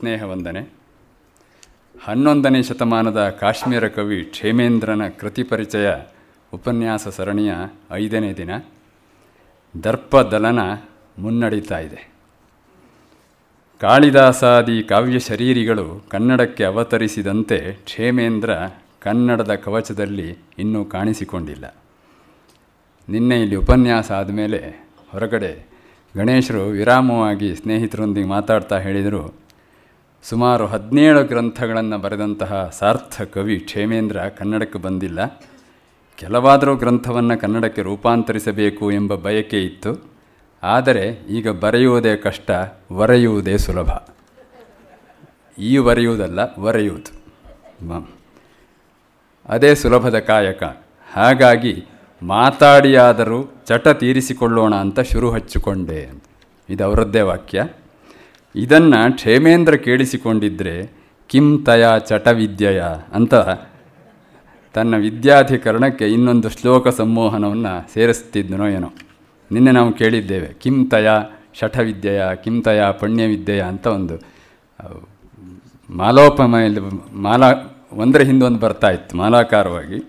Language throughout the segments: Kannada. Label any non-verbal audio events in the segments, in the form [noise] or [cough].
ಸಸ್ನೇಹ ವಂದನೆ. ಹನ್ನೊಂದನೇ ಶತಮಾನದ ಕಾಶ್ಮೀರ ಕವಿ ಕ್ಷೇಮೇಂದ್ರನ ಕೃತಿ ಪರಿಚಯ ಉಪನ್ಯಾಸ ಸರಣಿಯ ಐದನೇ ದಿನ. ದರ್ಪದಲನ ಮುನ್ನಡೀತಾ ಇದೆ. ಕಾಳಿದಾಸಾದಿ ಕಾವ್ಯ ಶರೀರಿಗಳು ಕನ್ನಡಕ್ಕೆ ಅವತರಿಸಿದಂತೆ ಕ್ಷೇಮೇಂದ್ರ ಕನ್ನಡದ ಕವಚದಲ್ಲಿ ಇನ್ನೂ ಕಾಣಿಸಿಕೊಂಡಿಲ್ಲ. ನಿನ್ನೆ ಇಲ್ಲಿ ಉಪನ್ಯಾಸ ಆದಮೇಲೆ ಹೊರಗಡೆ ಗಣೇಶರು ವಿರಾಮವಾಗಿ ಸ್ನೇಹಿತರೊಂದಿಗೆ ಮಾತಾಡ್ತಾ ಹೇಳಿದರು. ಸುಮಾರು ಹದಿನೇಳು ಗ್ರಂಥಗಳನ್ನು ಬರೆದಂತಹ ಸಾರ್ಥ ಕವಿ ಕ್ಷೇಮೇಂದ್ರ ಕನ್ನಡಕ್ಕೆ ಬಂದಿಲ್ಲ. ಕೆಲವಾದರೂ ಗ್ರಂಥವನ್ನು ಕನ್ನಡಕ್ಕೆ ರೂಪಾಂತರಿಸಬೇಕು ಎಂಬ ಬಯಕೆ ಇತ್ತು. ಆದರೆ ಈಗ ಬರೆಯುವುದೇ ಕಷ್ಟ ಒರೆಯುವುದೇ ಸುಲಭ. ಈ ಬರೆಯುವುದಲ್ಲ ಒರೆಯುವುದು ಅದೇ ಸುಲಭದ ಕಾಯಕ. ಹಾಗಾಗಿ ಮಾತಾಡಿಯಾದರೂ ಚಟ ತೀರಿಸಿಕೊಳ್ಳೋಣ ಅಂತ ಶುರು ಹಚ್ಚಿಕೊಂಡೆ. ಇದು ಅವರದ್ದೇ ವಾಕ್ಯ. ಇದನ್ನು ಕ್ಷೇಮೇಂದ್ರ ಕೇಳಿಸಿಕೊಂಡಿದ್ದರೆ ಕಿಂ ತಯ ಚಟವಿದ್ಯೆಯ ಅಂತ ತನ್ನ ವಿದ್ಯಾಧಿಕರಣಕ್ಕೆ ಇನ್ನೊಂದು ಶ್ಲೋಕ ಸಂಮೋಹನವನ್ನು ಸೇರಿಸ್ತಿದ್ದನೋ ಏನೋ. ನಿನ್ನೆ ನಾವು ಕೇಳಿದ್ದೇವೆ, ಕಿಂ ತಯ ಶಠವಿದ್ಯೆಯ, ಕಿಂ ತಯ ಪುಣ್ಯವಿದ್ಯೆಯ ಅಂತ ಒಂದು ಮಾಲೋಪಮಯಲ್ಲಿ ಮಾಲಾ, ಒಂದರ ಹಿಂದೊಂದು ಬರ್ತಾ ಇತ್ತು, ಮಾಲಾಕಾರವಾಗಿ.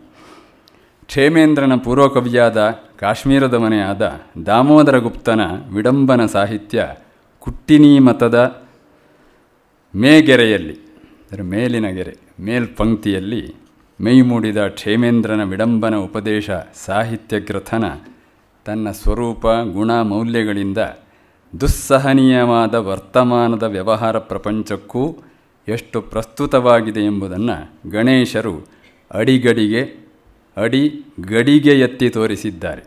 ಕ್ಷೇಮೇಂದ್ರನ ಪೂರ್ವಕವಿಯಾದ ಕಾಶ್ಮೀರದ ಮನೆಯಾದ ದಾಮೋದರ ಗುಪ್ತನ ವಿಡಂಬನ ಸಾಹಿತ್ಯ ಕುಟ್ಟಿನಿ ಮತದ ಮೇಗೆರೆಯಲ್ಲಿ, ಅಂದರೆ ಮೇಲಿನ ಗೆರೆ, ಮೇಲ್ಪಂಕ್ತಿಯಲ್ಲಿ ಮೈಮೂಡಿದ ಕ್ಷೇಮೇಂದ್ರನ ವಿಡಂಬನ ಉಪದೇಶ ಸಾಹಿತ್ಯ ಗ್ರಥನ ತನ್ನ ಸ್ವರೂಪ ಗುಣ ಮೌಲ್ಯಗಳಿಂದ ದುಸ್ಸಹನೀಯವಾದ ವರ್ತಮಾನದ ವ್ಯವಹಾರ ಪ್ರಪಂಚಕ್ಕೂ ಎಷ್ಟು ಪ್ರಸ್ತುತವಾಗಿದೆ ಎಂಬುದನ್ನು ಗಣೇಶರು ಅಡಿಗಡಿಗೆ ಅಡಿ ಗಡಿಗೆ ಎತ್ತಿ ತೋರಿಸಿದ್ದಾರೆ.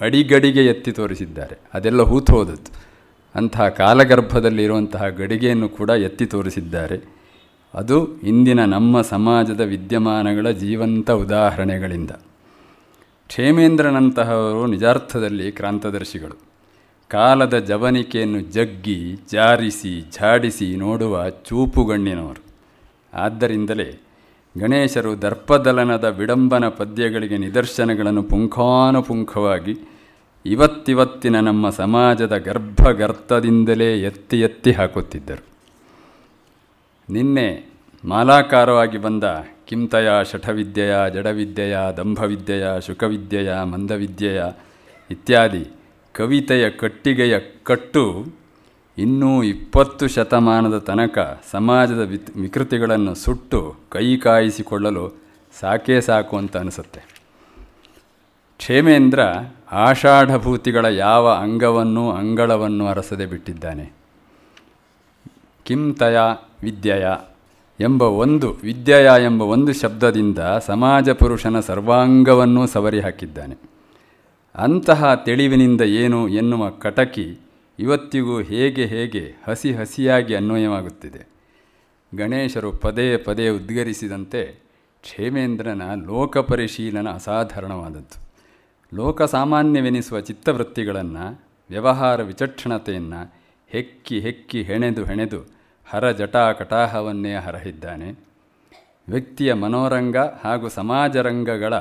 ಅಡಿಗಡಿಗೆ ಎತ್ತಿ ತೋರಿಸಿದ್ದಾರೆ. ಅದೆಲ್ಲ ಹೂತು ಹೋದದ್ದು. ಅಂತಹ ಕಾಲಗರ್ಭದಲ್ಲಿರುವಂತಹ ಗಡಿಗೆಯನ್ನು ಕೂಡ ಎತ್ತಿ ತೋರಿಸಿದ್ದಾರೆ. ಅದು ಇಂದಿನ ನಮ್ಮ ಸಮಾಜದ ವಿದ್ಯಮಾನಗಳ ಜೀವಂತ ಉದಾಹರಣೆಗಳಿಂದ. ಕ್ಷೇಮೇಂದ್ರನಂತಹವರು ನಿಜಾರ್ಥದಲ್ಲಿ ಕ್ರಾಂತದರ್ಶಿಗಳು. ಕಾಲದ ಜವನಿಕೆಯನ್ನು ಜಗ್ಗಿ, ಜಾರಿಸಿ, ಝಾಡಿಸಿ ನೋಡುವ ಚೂಪುಗಣ್ಣಿನವರು. ಆದ್ದರಿಂದಲೇ ಗಣೇಶರು ದರ್ಪದಲನದ ವಿಡಂಬನ ಪದ್ಯಗಳಿಗೆ ನಿದರ್ಶನಗಳನ್ನು ಪುಂಖಾನುಪುಂಖವಾಗಿ ಇವತ್ತಿವತ್ತಿನ ನಮ್ಮ ಸಮಾಜದ ಗರ್ಭಗರ್ತದಿಂದಲೇ ಎತ್ತಿ ಎತ್ತಿ ಹಾಕುತ್ತಿದ್ದರು. ನಿನ್ನೆ ಮಾಲಾಕಾರವಾಗಿ ಬಂದ ಕಿಂತಯ ಶಠವಿದ್ಯೆಯ, ಜಡವಿದ್ಯೆಯ, ದಂಭವಿದ್ಯೆಯ, ಶುಕವಿದ್ಯೆಯ, ಮಂದವಿದ್ಯೆಯ ಇತ್ಯಾದಿ ಕವಿತೆಯ ಕಟ್ಟಿಗೆಯ ಕಟ್ಟು ಇನ್ನೂ ಇಪ್ಪತ್ತು ಶತಮಾನದ ತನಕ ಸಮಾಜದ ವಿತ್ ವಿಕೃತಿಗಳನ್ನು ಸುಟ್ಟು ಕೈ ಕಾಯಿಸಿಕೊಳ್ಳಲು ಸಾಕೇ ಸಾಕು ಅಂತ ಅನಿಸುತ್ತೆ. ಕ್ಷೇಮೇಂದ್ರ ಆಷಾಢಭೂತಿಗಳ ಯಾವ ಅಂಗವನ್ನು ಅಂಗಳವನ್ನು ಅರಸದೆ ಬಿಟ್ಟಿದ್ದಾನೆ. ಕಿಂತಯ ವಿದ್ಯಯ ಎಂಬ ಒಂದು, ವಿದ್ಯಯ ಎಂಬ ಒಂದು ಶಬ್ದದಿಂದ ಸಮಾಜ ಪುರುಷನ ಸರ್ವಾಂಗವನ್ನೂ ಸವರಿ ಹಾಕಿದ್ದಾನೆ. ಅಂತಹ ತಿಳಿವಿನಿಂದ ಏನು ಎನ್ನುವ ಕಟಕಿ ಇವತ್ತಿಗೂ ಹೇಗೆ ಹೇಗೆ ಹಸಿ ಹಸಿಯಾಗಿ ಅನ್ವಯವಾಗುತ್ತಿದೆ. ಗಣೇಶರು ಪದೇ ಪದೇ ಉದ್ಗರಿಸಿದಂತೆ ಕ್ಷೇಮೇಂದ್ರನ ಲೋಕಪರಿಶೀಲನ ಅಸಾಧಾರಣವಾದದ್ದು. ಲೋಕಸಾಮಾನ್ಯವೆನಿಸುವ ಚಿತ್ತವೃತ್ತಿಗಳನ್ನು, ವ್ಯವಹಾರ ವಿಚಕ್ಷಣತೆಯನ್ನು ಹೆಕ್ಕಿ ಹೆಕ್ಕಿ ಹೆಣೆದು ಹೆಣೆದು ಹರ ಜಟಾ ಕಟಾಹವನ್ನೇ ಹರಹಿದ್ದಾನೆ. ವ್ಯಕ್ತಿಯ ಮನೋರಂಗ ಹಾಗೂ ಸಮಾಜರಂಗಗಳ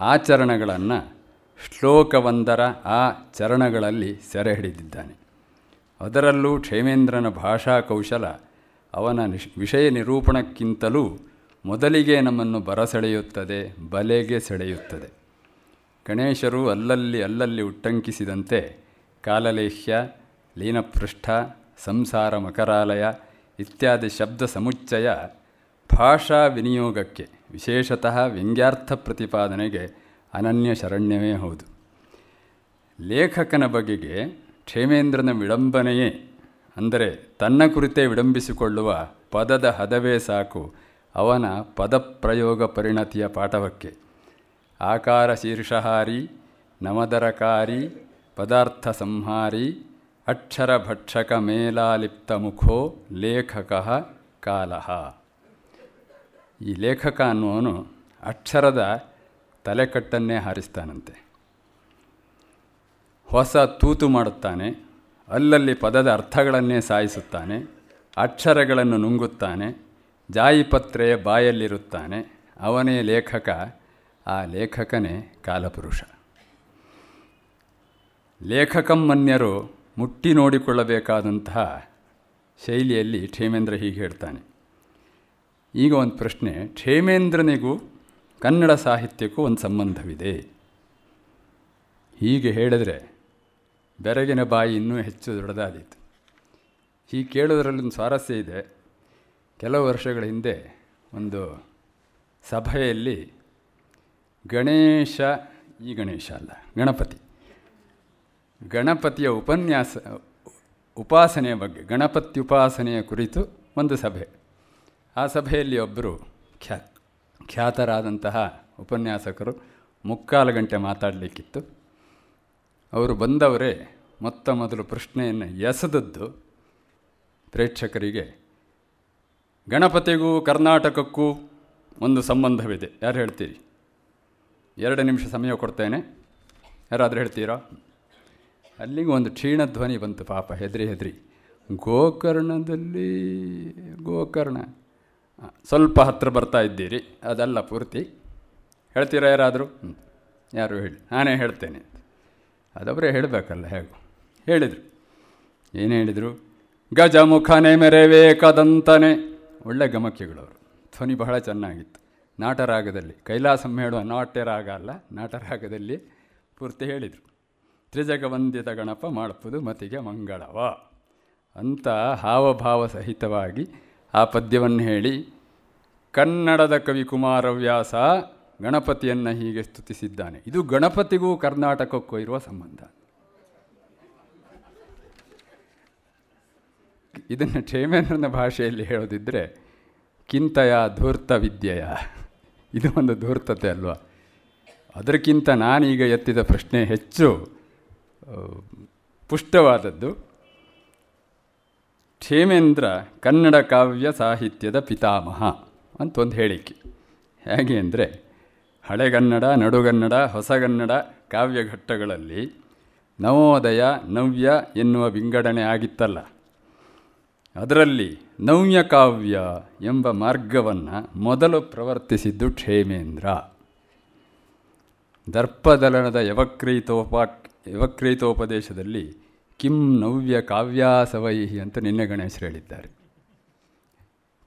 ಆಚರಣೆಗಳನ್ನು ಶ್ಲೋಕವೊಂದರ ಆ ಚರಣಗಳಲ್ಲಿ ಸೆರೆ ಹಿಡಿದಿದ್ದಾನೆ ಅದರಲ್ಲೂ ಕ್ಷೇಮೇಂದ್ರನ ಭಾಷಾ ಕೌಶಲ ಅವನ ವಿಷಯ ನಿರೂಪಣಕ್ಕಿಂತಲೂ ಮೊದಲಿಗೆ ನಮ್ಮನ್ನು ಬರಸೆಳೆಯುತ್ತದೆ, ಬಲೆಗೆ ಸೆಳೆಯುತ್ತದೆ. ಗಣೇಶರು ಅಲ್ಲಲ್ಲಿ ಅಲ್ಲಲ್ಲಿ ಉಟ್ಟಂಕಿಸಿದಂತೆ ಕಾಲಲೇಹ್ಯ, ಲೀನಪೃಷ್ಠ, ಸಂಸಾರ ಮಕರಾಲಯ ಇತ್ಯಾದಿ ಶಬ್ದ ಸಮುಚ್ಚಯ ಭಾಷಾ ವಿನಿಯೋಗಕ್ಕೆ, ವಿಶೇಷತಃ ವ್ಯಂಗ್ಯಾರ್ಥ ಪ್ರತಿಪಾದನೆಗೆ ಅನನ್ಯ ಶರಣ್ಯವೇ ಹೌದು. ಲೇಖಕನ ಬಗೆಗೆ ಕ್ಷೇಮೇಂದ್ರನ ವಿಡಂಬನೆಯೇ ಅಂದರೆ ತನ್ನ ಕುರಿತೇ ವಿಡಂಬಿಸಿಕೊಳ್ಳುವ ಪದದ ಹದವೇ ಸಾಕು ಅವನ ಪದಪ್ರಯೋಗ ಪರಿಣತಿಯ ಪಾಠವಕ್ಕೆ. ಆಕಾರ ಶೀರ್ಷಹಾರಿ ನಮದರಕಾರಿ ಪದಾರ್ಥ ಸಂಹಾರಿ ಅಕ್ಷರ ಭಕ್ಷಕ ಮೇಲಾಲಿಪ್ತ ಮುಖೋ ಲೇಖಕ ಕಾಲಃ. ಈ ಲೇಖಕ ಅನ್ನುವನು ಅಕ್ಷರದ ತಲೆಕಟ್ಟನ್ನೇ ಹಾರಿಸ್ತಾನಂತೆ. ಹೊಸ ತೂತು ಮಾಡುತ್ತಾನೆ, ಅಲ್ಲಲ್ಲಿ ಪದದ ಅರ್ಥಗಳನ್ನೇ ಸಾಯಿಸುತ್ತಾನೆ, ಅಕ್ಷರಗಳನ್ನು ನುಂಗುತ್ತಾನೆ, ಜಾಯಿಪತ್ರೆಯ ಬಾಯಲ್ಲಿರುತ್ತಾನೆ, ಅವನೇ ಲೇಖಕ. ಆ ಲೇಖಕನೇ ಕಾಲಪುರುಷ. ಲೇಖಕಮ್ಮನ್ಯರು ಮುಟ್ಟಿ ನೋಡಿಕೊಳ್ಳಬೇಕಾದಂತಹ ಶೈಲಿಯಲ್ಲಿ ಕ್ಷೇಮೇಂದ್ರ ಹೀಗೆ ಹೇಳ್ತಾನೆ. ಈಗ ಒಂದು ಪ್ರಶ್ನೆ, ಕ್ಷೇಮೇಂದ್ರನಿಗೂ ಕನ್ನಡ ಸಾಹಿತ್ಯಕ್ಕೂ ಒಂದು ಸಂಬಂಧವಿದೆ. ಹೀಗೆ ಹೇಳಿದರೆ ಬೆರಗಿನ ಬಾಯಿ ಇನ್ನೂ ಹೆಚ್ಚು ದೊಡ್ಡದಾದೀತು. ಹೀಗೆ ಕೇಳೋದ್ರಲ್ಲಿ ಒಂದು ಸ್ವಾರಸ್ಯ ಇದೆ. ಕೆಲವು ವರ್ಷಗಳ ಹಿಂದೆ ಒಂದು ಸಭೆಯಲ್ಲಿ ಗಣೇಶ, ಈ ಗಣೇಶ ಅಲ್ಲ, ಗಣಪತಿ. ಗಣಪತಿಯ ಉಪನ್ಯಾಸ, ಉಪಾಸನೆಯ ಬಗ್ಗೆ, ಗಣಪತಿ ಉಪಾಸನೆಯ ಕುರಿತು ಒಂದು ಸಭೆ. ಆ ಸಭೆಯಲ್ಲಿ ಒಬ್ಬರು ಖ್ಯಾ, ಖ್ಯಾತರಾದಂತಹ ಉಪನ್ಯಾಸಕರು ಮುಕ್ಕಾಲು ಗಂಟೆ ಮಾತಾಡಲಿಕ್ಕಿತ್ತು. ಅವರು ಬಂದವರೇ ಮೊತ್ತ ಮೊದಲು ಪ್ರಶ್ನೆಯನ್ನು ಎಸೆದದ್ದು ಪ್ರೇಕ್ಷಕರಿಗೆ, ಗಣಪತಿಗೂ ಕರ್ನಾಟಕಕ್ಕೂ ಒಂದು ಸಂಬಂಧವಿದೆ. ಯಾರು ಹೇಳ್ತೀರಿ? ಎರಡು ನಿಮಿಷ ಸಮಯ ಕೊಡ್ತೇನೆ. ಯಾರಾದರೂ ಹೇಳ್ತೀರಾ? ಅಲ್ಲಿಗೆ ಒಂದು ಕ್ಷೀಣ ಧ್ವನಿ ಬಂತು ಪಾಪ, ಹೆದರಿ ಹೆದರಿ. ಗೋಕರ್ಣದಲ್ಲಿ, ಗೋಕರ್ಣ. ಸ್ವಲ್ಪ ಹತ್ತಿರ ಬರ್ತಾ ಇದ್ದೀರಿ, ಅದಲ್ಲ ಪೂರ್ತಿ. ಹೇಳ್ತೀರಾ ಯಾರಾದರೂ? ಯಾರು ಹೇಳಿ? ನಾನೇ ಹೇಳ್ತೇನೆ. ಅದೊಬ್ಬರೇ ಹೇಳಬೇಕಲ್ಲ, ಹೇಗೂ. ಹೇಳಿದರು. ಏನು ಹೇಳಿದರು? ಗಜಮುಖನೆ ಮೆರೆವೇಕದಂತನೆ ಒಳ್ಳೆ ಗಮಕಿಗಳವರು. ಧ್ವನಿ ಬಹಳ ಚೆನ್ನಾಗಿತ್ತು. ನಾಟರಾಗದಲ್ಲಿ. ಕೈಲಾಸಂ ಹೇಳುವ ನಾಟ್ಯರಾಗ ಅಲ್ಲ, ನಾಟರಾಗದಲ್ಲಿ ಪೂರ್ತಿ ಹೇಳಿದರು. ತ್ರಿಜಗವಂದಿತ ಗಣಪ ಮಾಡಪ್ಪುದು ಮತಿಗೆ ಮಂಗಳವ. ಅಂತ ಹಾವಭಾವ ಸಹಿತವಾಗಿ ಆ ಪದ್ಯವನ್ನು ಹೇಳಿ, ಕನ್ನಡದ ಕವಿ ಕುಮಾರವ್ಯಾಸ ಗಣಪತಿಯನ್ನು ಹೀಗೆ ಸ್ತುತಿಸಿದ್ದಾನೆ. ಇದು ಗಣಪತಿಗೂ ಕರ್ನಾಟಕಕ್ಕೂ ಇರುವ ಸಂಬಂಧ. ಇದನ್ನು ಕ್ಷೇಮೇಂದ್ರನ ಭಾಷೆಯಲ್ಲಿ ಹೇಳೋದಿದ್ದರೆ ಕಿಂತಯ ಧೂರ್ತ ವಿದ್ಯೆಯ. ಇದು ಒಂದು ಧೂರ್ತತೆ ಅಲ್ವಾ? ಅದಕ್ಕಿಂತ ನಾನೀಗ ಎತ್ತಿದ ಪ್ರಶ್ನೆ ಹೆಚ್ಚು ಪುಷ್ಟವಾದದ್ದು. ಕ್ಷೇಮೇಂದ್ರ ಕನ್ನಡ ಕಾವ್ಯ ಸಾಹಿತ್ಯದ ಪಿತಾಮಹ ಅಂತ ಒಂದು ಹೇಳಿಕೆ. ಹೇಗೆ ಅಂದರೆ ಹಳೆಗನ್ನಡ ನಡುಗನ್ನಡ ಹೊಸಗನ್ನಡ ಕಾವ್ಯಘಟ್ಟಗಳಲ್ಲಿ ನವೋದಯ, ನವ್ಯ ಎನ್ನುವ ವಿಂಗಡಣೆ ಆಗಿತ್ತಲ್ಲ. ಅದರಲ್ಲಿ ನವ್ಯಕಾವ್ಯ ಎಂಬ ಮಾರ್ಗವನ್ನು ಮೊದಲು ಪ್ರವರ್ತಿಸಿದ್ದು ಕ್ಷೇಮೇಂದ್ರ. ದರ್ಪದಲನದ ಯವಕ್ರೀತೋಪ ಯವಕ್ರೀತೋಪದೇಶದಲ್ಲಿ ಕಿಂ ನವ್ಯ ಕಾವ್ಯಾಸವೈಹಿ ಅಂತ ನಿನ್ನೆ ಗಣೇಶರು ಹೇಳಿದ್ದಾರೆ.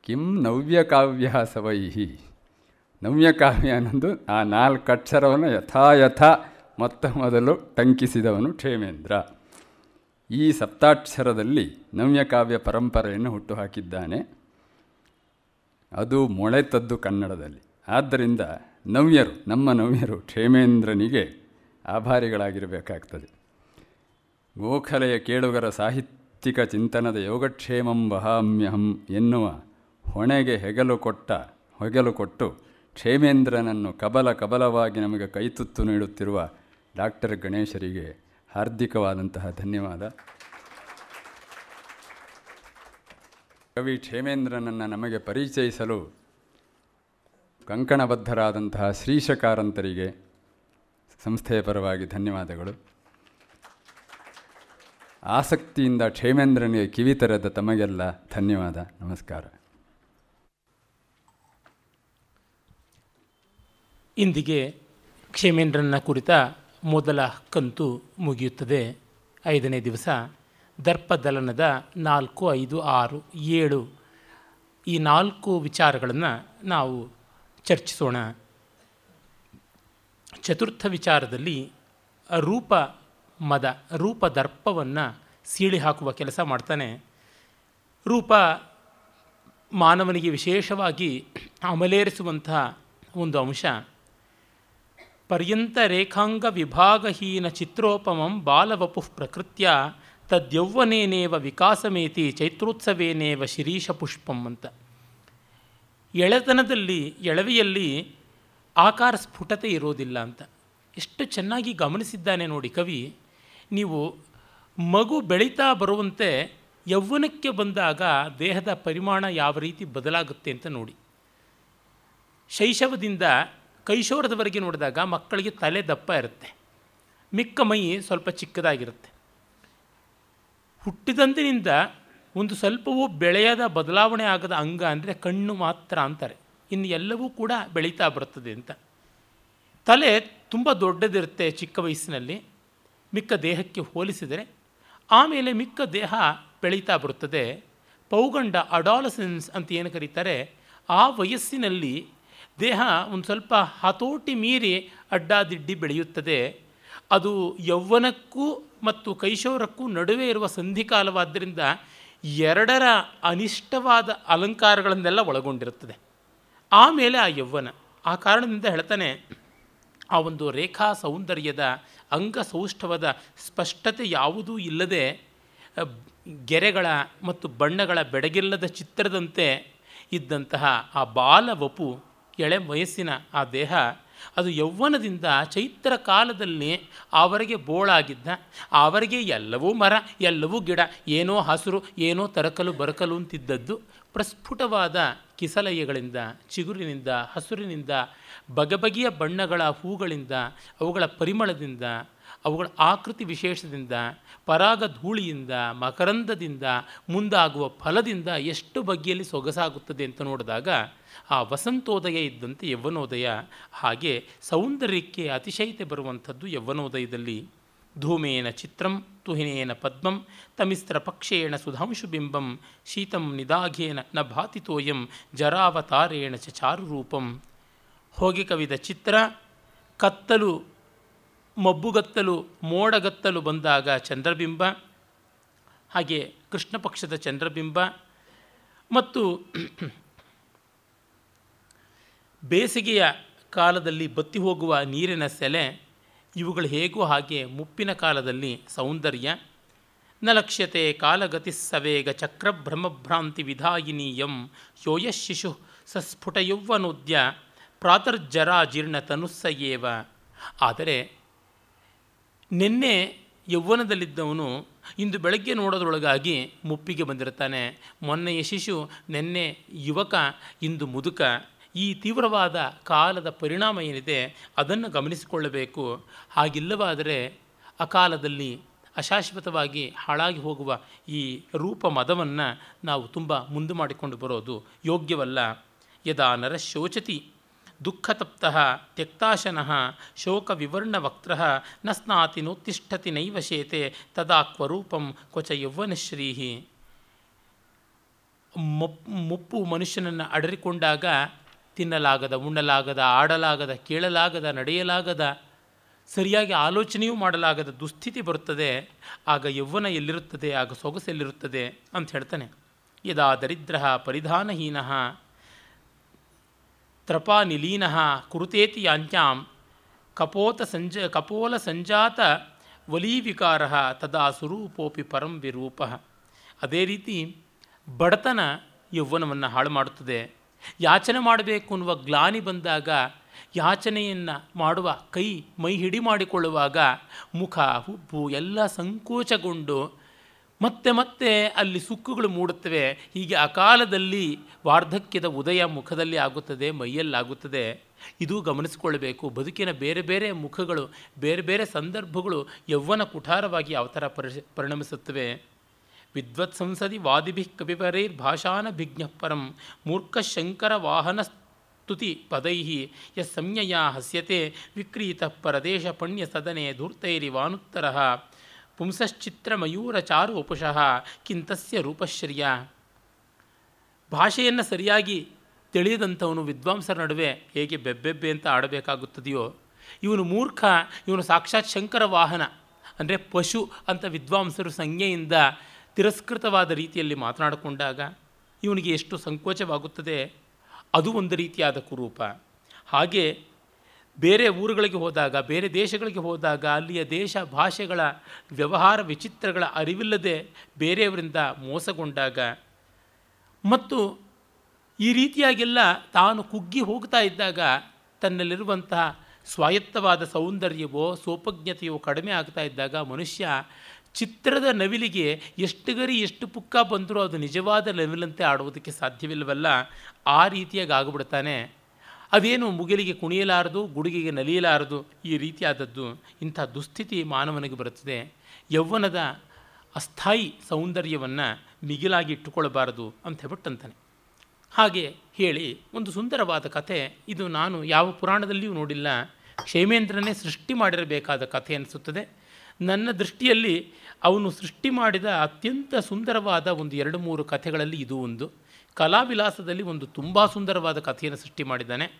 ಕಿಂ ನವ್ಯ ಕಾವ್ಯಾಸವೈಹಿ. ನವ್ಯ ಕಾವ್ಯ ಅನ್ನೋದು ಆ ನಾಲ್ಕು ಅಕ್ಷರವನ್ನು ಯಥಾಯಥ ಮೊತ್ತ ಮೊದಲು ಟಂಕಿಸಿದವನು ಕ್ಷೇಮೇಂದ್ರ. ಈ ಸಪ್ತಾಕ್ಷರದಲ್ಲಿ ನವ್ಯಕಾವ್ಯ ಪರಂಪರೆಯನ್ನು ಹುಟ್ಟುಹಾಕಿದ್ದಾನೆ. ಅದು ಮೊಳೆತದ್ದು ಕನ್ನಡದಲ್ಲಿ. ಆದ್ದರಿಂದ ನವ್ಯರು, ನಮ್ಮ ನವ್ಯರು ಕ್ಷೇಮೇಂದ್ರನಿಗೆ ಆಭಾರಿಗಳಾಗಿರಬೇಕಾಗ್ತದೆ. ಗೋಖಲೆಯ ಕೇಳುಗರ ಸಾಹಿತ್ಯಿಕ ಚಿಂತನದ ಯೋಗಕ್ಷೇಮಂ ವಹಾಮ್ಯಹಂ ಎನ್ನುವ ಹೊಣೆಗೆ ಹೆಗಲು ಕೊಟ್ಟ, ಹೊಗಲು ಕೊಟ್ಟು ಕ್ಷೇಮೇಂದ್ರನನ್ನು ಕಬಲ ಕಬಲವಾಗಿ ನಮಗೆ ಕೈತುತ್ತು ನೀಡುತ್ತಿರುವ ಡಾಕ್ಟರ್ ಗಣೇಶರಿಗೆ ಹಾರ್ದಿಕವಾದಂತಹ ಧನ್ಯವಾದ. ಕವಿ ಕ್ಷೇಮೇಂದ್ರನನ್ನು ನಮಗೆ ಪರಿಚಯಿಸಲು ಕಂಕಣಬದ್ಧರಾದಂತಹ ಶ್ರೀಶಕಾರಂತರಿಗೆ ಸಂಸ್ಥೆಯ ಪರವಾಗಿ ಧನ್ಯವಾದಗಳು. ಆಸಕ್ತಿಯಿಂದ ಕ್ಷೇಮೇಂದ್ರನಿಗೆ ಕಿವಿ ತೆರೆದ ತಮಗೆಲ್ಲ ಧನ್ಯವಾದ. ನಮಸ್ಕಾರ. ಇಂದಿಗೆ ಕ್ಷೇಮೇಂದ್ರನ ಕುರಿತ ಮೊದಲ ಕಂತು ಮುಗಿಯುತ್ತದೆ. ಐದನೇ ದಿವಸ ದರ್ಪದಲನದ ನಾಲ್ಕು, ಐದು, ಆರು, ಏಳು. ಈ ನಾಲ್ಕು ವಿಚಾರಗಳನ್ನು ನಾವು ಚರ್ಚಿಸೋಣ. ಚತುರ್ಥ ವಿಚಾರದಲ್ಲಿ ರೂಪ ಮದ, ರೂಪ ದರ್ಪವನ್ನು ಸೀಳಿ ಹಾಕುವ ಕೆಲಸ ಮಾಡ್ತಾನೆ. ರೂಪ ಮಾನವನಿಗೆ ವಿಶೇಷವಾಗಿ ಅಮಲೇರಿಸುವಂತಹ ಒಂದು ಅಂಶ. ಪರ್ಯಂತ ರೇಖಾಂಗ ವಿಭಾಗಹೀನ ಚಿತ್ರೋಪಮಂ ಬಾಲವಪುಃ ಪ್ರಕೃತ್ಯ ತದ್ಯೌವನೇನೇವ ವಿಕಾಸಮೇತಿ ಚೈತ್ರೋತ್ಸವೇನೇವ ಶಿರೀಷ ಪುಷ್ಪಂ ಅಂತ. ಎಳೆತನದಲ್ಲಿ, ಎಳವೆಯಲ್ಲಿ ಆಕಾರ ಸ್ಫುಟತೆ ಇರೋದಿಲ್ಲ ಅಂತ. ಎಷ್ಟು ಚೆನ್ನಾಗಿ ಗಮನಿಸಿದ್ದಾನೆ ನೋಡಿ ಕವಿ, ನೀವು ಮಗು ಬೆಳೀತಾ ಬರುವಂತೆ ಯೌವನಕ್ಕೆ ಬಂದಾಗ ದೇಹದ ಪರಿಮಾಣ ಯಾವ ರೀತಿ ಬದಲಾಗುತ್ತೆ ಅಂತ ನೋಡಿ. ಶೈಶವದಿಂದ ಕೈಶೋರದವರೆಗೆ ನೋಡಿದಾಗ ಮಕ್ಕಳಿಗೆ ತಲೆ ದಪ್ಪ ಇರುತ್ತೆ. ಮಿಕ್ಕ ಮೈ ಸ್ವಲ್ಪ ಚಿಕ್ಕದಾಗಿರುತ್ತೆ. ಹುಟ್ಟಿದಂದಿನಿಂದ ಒಂದು ಸ್ವಲ್ಪವೂ ಬೆಳೆಯದ ಬದಲಾವಣೆ ಆಗದ ಅಂಗ ಅಂದರೆ ಕಣ್ಣು ಮಾತ್ರ ಅಂತಾರೆ. ಇನ್ನು ಎಲ್ಲವೂ ಕೂಡ ಬೆಳೀತಾ ಬರ್ತದೆ ಅಂತ. ತಲೆ ತುಂಬ ದೊಡ್ಡದಿರುತ್ತೆ ಚಿಕ್ಕ ವಯಸ್ಸಿನಲ್ಲಿ. ಮಿಕ್ಕ ದೇಹಕ್ಕೆ ಹೋಲಿಸಿದರೆ ಆಮೇಲೆ ಮಿಕ್ಕ ದೇಹ ಬೆಳೀತಾ ಬರುತ್ತದೆ. ಪೌಗಂಡ ಅಡಾಲಸೆನ್ಸ್ ಅಂತ ಏನು ಕರೀತಾರೆ? ಆ ವಯಸ್ಸಿನಲ್ಲಿ ದೇಹ ಒಂದು ಸ್ವಲ್ಪ ಹತೋಟಿ ಮೀರಿ ಅಡ್ಡಾದಿಡ್ಡಿ ಬೆಳೆಯುತ್ತದೆ. ಅದು ಯೌವನಕ್ಕೂ ಮತ್ತು ಕೈಶೋರಕ್ಕೂ ನಡುವೆ ಇರುವ ಸಂಧಿಕಾಲವಾದ್ದರಿಂದ ಎರಡರ ಅನಿಷ್ಟವಾದ ಅಲಂಕಾರಗಳನ್ನೆಲ್ಲ ಒಳಗೊಂಡಿರುತ್ತದೆ. ಆಮೇಲೆ ಆ ಯೌವನ ಆ ಕಾರಣದಿಂದ ಹೇಳ್ತಾನೆ, ಆ ಒಂದು ರೇಖಾ ಸೌಂದರ್ಯದ ಅಂಗ ಸೌಷ್ಠವದ ಸ್ಪಷ್ಟತೆ ಯಾವುದೂ ಇಲ್ಲದೆ, ಗೆರೆಗಳ ಮತ್ತು ಬಣ್ಣಗಳ ಬೆಡಗಿಲ್ಲದ ಚಿತ್ರದಂತೆ ಇದ್ದಂತಹ ಆ ಬಾಲ ವಪು ಎಳೆ ವಯಸ್ಸಿನ ಆ ದೇಹ, ಅದು ಯೌವನದಿಂದ ಚೈತ್ರ ಕಾಲದಲ್ಲಿ ಅವರಿಗೆ ಬೋಳಾಗಿದ್ದ. ಅವರಿಗೆ ಎಲ್ಲವೂ ಮರ, ಎಲ್ಲವೂ ಗಿಡ, ಏನೋ ಹಸಿರು, ಏನೋ ತರಕಲು ಬರಕಲು ಅಂತಿದ್ದದ್ದು. ಪ್ರಸ್ಫುಟವಾದ ಕಿಸಲಯ್ಯಗಳಿಂದ ಚಿಗುರಿನಿಂದ, ಹಸುರಿನಿಂದ, ಬಗೆಬಗೆಯ ಬಣ್ಣಗಳ ಹೂಗಳಿಂದ, ಅವುಗಳ ಪರಿಮಳದಿಂದ, ಅವುಗಳ ಆಕೃತಿ ವಿಶೇಷದಿಂದ, ಪರಾಗ ಧೂಳಿಯಿಂದ, ಮಕರಂದದಿಂದ ಮುಂದಾಗುವ ಫಲದಿಂದ ಎಷ್ಟು ಬಗೆಯಲ್ಲಿ ಸೊಗಸಾಗುತ್ತದೆ ಅಂತ ನೋಡಿದಾಗ ಆ ವಸಂತೋದಯ ಇದ್ದಂತೆ ಯವ್ವನೋದಯ ಹಾಗೆ ಸೌಂದರ್ಯಕ್ಕೆ ಅತಿಶಯತೆ ಬರುವಂಥದ್ದು ಯವ್ವನೋದಯದಲ್ಲಿ ಧೂಮೇನ ಚಿತ್ರಂ ತುಹಿನೇನ ಪದ್ಮಂ ತಮಿಸ್ತ್ರ ಪಕ್ಷೇಣ ಸುಧಾಂಶುಬಿಂಬಂ ಶೀತಂ ನಿದಾಘೇನ ನ ಭಾತಿತೋಯಂ ಜರಾವತಾರೇಣ ಚ ಚಾರುರೂಪಂ. ಹೋಗಿ ಕವಿದ ಚಿತ್ರ, ಕತ್ತಲು, ಮಬ್ಬುಗತ್ತಲು, ಮೋಡಗತ್ತಲು ಬಂದಾಗ ಚಂದ್ರಬಿಂಬ, ಹಾಗೆ ಕೃಷ್ಣ ಪಕ್ಷದ ಚಂದ್ರಬಿಂಬ ಮತ್ತು ಬೇಸಿಗೆಯ ಕಾಲದಲ್ಲಿ ಬತ್ತಿ ಹೋಗುವ ನೀರಿನ ಸೆಲೆ, ಇವುಗಳು ಹೇಗೂ ಹಾಗೆ ಮುಪ್ಪಿನ ಕಾಲದಲ್ಲಿ ಸೌಂದರ್ಯ ನ ಲಕ್ಷ್ಯತೆ ಕಾಲಗತಿ ಸವೇಗ ಚಕ್ರಭ್ರಮಭ್ರಾಂತಿ ವಿಧಾಯಿನೀಯಂ ಯೋಯಶಿಶು ಸಸ್ಫುಟ ಯೌವನೋದ್ಯ ಪ್ರಾತರ್ಜರಾ ಜೀರ್ಣ ತನುಸ್ಸಯೇವ ಆದರೆ ನಿನ್ನೆ ಯೌವನದಲ್ಲಿದ್ದವನು ಇಂದು ಬೆಳಗ್ಗೆ ನೋಡೋದ್ರೊಳಗಾಗಿ ಮುಪ್ಪಿಗೆ ಬಂದಿರ್ತಾನೆ ಮೊನ್ನೆಯ ಶಿಶು, ನಿನ್ನೆ ಯುವಕ, ಇಂದು ಮುದುಕ. ಈ ತೀವ್ರವಾದ ಕಾಲದ ಪರಿಣಾಮ ಏನಿದೆ ಅದನ್ನು ಗಮನಿಸಿಕೊಳ್ಳಬೇಕು ಹಾಗಿಲ್ಲವಾದರೆ ಅಕಾಲದಲ್ಲಿ ಅಶಾಶ್ವತವಾಗಿ ಹಾಳಾಗಿ ಹೋಗುವ ಈ ರೂಪ ಮದವನ್ನು ನಾವು ತುಂಬ ಮುಂದೆ ಮಾಡಿಕೊಂಡು ಬರೋದು ಯೋಗ್ಯವಲ್ಲ ಯದಾ ನರ ಶೋಚತಿ ದುಃಖತಪ್ತ ತ್ಯಕ್ತಾಶನಃ ಶೋಕವಿವರ್ಣವಕ್ತ್ರ ನ ಸ್ನಾತಿ ನೋತ್ತಿಷ್ಠತಿ ನೈವ ಶೇತೆ ತದಾ ಕ್ವರೂಪಂ ಕ್ವಚ ಯೌವನಶ್ರೀ ಮುಪ್ಪು ಮನುಷ್ಯನನ್ನು ಅಡರಿಕೊಂಡಾಗ ತಿನ್ನಲಾಗದ, ಉಣ್ಣಲಾಗದ, ಆಡಲಾಗದ, ಕೇಳಲಾಗದ, ನಡೆಯಲಾಗದ, ಸರಿಯಾಗಿ ಆಲೋಚನೆಯೂ ಮಾಡಲಾಗದ ದುಸ್ಥಿತಿ ಬರುತ್ತದೆ. ಆಗ ಯೌವನ ಎಲ್ಲಿರುತ್ತದೆ? ಆಗ ಸೊಗಸೆಲ್ಲಿರುತ್ತದೆ ಅಂತ ಹೇಳ್ತಾನೆ. ಯದಾ ದರಿದ್ರ ಪರಿಧಾನಹೀನ ತ್ರಪಾನಿಲೀನ ಕುರುತೇತಿ ಯಾಂತ್ಯಾಂ ಕಪೋತ ಸಂಜ, ಕಪೋಲ ಸಂಜಾತ ವಲೀವಿಕಾರ ತದಾ ಸ್ವರೂಪೋಪಿ ಪರಂ ವಿರೂಪ. ಅದೇ ರೀತಿ ಬಡತನ ಯೌವನವನ್ನು ಹಾಳು ಮಾಡುತ್ತದೆ. ಯಾಚನೆ ಮಾಡಬೇಕು ಅನ್ನುವ ಗ್ಲಾನಿ ಬಂದಾಗ ಯಾಚನೆಯನ್ನು ಮಾಡುವ ಕೈ ಮೈ ಹಿಡಿ ಮಾಡಿಕೊಳ್ಳುವಾಗ ಮುಖ, ಹುಬ್ಬು ಎಲ್ಲ ಸಂಕೋಚಗೊಂಡು ಮತ್ತೆ ಮತ್ತೆ ಅಲ್ಲಿ ಸುಕ್ಕುಗಳು ಮೂಡುತ್ತವೆ. ಹೀಗೆ ಅಕಾಲದಲ್ಲಿ ವಾರ್ಧಕ್ಯದ ಉದಯ ಮುಖದಲ್ಲಿ ಆಗುತ್ತದೆ, ಮೈಯಲ್ಲಾಗುತ್ತದೆ. ಇದು ಗಮನಿಸಿಕೊಳ್ಳಬೇಕು. ಬದುಕಿನ ಬೇರೆ ಬೇರೆ ಮುಖಗಳು, ಬೇರೆ ಬೇರೆ ಸಂದರ್ಭಗಳು ಯೌವನ ಕುಠಾರವಾಗಿ ಯಾವ ಥರ ಪರಿ ಪರಿಣಮಿಸುತ್ತವೆ. ವಿದ್ವತ್ ಸಂಸದಿ ವಾದಿಭಿ ಪರಂ ಮೂರ್ಖ ಶಂಕರ ವಾಹನ ಸ್ತುತಿ ಪದೈ ಯ ಸಂಯಯ ಹಸ್ಯತೆ ವಿಕ್ರೀತ ಪರದೇಶ ಪಣ್ಯ ಸದನೆ ಧೂರ್ತೈರಿವಾನುತ್ತರ ಪುಂಸಶ್ಚಿತ್ರಮಯೂರ ಚಾರು ಉಪುಷಃ ಕಿಂತಸ್ಯ ರೂಪಶ್ರಿಯ. ಭಾಷೆಯನ್ನು ಸರಿಯಾಗಿ ತಿಳಿಯದಂಥವನು ವಿದ್ವಾಂಸರ ನಡುವೆ ಹೇಗೆ ಬೆಬ್ಬೆಬ್ಬೆ ಅಂತ ಆಡಬೇಕಾಗುತ್ತದೆಯೋ, ಇವನು ಮೂರ್ಖ, ಇವನು ಸಾಕ್ಷಾತ್ ಶಂಕರ ವಾಹನ ಅಂದರೆ ಪಶು ಅಂತ ವಿದ್ವಾಂಸರು ಸಂಜ್ಞೆಯಿಂದ ತಿರಸ್ಕೃತವಾದ ರೀತಿಯಲ್ಲಿ ಮಾತನಾಡಿಕೊಂಡಾಗ ಇವನಿಗೆ ಎಷ್ಟು ಸಂಕೋಚವಾಗುತ್ತದೆ. ಅದು ಒಂದು ರೀತಿಯಾದ ಕುರೂಪ. ಹಾಗೆ ಬೇರೆ ಊರುಗಳಿಗೆ ಹೋದಾಗ, ಬೇರೆ ದೇಶಗಳಿಗೆ ಹೋದಾಗ ಅಲ್ಲಿಯ ದೇಶ ಭಾಷೆಗಳ ವ್ಯವಹಾರ ವಿಚಿತ್ರಗಳ ಅರಿವಿಲ್ಲದೆ ಬೇರೆಯವರಿಂದ ಮೋಸಗೊಂಡಾಗ ಮತ್ತು ಈ ರೀತಿಯಾಗೆಲ್ಲ ತಾನು ಕುಗ್ಗಿ ಹೋಗ್ತಾ ಇದ್ದಾಗ ತನ್ನಲ್ಲಿರುವಂತಹ ಸ್ವಾಯತ್ತವಾದ ಸೌಂದರ್ಯವೋ, ಸೋಪಜ್ಞತೆಯೋ ಕಡಿಮೆ ಆಗ್ತಾ ಇದ್ದಾಗ ಮನುಷ್ಯ ಚಿತ್ರದ ನವಿಲಿಗೆ ಎಷ್ಟು ಗರಿ ಎಷ್ಟು ಪುಕ್ಕ ಬಂದರೂ ಅದು ನಿಜವಾದ ನವಿಲಂತೆ ಆಡುವುದಕ್ಕೆ ಸಾಧ್ಯವಿಲ್ಲವಲ್ಲ, ಆ ರೀತಿಯಾಗಿ ಆಗಿಬಿಡ್ತಾನೆ. ಅದೇನು ಮುಗಿಲಿಗೆ ಕುಣಿಯಲಾರದು, ಗುಡುಗಿಗೆ ನಲಿಯಲಾರದು, ಈ ರೀತಿಯಾದದ್ದು ಇಂಥ ದುಸ್ಥಿತಿ ಮಾನವನಿಗೆ ಬರುತ್ತದೆ. ಯೌವನದ ಅಸ್ಥಾಯಿ ಸೌಂದರ್ಯವನ್ನು ಮಿಗಿಲಾಗಿ ಇಟ್ಟುಕೊಳ್ಳಬಾರದು ಅಂತ ಹೇಳ್ಬಿಟ್ಟಂತಾನೆ. ಹಾಗೆ ಹೇಳಿ ಒಂದು ಸುಂದರವಾದ ಕಥೆ, ಇದು ನಾನು ಯಾವ ಪುರಾಣದಲ್ಲಿಯೂ ನೋಡಿಲ್ಲ, ಕ್ಷೇಮೇಂದ್ರನೇ ಸೃಷ್ಟಿ ಮಾಡಿರಬೇಕಾದ ಕಥೆ ಅನಿಸುತ್ತದೆ. ನನ್ನ ದೃಷ್ಟಿಯಲ್ಲಿ ಅವನು ಸೃಷ್ಟಿ ಮಾಡಿದ ಅತ್ಯಂತ ಸುಂದರವಾದ ಒಂದು ಎರಡು ಮೂರು ಕಥೆಗಳಲ್ಲಿ ಇದು ಒಂದು. ಕಲಾವಿಲಾಸದಲ್ಲಿ ಒಂದು ತುಂಬ ಸುಂದರವಾದ ಕಥೆಯನ್ನು ಸೃಷ್ಟಿ ಮಾಡಿದ್ದಾನೆ.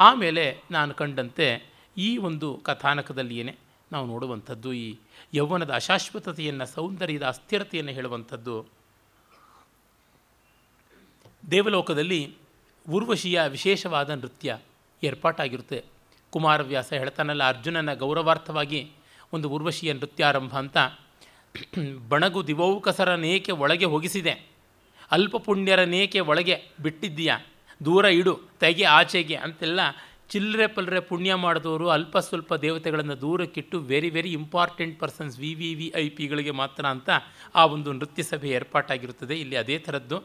ಆಮೇಲೆ ನಾನು ಕಂಡಂತೆ ಈ ಒಂದು ಕಥಾನಕದಲ್ಲಿಯೇ ನಾವು ನೋಡುವಂಥದ್ದು ಈ ಯೌವನದ ಅಶಾಶ್ವತತೆಯನ್ನು, ಸೌಂದರ್ಯದ ಅಸ್ಥಿರತೆಯನ್ನು ಹೇಳುವಂಥದ್ದು. ದೇವಲೋಕದಲ್ಲಿ ಊರ್ವಶಿಯ ವಿಶೇಷವಾದ ನೃತ್ಯ ಏರ್ಪಾಟಾಗಿರುತ್ತೆ. ಕುಮಾರವ್ಯಾಸ ಹೇಳ್ತಾನಲ್ಲ, ಅರ್ಜುನನ ಗೌರವಾರ್ಥವಾಗಿ ಒಂದು ಊರ್ವಶಿಯ ನೃತ್ಯಾರಂಭ ಅಂತ [clears throat] ಬಣಗು ದಿವೌಕಸರನೇಕೆ ಒಳಗೆ ಹೋಗಿಸಿದೆ. ಅಲ್ಪ ಪುಣ್ಯರನೇಕೆ ಒಳಗೆ ಬಿಟ್ಟಿದ್ದೀಯಾ? ದೂರ ಇಡು, ತೆಗೆ ಆಚೆಗೆ ಅಂತೆಲ್ಲ ಚಿಲ್ಲರೆ ಪಲ್ಲರೆ ಪುಣ್ಯ ಮಾಡಿದವರು ಅಲ್ಪ ಸ್ವಲ್ಪ ದೇವತೆಗಳನ್ನು ದೂರಕ್ಕಿಟ್ಟು very very important persons V V V I ಪಿಗಳಿಗೆ ಮಾತ್ರ ಅಂತ ಆ ಒಂದು ನೃತ್ಯ ಸಭೆ ಏರ್ಪಾಟಾಗಿರುತ್ತದೆ. ಇಲ್ಲಿ ಅದೇ ಥರದ್ದು.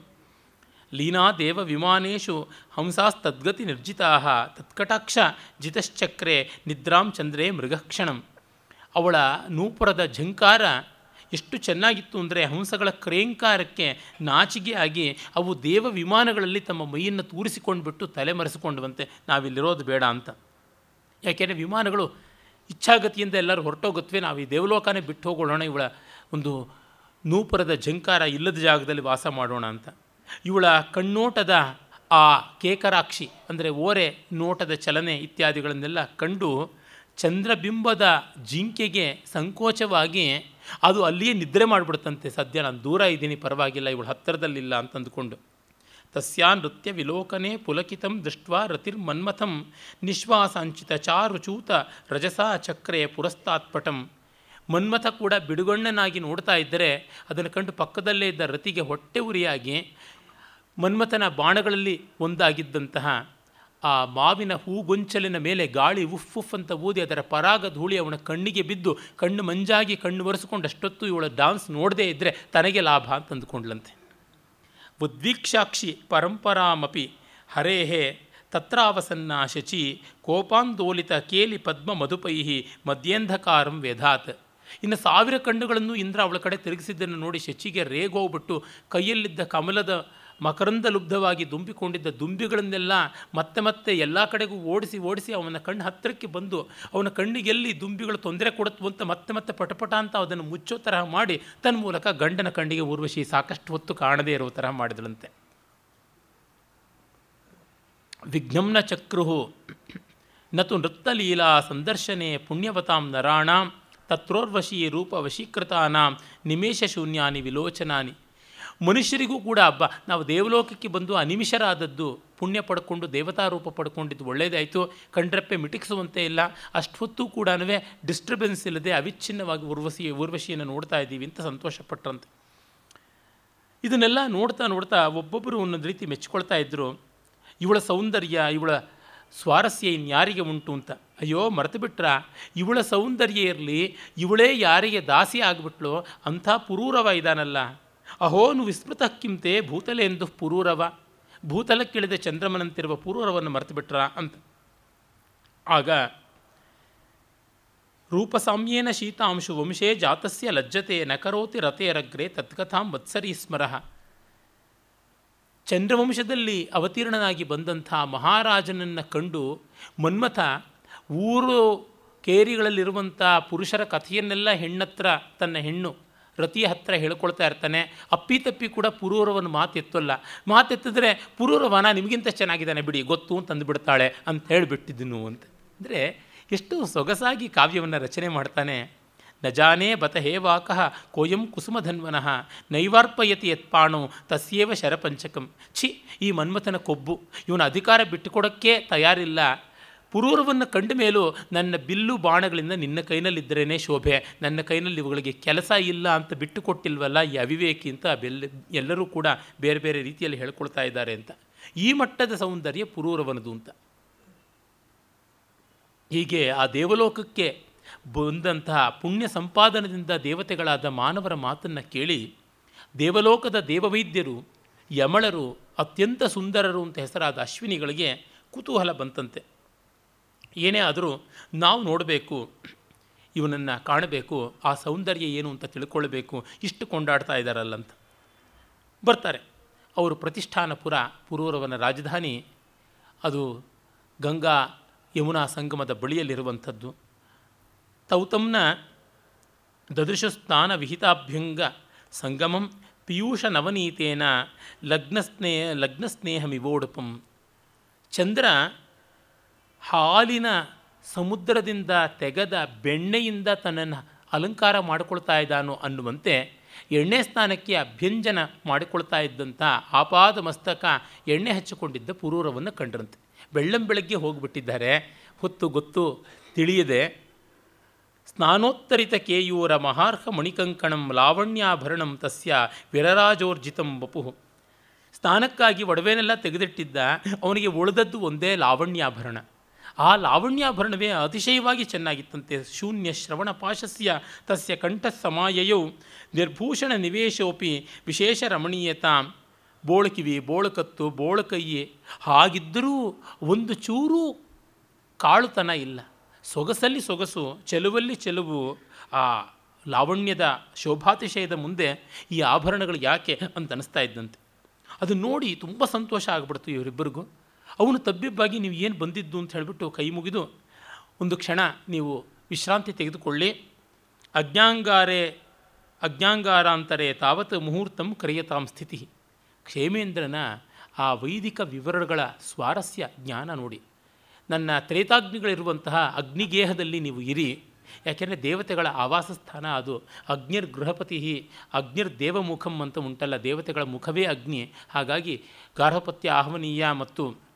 ಲೀನಾ ದೇವ ವಿಮಾನೇಶು ಹಂಸಾಸ್ತದ್ಗತಿ ನಿರ್ಜಿತಾ ತತ್ಕಟಾಕ್ಷ ಜಿತಶ್ಚಕ್ರೆ ನಿದ್ರಾಂ ಚಂದ್ರೇ ಮೃಗಕ್ಷಣಂ. ಅವಳ ನೂಪುರದ ಝಂಕಾರ ಎಷ್ಟು ಚೆನ್ನಾಗಿತ್ತು ಅಂದರೆ ಹಂಸಗಳ ಕ್ರೇಂಕಾರಕ್ಕೆ ನಾಚಿಗೆ ಆಗಿ ಅವು ದೇವ ವಿಮಾನಗಳಲ್ಲಿ ತಮ್ಮ ಮೈಯನ್ನು ತೂರಿಸಿಕೊಂಡ್ಬಿಟ್ಟು ತಲೆ ಮರೆಸಿಕೊಂಡವಂತೆ ನಾವಿಲ್ಲಿರೋದು ಬೇಡ ಅಂತ. ಯಾಕೆಂದರೆ ವಿಮಾನಗಳು ಇಚ್ಛಾಗತಿಯಿಂದ ಎಲ್ಲರೂ ಹೊರಟೋಗುತ್ತವೆ ನಾವು ಈ ದೇವಲೋಕನೇ ಬಿಟ್ಟು ಹೋಗೋಣ ಇವಳ ಒಂದು ನೂಪುರದ ಝಂಕಾರ ಇಲ್ಲದ ಜಾಗದಲ್ಲಿ ವಾಸ ಮಾಡೋಣ ಅಂತ. ಇವಳ ಕಣ್ಣೋಟದ ಆ ಕೇಕರಾಕ್ಷಿ ಅಂದರೆ ಓರೆ ನೋಟದ ಚಲನೆ ಇತ್ಯಾದಿಗಳನ್ನೆಲ್ಲ ಕಂಡು ಚಂದ್ರಬಿಂಬದ ಜಿಂಕೆಗೆ ಸಂಕೋಚವಾಗಿ ಅದು ಅಲ್ಲಿಯೇ ನಿದ್ರೆ ಮಾಡಿಬಿಡ್ತಂತೆ ಸದ್ಯ ನಾನು ದೂರ ಇದ್ದೀನಿ, ಪರವಾಗಿಲ್ಲ, ಇವಳು ಹತ್ತಿರದಲ್ಲಿಲ್ಲ ಅಂತಂದುಕೊಂಡು. ತಸ್ಯ ನೃತ್ಯ ವಿಲೋಕನೆ ಪುಲಕಿತಂ ದೃಷ್ಟ ರತಿರ್ಮನ್ಮಥಂ ನಿಶ್ವಾಸಾಂಚಿತ ಚಾರುಚೂತ ರಜಸಾ ಚಕ್ರೆ ಪುರಸ್ತಾತ್ಪಟಂ. ಮನ್ಮಥ ಕೂಡ ಬಿಡುಗಣ್ಣನಾಗಿ ನೋಡ್ತಾ ಇದ್ದರೆ ಅದನ್ನು ಕಂಡು ಪಕ್ಕದಲ್ಲೇ ಇದ್ದ ರತಿಗೆ ಹೊಟ್ಟೆ ಉರಿಯಾಗಿ ಮನ್ಮಥನ ಬಾಣಗಳಲ್ಲಿ ಒಂದಾಗಿದ್ದಂತಹ ಆ ಮಾವಿನ ಹೂಗೊಂಚಲಿನ ಮೇಲೆ ಗಾಳಿ ಉಫ್ ಉಫ್ ಅಂತ ಊದಿ ಅದರ ಪರಾಗ ಧೂಳಿ ಅವನ ಕಣ್ಣಿಗೆ ಬಿದ್ದು ಕಣ್ಣು ಮಂಜಾಗಿ ಕಣ್ಣು ಒರೆಸ್ಕೊಂಡು ಅಷ್ಟೊತ್ತು ಇವಳ ಡಾನ್ಸ್ ನೋಡದೇ ಇದ್ದರೆ ತನಗೆ ಲಾಭ ಅಂತ ಅಂದುಕೊಂಡ್ಲಂತೆ ಉದ್ವೀಕ್ಷಾಕ್ಷಿ ಪರಂಪರಾಮಪಿ ಹರೇಹೇ ತತ್ರಾವಸನ್ನ ಶಚಿ ಕೋಪಾಂದೋಲಿತ ಕೇಲಿ ಪದ್ಮ ಮಧುಪೈಹಿ ಮಧ್ಯಂಧಕಾರಂ ವೇದಾತ್. ಇನ್ನು ಸಾವಿರ ಕಣ್ಣುಗಳನ್ನು ಇಂದ್ರ ಅವಳ ಕಡೆ ತಿರುಗಿಸಿದ್ದನ್ನು ನೋಡಿ ಶಚಿಗೆ ರೇಗೋಗ್ಬಿಟ್ಟು ಕೈಯಲ್ಲಿದ್ದ ಕಮಲದ ಮಕರಂದ ಲುಬ್ಧವಾಗಿ ದುಂಬಿಕೊಂಡಿದ್ದ ದುಂಬಿಗಳನ್ನೆಲ್ಲ ಮತ್ತೆ ಮತ್ತೆ ಎಲ್ಲ ಕಡೆಗೂ ಓಡಿಸಿ ಓಡಿಸಿ ಅವನ ಕಣ್ಣು ಹತ್ತಿರಕ್ಕೆ ಬಂದು ಅವನ ಕಣ್ಣಿಗೆಲ್ಲಿ ದುಂಬಿಗಳು ತೊಂದರೆ ಕೊಡುತ್ತಂತ ಅಂತ ಮತ್ತೆ ಮತ್ತೆ ಪಟಪಟ ಅಂತ ಅದನ್ನು ಮುಚ್ಚೋ ತರಹ ಮಾಡಿ ತನ್ನ ಮೂಲಕ ಗಂಡನ ಕಣ್ಣಿಗೆ ಊರ್ವಶಿ ಸಾಕಷ್ಟು ಹೊತ್ತು ಕಾಣದೇ ಇರೋ ತರಹ ಮಾಡಿದಳಂತೆ. ವಿಘ್ನಂನ ಚಕ್ರುಹು ನತು ನೃತ್ತಲೀಲಾ ಸಂದರ್ಶನೆ ಪುಣ್ಯವತಾಂ ನರಾಣಾಂ ತತ್ರೋರ್ವಶೀ ರೂಪ ವಶೀಕೃತಾನಾಂ ನಿಮೇಶ ಶೂನ್ಯಾನಿ ವಿಲೋಚನಾನಿ. ಮನುಷ್ಯರಿಗೂ ಕೂಡ ಹಬ್ಬ. ನಾವು ದೇವಲೋಕಕ್ಕೆ ಬಂದು ಅನಿಮಿಷರಾದದ್ದು ಪುಣ್ಯ ಪಡ್ಕೊಂಡು, ದೇವತಾ ರೂಪ ಪಡ್ಕೊಂಡಿದ್ದು ಒಳ್ಳೆಯದಾಯಿತು ಕಂಡ್ರಪ್ಪೆ ಮಿಟಿಕ್ಸುವಂತೆ ಇಲ್ಲ. ಅಷ್ಟೊತ್ತು ಕೂಡ ಡಿಸ್ಟರ್ಬೆನ್ಸ್ ಇಲ್ಲದೆ ಅವಿಚ್ಛಿನ್ನವಾಗಿ ಉರ್ವಶಿ ಊರ್ವಶಿಯನ್ನು ನೋಡ್ತಾ ಇದ್ದೀವಿ ಅಂತ ಸಂತೋಷಪಟ್ಟರಂತೆ. ಇದನ್ನೆಲ್ಲ ನೋಡ್ತಾ ನೋಡ್ತಾ ಒಬ್ಬೊಬ್ಬರು ಒಂದೊಂದು ರೀತಿ ಮೆಚ್ಕೊಳ್ತಾ ಇದ್ದರು ಇವಳ ಸೌಂದರ್ಯ, ಇವಳ ಸ್ವಾರಸ್ಯ ಇನ್ಯಾರಿಗೆ ಉಂಟು? ಅಂತ. ಅಯ್ಯೋ, ಮರೆತು ಬಿಟ್ರ. ಇವಳ ಸೌಂದರ್ಯ ಇರಲಿ. ಇವಳೇ ಯಾರಿಗೆ ದಾಸಿ ಆಗಿಬಿಟ್ಲು? ಅಂಥ ಪುರೂರವ ಇದಾನಲ್ಲ. ಅಹೋನು ವಿಸ್ಮೃತ ಕಿಂತೆ ಭೂತಲೆಂದು ಪುರೂರವ. ಭೂತಲಕ್ಕಿಳಿದ ಚಂದ್ರಮನಂತಿರುವ ಪುರೂರವನ್ನು ಮರೆತು ಬಿಟ್ರ ಅಂತ. ಆಗ ರೂಪಸಾಮ್ಯೇನ ಶೀತಾಂಶು ವಂಶೇ ಜಾತಸ್ಯ ಲಜ್ಜತೆ ನಕರೋತಿ ರಥೆಯರಗ್ರೆ ತತ್ಕಥಾಂ ವತ್ಸರಿ ಸ್ಮರಃ. ಚಂದ್ರವಂಶದಲ್ಲಿ ಅವತೀರ್ಣನಾಗಿ ಬಂದಂಥ ಮಹಾರಾಜನನ್ನು ಕಂಡು ಮನ್ಮಥ ಊರು ಕೇರಿಗಳಲ್ಲಿರುವಂಥ ಪುರುಷರ ಕಥೆಯನ್ನೆಲ್ಲ ಹೆಣ್ಣತ್ರ ತನ್ನ ಹೆಣ್ಣು. ರತಿಯ ಹತ್ತಿರ ಹೇಳ್ಕೊಳ್ತಾ ಇರ್ತಾನೆ. ಅಪ್ಪಿತಪ್ಪಿ ಕೂಡ ಪುರೂರವನ ಮಾತೆತ್ತಲ್ಲ ಮಾತೆತ್ತಿದ್ರೆ ಪುರೂರವನ ನಿಮಗಿಂತ ಚೆನ್ನಾಗಿದ್ದಾನೆ ಬಿಡಿ, ಗೊತ್ತು ಅಂತ ಅಂದುಬಿಡ್ತಾಳೆ ಅಂತ ಹೇಳಿಬಿಟ್ಟಿದ್ದನು ಅಂತ. ಅಂದರೆ ಎಷ್ಟು ಸೊಗಸಾಗಿ ಕಾವ್ಯವನ್ನು ರಚನೆ ಮಾಡ್ತಾನೆ. ನ ಜಾನೇ ಬತ ಕೋಯಂ ಕುಸುಮಧನ್ವನಃ, ನೈವಾರ್ಪಯತಿ ಯತ್ಪಾಣು ತಸ್ಯೇವ ಶರಪಂಚಕಂ. ಛಿ, ಈ ಮನ್ಮಥನ ಕೊಬ್ಬು, ಇವನ ಅಧಿಕಾರ ಬಿಟ್ಟುಕೊಡೋಕ್ಕೆ ತಯಾರಿಲ್ಲ. ಪುರೂರವನ್ನು ಕಂಡ ಮೇಲೂ ನನ್ನ ಬಿಲ್ಲು ಬಾಣಗಳಿಂದ ನಿನ್ನ ಕೈನಲ್ಲಿದ್ದರೇ ಶೋಭೆ. ನನ್ನ ಕೈನಲ್ಲಿ ಇವುಗಳಿಗೆ ಕೆಲಸ ಇಲ್ಲ ಅಂತ ಬಿಟ್ಟು ಕೊಟ್ಟಿಲ್ವಲ್ಲ ಈ ಅವಿವೇಕಿ ಅಂತ ಎಲ್ಲರೂ ಕೂಡ ಬೇರೆ ಬೇರೆ ರೀತಿಯಲ್ಲಿ ಹೇಳ್ಕೊಳ್ತಾ ಇದ್ದಾರೆ ಅಂತ. ಈ ಮಟ್ಟದ ಸೌಂದರ್ಯ ಪುರೂರವನದು ಅಂತ. ಹೀಗೆ ಆ ದೇವಲೋಕಕ್ಕೆ ಬಂದಂತಹ ಪುಣ್ಯ ಸಂಪಾದನದಿಂದ ದೇವತೆಗಳಾದ ಮಾನವರ ಮಾತನ್ನು ಕೇಳಿ ದೇವಲೋಕದ ದೇವವೈದ್ಯರು, ಯಮಳರು, ಅತ್ಯಂತ ಸುಂದರರು ಅಂತ ಹೆಸರಾದ ಅಶ್ವಿನಿಗಳಿಗೆ ಕುತೂಹಲ ಬಂತಂತೆ. ಏನೇ ಆದರೂ ನಾವು ನೋಡಬೇಕು, ಇವನನ್ನು ಕಾಣಬೇಕು, ಆ ಸೌಂದರ್ಯ ಏನು ಅಂತ ತಿಳ್ಕೊಳ್ಬೇಕು, ಇಷ್ಟು ಕೊಂಡಾಡ್ತಾ ಇದ್ದಾರಲ್ಲಂತ. ಬರ್ತಾರೆ. ಅವರು ಪ್ರತಿಷ್ಠಾನಪುರ ಪುರೂರವನ ರಾಜಧಾನಿ, ಅದು ಗಂಗಾ ಯಮುನಾ ಸಂಗಮದ ಬಳಿಯಲ್ಲಿರುವಂಥದ್ದು. ತೌತಮ್ನ ದದೃಶ ಸ್ನಾನ ವಿಹಿತಾಭ್ಯಂಗ ಸಂಗಮಂ ಪಿಯೂಷ ನವನೀತೇನ ಲಗ್ನಸ್ನೇಹ, ಲಗ್ನಸ್ನೇಹಮಿವೋಡುಪಂ. ಚಂದ್ರ ಹಾಲಿನ ಸಮುದ್ರದಿಂದ ತೆಗೆದ ಬೆಣ್ಣೆಯಿಂದ ತನ್ನನ್ನು ಅಲಂಕಾರ ಮಾಡಿಕೊಳ್ತಾ ಇದ್ದಾನೋ ಅನ್ನುವಂತೆ ಎಣ್ಣೆ ಸ್ನಾನಕ್ಕೆ ಅಭ್ಯಂಜನ ಮಾಡಿಕೊಳ್ತಾ ಇದ್ದಂಥ ಆಪಾದ ಮಸ್ತಕ ಎಣ್ಣೆ ಹಚ್ಚಿಕೊಂಡಿದ್ದ ಪುರೂರವನ್ನು ಕಂಡ್ರಂತೆ. ಬೆಳ್ಳಂ ಬೆಳಗ್ಗೆ ಹೋಗಿಬಿಟ್ಟಿದ್ದಾರೆ. ಹೊತ್ತು ಗೊತ್ತು ತಿಳಿಯದೆ, ಸ್ನಾನೋತ್ತರಿತ ಕೇಯೂರ ಮಹಾರ್ಹ ಮಣಿಕಂಕಣಂ ಲಾವಣ್ಯಾಭರಣಂ ತಸ್ಯ ವಿರರಾಜೋರ್ಜಿತಂ ವಪು. ಸ್ನಾನಕ್ಕಾಗಿ ಒಡವೆನೆಲ್ಲ ತೆಗೆದಿಟ್ಟಿದ್ದ ಅವನಿಗೆ ಉಳಿದದ್ದು ಒಂದೇ ಲಾವಣ್ಯಾಭರಣ. ಆ ಲಾವಣ್ಯಾಭರಣವೇ ಅತಿಶಯವಾಗಿ ಚೆನ್ನಾಗಿತ್ತಂತೆ. ಶೂನ್ಯ ಶ್ರವಣ ಪಾಶಸ್ಯ ತಸ್ಯ ಕಂಠ ಸಮಾಯೆಯು ನಿರ್ಭೂಷಣ ನಿವೇಶೋಪಿ ವಿಶೇಷ ರಮಣೀಯತಾ. ಬೋಳಕಿವಿ ಬೋಳಕತ್ತು ಬೋಳಕೈಯೇ. ಹಾಗಿದ್ದರೂ ಒಂದು ಚೂರು ಕಾಳುತನ ಇಲ್ಲ. ಸೊಗಸಲ್ಲಿ ಸೊಗಸು, ಚೆಲುವಲ್ಲಿ ಚೆಲುವು. ಆ ಲಾವಣ್ಯದ ಶೋಭಾತಿಶಯದ ಮುಂದೆ ಈ ಆಭರಣಗಳು ಯಾಕೆ ಅಂತ ಅನಿಸ್ತಾ ಇದ್ದಂತೆ. ಅದು ನೋಡಿ ತುಂಬ ಸಂತೋಷ ಆಗ್ಬಿಡ್ತು ಇವರಿಬ್ಬರಿಗೂ. ಅವನು ತಬ್ಬಿಬ್ಬಾಗಿ ನೀವು ಏನು ಬಂದಿದ್ದು ಅಂತ ಹೇಳಿಬಿಟ್ಟು ಕೈ ಮುಗಿದು ಒಂದು ಕ್ಷಣ ನೀವು ವಿಶ್ರಾಂತಿ ತೆಗೆದುಕೊಳ್ಳಿ. ಅಜ್ಞಾಂಗಾರೆ ಅಜ್ಞಾಂಗಾರಾಂತರೇ ತಾವತ್ ಮುಹೂರ್ತಂ ಕರೆಯತಾಂ ಸ್ಥಿತಿ. ಕ್ಷೇಮೇಂದ್ರನ ಆ ವೈದಿಕ ವಿವರಗಳ ಸ್ವಾರಸ್ಯ ಜ್ಞಾನ ನೋಡಿ. ನನ್ನ ತ್ರೇತಾಗ್ನಿಗಳಿರುವಂತಹ ಅಗ್ನಿಗೇಹದಲ್ಲಿ ನೀವು ಇರಿ. ಯಾಕೆಂದರೆ ದೇವತೆಗಳ ಆವಾಸ ಸ್ಥಾನ ಅದು ಅಗ್ನಿರ್ ಗೃಹಪತಿ ಅಗ್ನಿರ್ ದೇವಮುಖಂ ಅಂತ ಉಂಟಲ್ಲ, ದೇವತೆಗಳ ಮುಖವೇ ಅಗ್ನಿ. ಹಾಗಾಗಿ ಗಾರ್ಹಪತ್ಯ, ಆಹ್ವನೀಯ ಮತ್ತು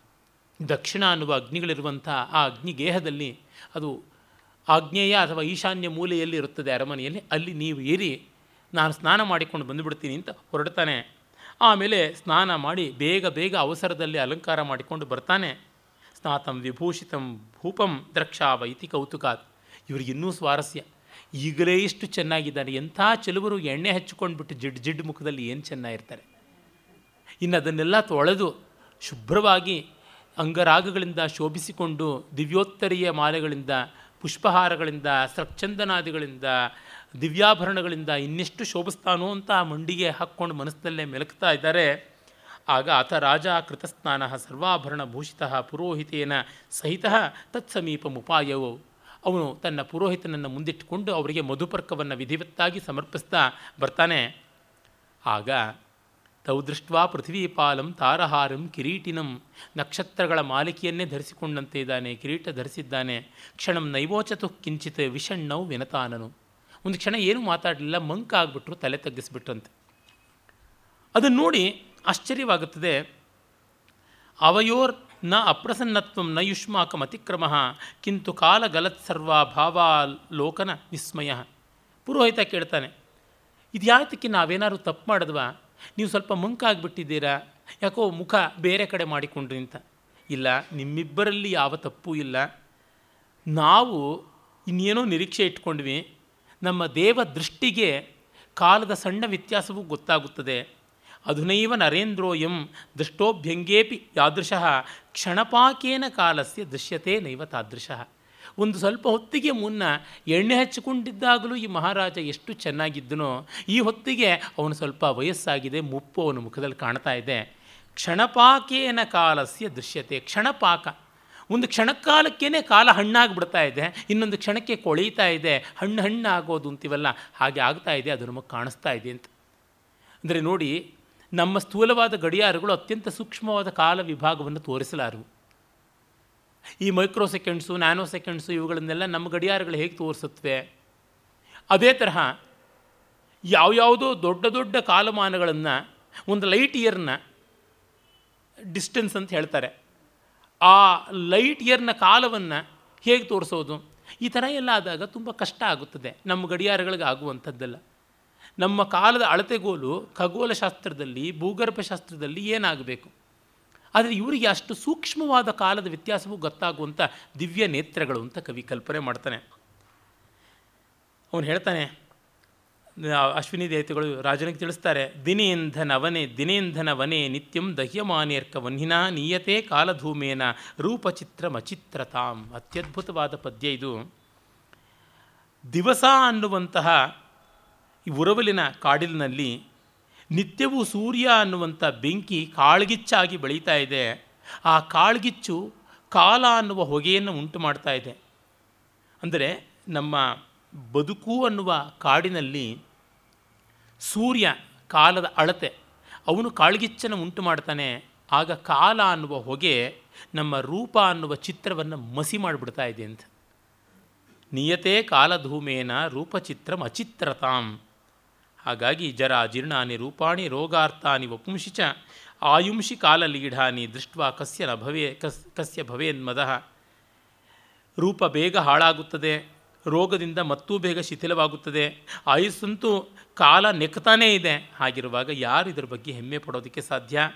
ದಕ್ಷಿಣ ಅನ್ನುವ ಅಗ್ನಿಗಳಿರುವಂಥ ಆ ಅಗ್ನಿಗೇಹದಲ್ಲಿ ಅದು ಆಗ್ನೇಯ ಅಥವಾ ಈಶಾನ್ಯ ಮೂಲೆಯಲ್ಲಿ ಇರುತ್ತದೆ ಅರಮನೆಯಲ್ಲಿ. ಅಲ್ಲಿ ನೀವು ಏರಿ, ನಾನು ಸ್ನಾನ ಮಾಡಿಕೊಂಡು ಬಂದುಬಿಡ್ತೀನಿ ಅಂತ ಹೊರಡ್ತಾನೆ. ಆಮೇಲೆ ಸ್ನಾನ ಮಾಡಿ ಬೇಗ ಬೇಗ ಅವಸರದಲ್ಲಿ ಅಲಂಕಾರ ಮಾಡಿಕೊಂಡು ಬರ್ತಾನೆ. ಸ್ನಾತಂ ವಿಭೂಷಿತಂ ಭೂಪಂ ದ್ರಕ್ಷಾವ ಇತಿ ಕೌತುಕಾತ್. ಇವರಿಗಿನ್ನೂ ಸ್ವಾರಸ್ಯ. ಈಗಲೇ ಇಷ್ಟು ಚೆನ್ನಾಗಿದ್ದಾನೆ ಎಂಥ ಚೆಲುವರು ಎಣ್ಣೆ ಹಚ್ಚಿಕೊಂಡ್ಬಿಟ್ಟು ಜಿಡ್ ಜಿಡ್ ಮುಖದಲ್ಲಿ ಏನು ಚೆನ್ನಾಗಿರ್ತಾರೆ. ಇನ್ನು ಅದನ್ನೆಲ್ಲ ತೊಳೆದು ಶುಭ್ರವಾಗಿ ಅಂಗರಾಗಗಳಿಂದ ಶೋಭಿಸಿಕೊಂಡು ದಿವ್ಯೋತ್ತರೀಯ ಮಾಲೆಗಳಿಂದ, ಪುಷ್ಪಹಾರಗಳಿಂದ ಸಕ್ಚಂದನಾದಿಗಳಿಂದ ದಿವ್ಯಾಭರಣಗಳಿಂದ ಇನ್ನೆಷ್ಟು ಶೋಭಿಸ್ತಾನೋ ಅಂತ ಮಂಡಿಗೆ ಹಾಕ್ಕೊಂಡು ಮನಸ್ಸಿನಲ್ಲೇ ಮೆಲಕ್ತಾ ಇದ್ದಾರೆ. ಆಗ ಆತ ರಾಜ ಕೃತಸ್ನಾನ ಸರ್ವಾಭರಣ ಭೂಷಿತ ಪುರೋಹಿತೇನ ಸಹಿತ ತತ್ಸಮೀಪಮುಪಾಯವು ಅವನು ತನ್ನ ಪುರೋಹಿತನನ್ನು ಮುಂದಿಟ್ಟುಕೊಂಡು ಅವರಿಗೆ ಮಧುಪರ್ಕವನ್ನು ವಿಧಿವತ್ತಾಗಿ ಸಮರ್ಪಿಸ್ತಾ ಬರ್ತಾನೆ. ಆಗ ತೌ ದೃಷ್ಟ್ವಾ ಪೃಥ್ವೀಪಾಲಂ ತಾರಹಾರಂ ಕಿರೀಟಿನಂ. ನಕ್ಷತ್ರಗಳ ಮಾಲಿಕೆಯನ್ನೇ ಧರಿಸಿಕೊಂಡಂತೆ ಇದ್ದಾನೆ ಕಿರೀಟ ಧರಿಸಿದ್ದಾನೆ. ಕ್ಷಣಂ ನೈವೋಚತು ಕಿಂಚಿತ್ ವಿಷಣ್ಣವು ವಿನತಾನನು. ಒಂದು ಕ್ಷಣ ಏನೂ ಮಾತಾಡಲಿಲ್ಲ, ಮಂಕ ಆಗಿಬಿಟ್ರು, ತಲೆ ತಗ್ಗಿಸ್ಬಿಟ್ರಂತೆ ಅದನ್ನು ನೋಡಿ ಆಶ್ಚರ್ಯವಾಗುತ್ತದೆ. ಅವಯೋರ್ನ ಅಪ್ರಸನ್ನತ್ವ ನ ಯುಷ್ಮಾಕಂ ಅತಿಕ್ರಮ, ಕಿಂತು ಗಲತ್ಸರ್ವ ಭಾವಾಲೋಕನ ವಿಸ್ಮಯ. ಪುರೋಹಿತ ಕೇಳ್ತಾನೆ, ಇದ್ಯಾತಕ್ಕೆ ನಾವೇನಾದ್ರು ತಪ್ಪು ಮಾಡಿದ್ವಾ? ನೀವು ಸ್ವಲ್ಪ ಮಂಕಾಗ್ಬಿಟ್ಟಿದ್ದೀರಾ? ಯಾಕೋ ಮುಖ ಬೇರೆ ಕಡೆ ಮಾಡಿಕೊಂಡ್ರಿ ಅಂತ. ಇಲ್ಲ, ನಿಮ್ಮಿಬ್ಬರಲ್ಲಿ ಯಾವ ತಪ್ಪೂ ಇಲ್ಲ. ನಾವು ಇನ್ನೇನೋ ನಿರೀಕ್ಷೆ ಇಟ್ಕೊಂಡ್ವಿ. ನಮ್ಮ ದೇವ ದೃಷ್ಟಿಗೆ ಕಾಲದ ಸಣ್ಣ ವ್ಯತ್ಯಾಸವೂ ಗೊತ್ತಾಗುತ್ತದೆ. ಅಧುನೈವ ನರೇಂದ್ರೋಯಂ ದೃಷ್ಟೋಭ್ಯಂಗೇಪಿ ಯಾದೃಶಃ ಕ್ಷಣಪಾಕೇನ ಕಾಲಸ್ಯ ದೃಶ್ಯತೆ ನೈವ ತಾದೃಶಃ. ಒಂದು ಸ್ವಲ್ಪ ಹೊತ್ತಿಗೆ ಮುನ್ನ ಎಣ್ಣೆ ಹಚ್ಚಿಕೊಂಡಿದ್ದಾಗಲೂ ಈ ಮಹಾರಾಜ ಎಷ್ಟು ಚೆನ್ನಾಗಿದ್ದನೋ, ಈ ಹೊತ್ತಿಗೆ ಅವನು ಸ್ವಲ್ಪ ವಯಸ್ಸಾಗಿದೆ, ಮುಪ್ಪು ಅವನ ಮುಖದಲ್ಲಿ ಕಾಣ್ತಾ ಇದೆ. ಕ್ಷಣಪಾಕೇನ ಕಾಲಸ್ಯ ದೃಶ್ಯತೆ, ಕ್ಷಣಪಾಕ. ಒಂದು ಕ್ಷಣಕಾಲಕ್ಕೇ ಕಾಲ ಹಣ್ಣಾಗ್ಬಿಡ್ತಾ ಇದೆ, ಇನ್ನೊಂದು ಕ್ಷಣಕ್ಕೆ ಕೊಳೀತಾ ಇದೆ, ಹಣ್ಣು ಹಣ್ಣು ಆಗೋದು ಅಂತೀವಲ್ಲ, ಹಾಗೆ ಆಗ್ತಾ ಇದೆ, ಅದು ನಮಗೆ ಕಾಣಿಸ್ತಾ ಇದೆ ಅಂತ. ಅಂದರೆ ನೋಡಿ, ನಮ್ಮ ಸ್ಥೂಲವಾದ ಗಡಿಯಾರಗಳು ಅತ್ಯಂತ ಸೂಕ್ಷ್ಮವಾದ ಕಾಲ ವಿಭಾಗವನ್ನು ತೋರಿಸಲಾರವು ಈ ಮೈಕ್ರೋ ಸೆಕೆಂಡ್ಸು ನ್ಯಾನೋ ಸೆಕೆಂಡ್ಸು ಇವುಗಳನ್ನೆಲ್ಲ ನಮ್ಮ ಗಡಿಯಾರಗಳು ಹೇಗೆ ತೋರಿಸುತ್ತವೆ? ಅದೇ ತರಹ ಯಾವ್ಯಾವುದೋ ದೊಡ್ಡ ದೊಡ್ಡ ಕಾಲಮಾನಗಳನ್ನು, ಒಂದು ಲೈಟ್ ಇಯರ್ನ ಡಿಸ್ಟೆನ್ಸ್ ಅಂತ ಹೇಳ್ತಾರೆ. ಆ ಲೈಟ್ ಇಯರ್ನ ಕಾಲವನ್ನು ಹೇಗೆ ತೋರಿಸೋದು? ಈ ಥರ ಎಲ್ಲ ಆದಾಗ ತುಂಬ ಕಷ್ಟ ಆಗುತ್ತದೆ. ನಮ್ಮ ಗಡಿಯಾರಗಳಿಗೆ ಆಗುವಂಥದ್ದೆಲ್ಲ. ನಮ್ಮ ಕಾಲದ ಅಳತೆಗೋಲು ಖಗೋಲಶಾಸ್ತ್ರದಲ್ಲಿ ಭೂಗರ್ಭಶಾಸ್ತ್ರದಲ್ಲಿ ಏನಾಗಬೇಕು? ಆದರೆ ಇವರಿಗೆ ಅಷ್ಟು ಸೂಕ್ಷ್ಮವಾದ ಕಾಲದ ವ್ಯತ್ಯಾಸವೂ ಗೊತ್ತಾಗುವಂಥ ದಿವ್ಯ ನೇತ್ರಗಳು ಅಂತ ಕವಿ ಕಲ್ಪನೆ ಮಾಡ್ತಾನೆ. ಅವನು ಹೇಳ್ತಾನೆ, ಅಶ್ವಿನಿ ದೇವತೆಗಳು ರಾಜನಿಗೆ ತಿಳಿಸ್ತಾರೆ ದಿನೇಂಧನ ವನೆ ದಿನೇಂಧನ ವನೆ ನಿತ್ಯಂ ದಹ್ಯಮಾನೇರ್ಕ ವನ್ಹಿನ ನೀಯತೆ ಕಾಲಧೂಮೇನ ರೂಪಚಿತ್ರ ಮಚಿತ್ರತಾಂ. ಅತ್ಯದ್ಭುತವಾದ ಪದ್ಯ ಇದು. ದಿವಸ ಅನ್ನುವಂತಹ ಈ ಉರವಲಿನ ಕಾಡಿಲಿನಲ್ಲಿ ನಿತ್ಯವೂ ಸೂರ್ಯ ಅನ್ನುವಂಥ ಬೆಂಕಿ ಕಾಳ್ಗಿಚ್ಚಾಗಿ ಬೆಳೀತಾ ಇದೆ. ಆ ಕಾಳ್ಗಿಚ್ಚು ಕಾಲ ಅನ್ನುವ ಹೊಗೆಯನ್ನು ಉಂಟು ಮಾಡ್ತಾ ಇದೆ. ಅಂದರೆ ನಮ್ಮ ಬದುಕು ಅನ್ನುವ ಕಾಡಿನಲ್ಲಿ ಸೂರ್ಯ ಕಾಲದ ಅಳತೆ, ಅವನು ಕಾಳ್ಗಿಚ್ಚನ್ನು ಉಂಟು ಮಾಡ್ತಾನೆ. ಆಗ ಕಾಲ ಅನ್ನುವ ಹೊಗೆ ನಮ್ಮ ರೂಪ ಅನ್ನುವ ಚಿತ್ರವನ್ನು ಮಸಿ ಮಾಡಿಬಿಡ್ತಾ ಇದೆ ಅಂತ. ನಿಯತೆ ಕಾಲಧೂಮೇನ ರೂಪಚಿತ್ರಂ ಅಚಿತ್ರತಾಂ ಹಾಗಾಗಿ ಜರ ಜೀರ್ಣಾನಿ ರೂಪಾಣಿ ರೋಗಾರ್ಥಾನಿ ವಪುಂಶಿ ಚ ಆಯುಂಷಿ ಕಾಲಲೀಢಾನಿ ದೃಷ್ಟ ಕಸ್ಯ ನ ಭವೇ ಕಸ್ ಕಸ್ಯ ಭವೇನ್ಮದಃ. ರೂಪ ಬೇಗ ಹಾಳಾಗುತ್ತದೆ, ರೋಗದಿಂದ ಮತ್ತೂ ಬೇಗ ಶಿಥಿಲವಾಗುತ್ತದೆ, ಆಯುಸ್ಸಂತೂ ಕಾಲ ನೆಕ್ತಾನೇ ಇದೆ, ಹಾಗಿರುವಾಗ ಯಾರು ಇದರ ಬಗ್ಗೆ ಹೆಮ್ಮೆ ಪಡೋದಕ್ಕೆ ಸಾಧ್ಯ?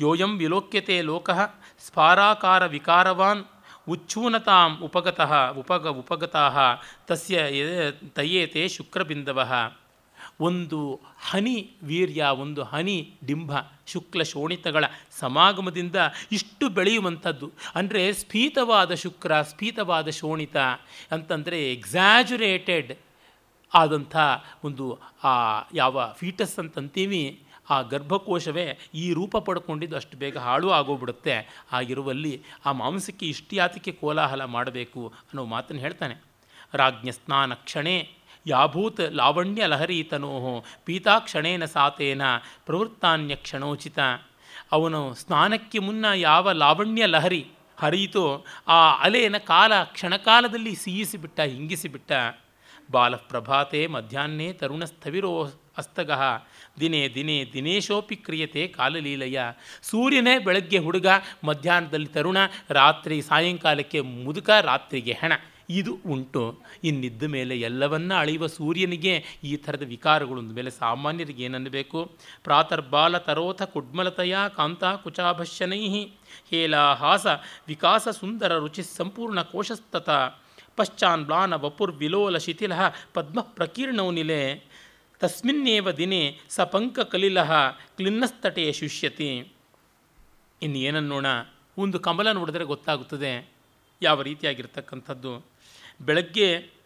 ಯೋಯಂ ವಿಲೋಕ್ಯತೆ ಲೋಕಃ ಸ್ಫಾರಾಕಾರ ವಿಕಾರವಾನ್ ಉಚ್ಛೂನತಾಂ ಉಪಗತಃ ಉಪಗ ಉಪಗತಃ ತಸ್ಯ ತಯೇತೆ ಶುಕ್ರಬಿಂದವಃ ಒಂದು ಹನಿ ವೀರ್ಯ, ಒಂದು ಹನಿ ಡಿಂಬ, ಶುಕ್ಲ ಶೋಣಿತಗಳ ಸಮಾಗಮದಿಂದ ಇಷ್ಟು ಬೆಳೆಯುವಂಥದ್ದು. ಅಂದರೆ ಸ್ಫೀತವಾದ ಶುಕ್ರ, ಸ್ಫೀತವಾದ ಶೋಣಿತ ಅಂತಂದರೆ ಎಕ್ಸಾಜುರೇಟೆಡ್ ಆದಂಥ ಒಂದು, ಆ, ಯಾವ ಫೀಟಸ್ ಅಂತಂತೀವಿ, ಆ ಗರ್ಭಕೋಶವೇ ಈ ರೂಪ ಪಡ್ಕೊಂಡಿದ್ದು ಅಷ್ಟು ಬೇಗ ಹಾಳು ಆಗೋಗ್ಬಿಡುತ್ತೆ. ಆಗಿರುವಲ್ಲಿ ಆ ಮಾಂಸಕ್ಕೆ ಇಷ್ಟ್ಯಾತಕ್ಕೆ ಕೋಲಾಹಲ ಮಾಡಬೇಕು ಅನ್ನೋ ಮಾತನ್ನು ಹೇಳ್ತಾನೆ. ರಾಜ್ಞ ಸ್ನಾನ ಕ್ಷಣೇ ಯಾಭೂತ್ ಲಾವಣ್ಯ ಲಹರಿ ತನೋ ಪೀತಾಕ್ಷಣೇನ ಸಾತೇನ ಪ್ರವೃತ್ತಾನ್ಯ ಕ್ಷಣೋಚಿತ. ಅವನು ಸ್ನಾನಕ್ಕೆ ಮುನ್ನ ಯಾವ ಲಾವಣ್ಯ ಲಹರಿ ಹರಿಯಿತೋ ಆ ಅಲೆನ ಕಾಲ ಕ್ಷಣಕಾಲದಲ್ಲಿ ಸೀಯಿಸಿಬಿಟ್ಟ, ಹಿಂಗಿಸಿಬಿಟ್ಟ. ಬಾಲಪ್ರಭಾತೆ ಮಧ್ಯಾಹ್ನೆ ತರುಣಸ್ಥವಿರೋ ಅಸ್ತಗಃ. ದಿನೇ ದಿನೇ ದಿನೇಶೋಪಿ ಕ್ರಿಯತೆ ಕಾಲಲೀಲಯ. ಸೂರ್ಯನೇ ಬೆಳಗ್ಗೆ ಹುಡುಗ, ಮಧ್ಯಾಹ್ನದಲ್ಲಿ ತರುಣ, ರಾತ್ರಿ ಸಾಯಂಕಾಲಕ್ಕೆ ಮುದುಕ, ರಾತ್ರಿಗೆ ಹೆಣ. ಇದು ಉಂಟು. ಇನ್ನಿದ್ದ ಮೇಲೆ ಎಲ್ಲವನ್ನ ಅಳೆಯುವ ಸೂರ್ಯನಿಗೆ ಈ ಥರದ ವಿಕಾರಗಳು ಒಂದು ಮೇಲೆ ಸಾಮಾನ್ಯರಿಗೆ ಏನನ್ನಬೇಕು ಪ್ರಾತರ್ಬಾಲ ತರೋಥ ಕುಡ್ಮಲತೆಯ ಕಾಂತ ಕುಚಾಭಶ್ಯನೈ ಹೇಲಾಹಾಸ ವಿಕಾಸ ಸುಂದರ ರುಚಿ ಸಂಪೂರ್ಣ ಕೋಶಸ್ತತ. ಪಶ್ಚಾನ್ ಬ್ಲಾನ ವಪುರ್ವಿಲೋಲ ಶಿಥಿಲ ಪದ್ಮ ಪ್ರಕೀರ್ಣೌ ನಿಲೆ. ತಸ್ಮಿನ್ನೇವ ದಿನೇ ಸಪಂಕ ಕಲಿಲ ಕ್ಲಿನ್ನಸ್ತಟೆಯ ಶುಷ್ಯತಿ. ಇನ್ನು ಏನನ್ನೋಣ? ಒಂದು ಕಮಲ ನೋಡಿದರೆ ಗೊತ್ತಾಗುತ್ತದೆ. ಯಾವ ರೀತಿಯಾಗಿರ್ತಕ್ಕಂಥದ್ದು? ಬೆಳಗ್ಗೆ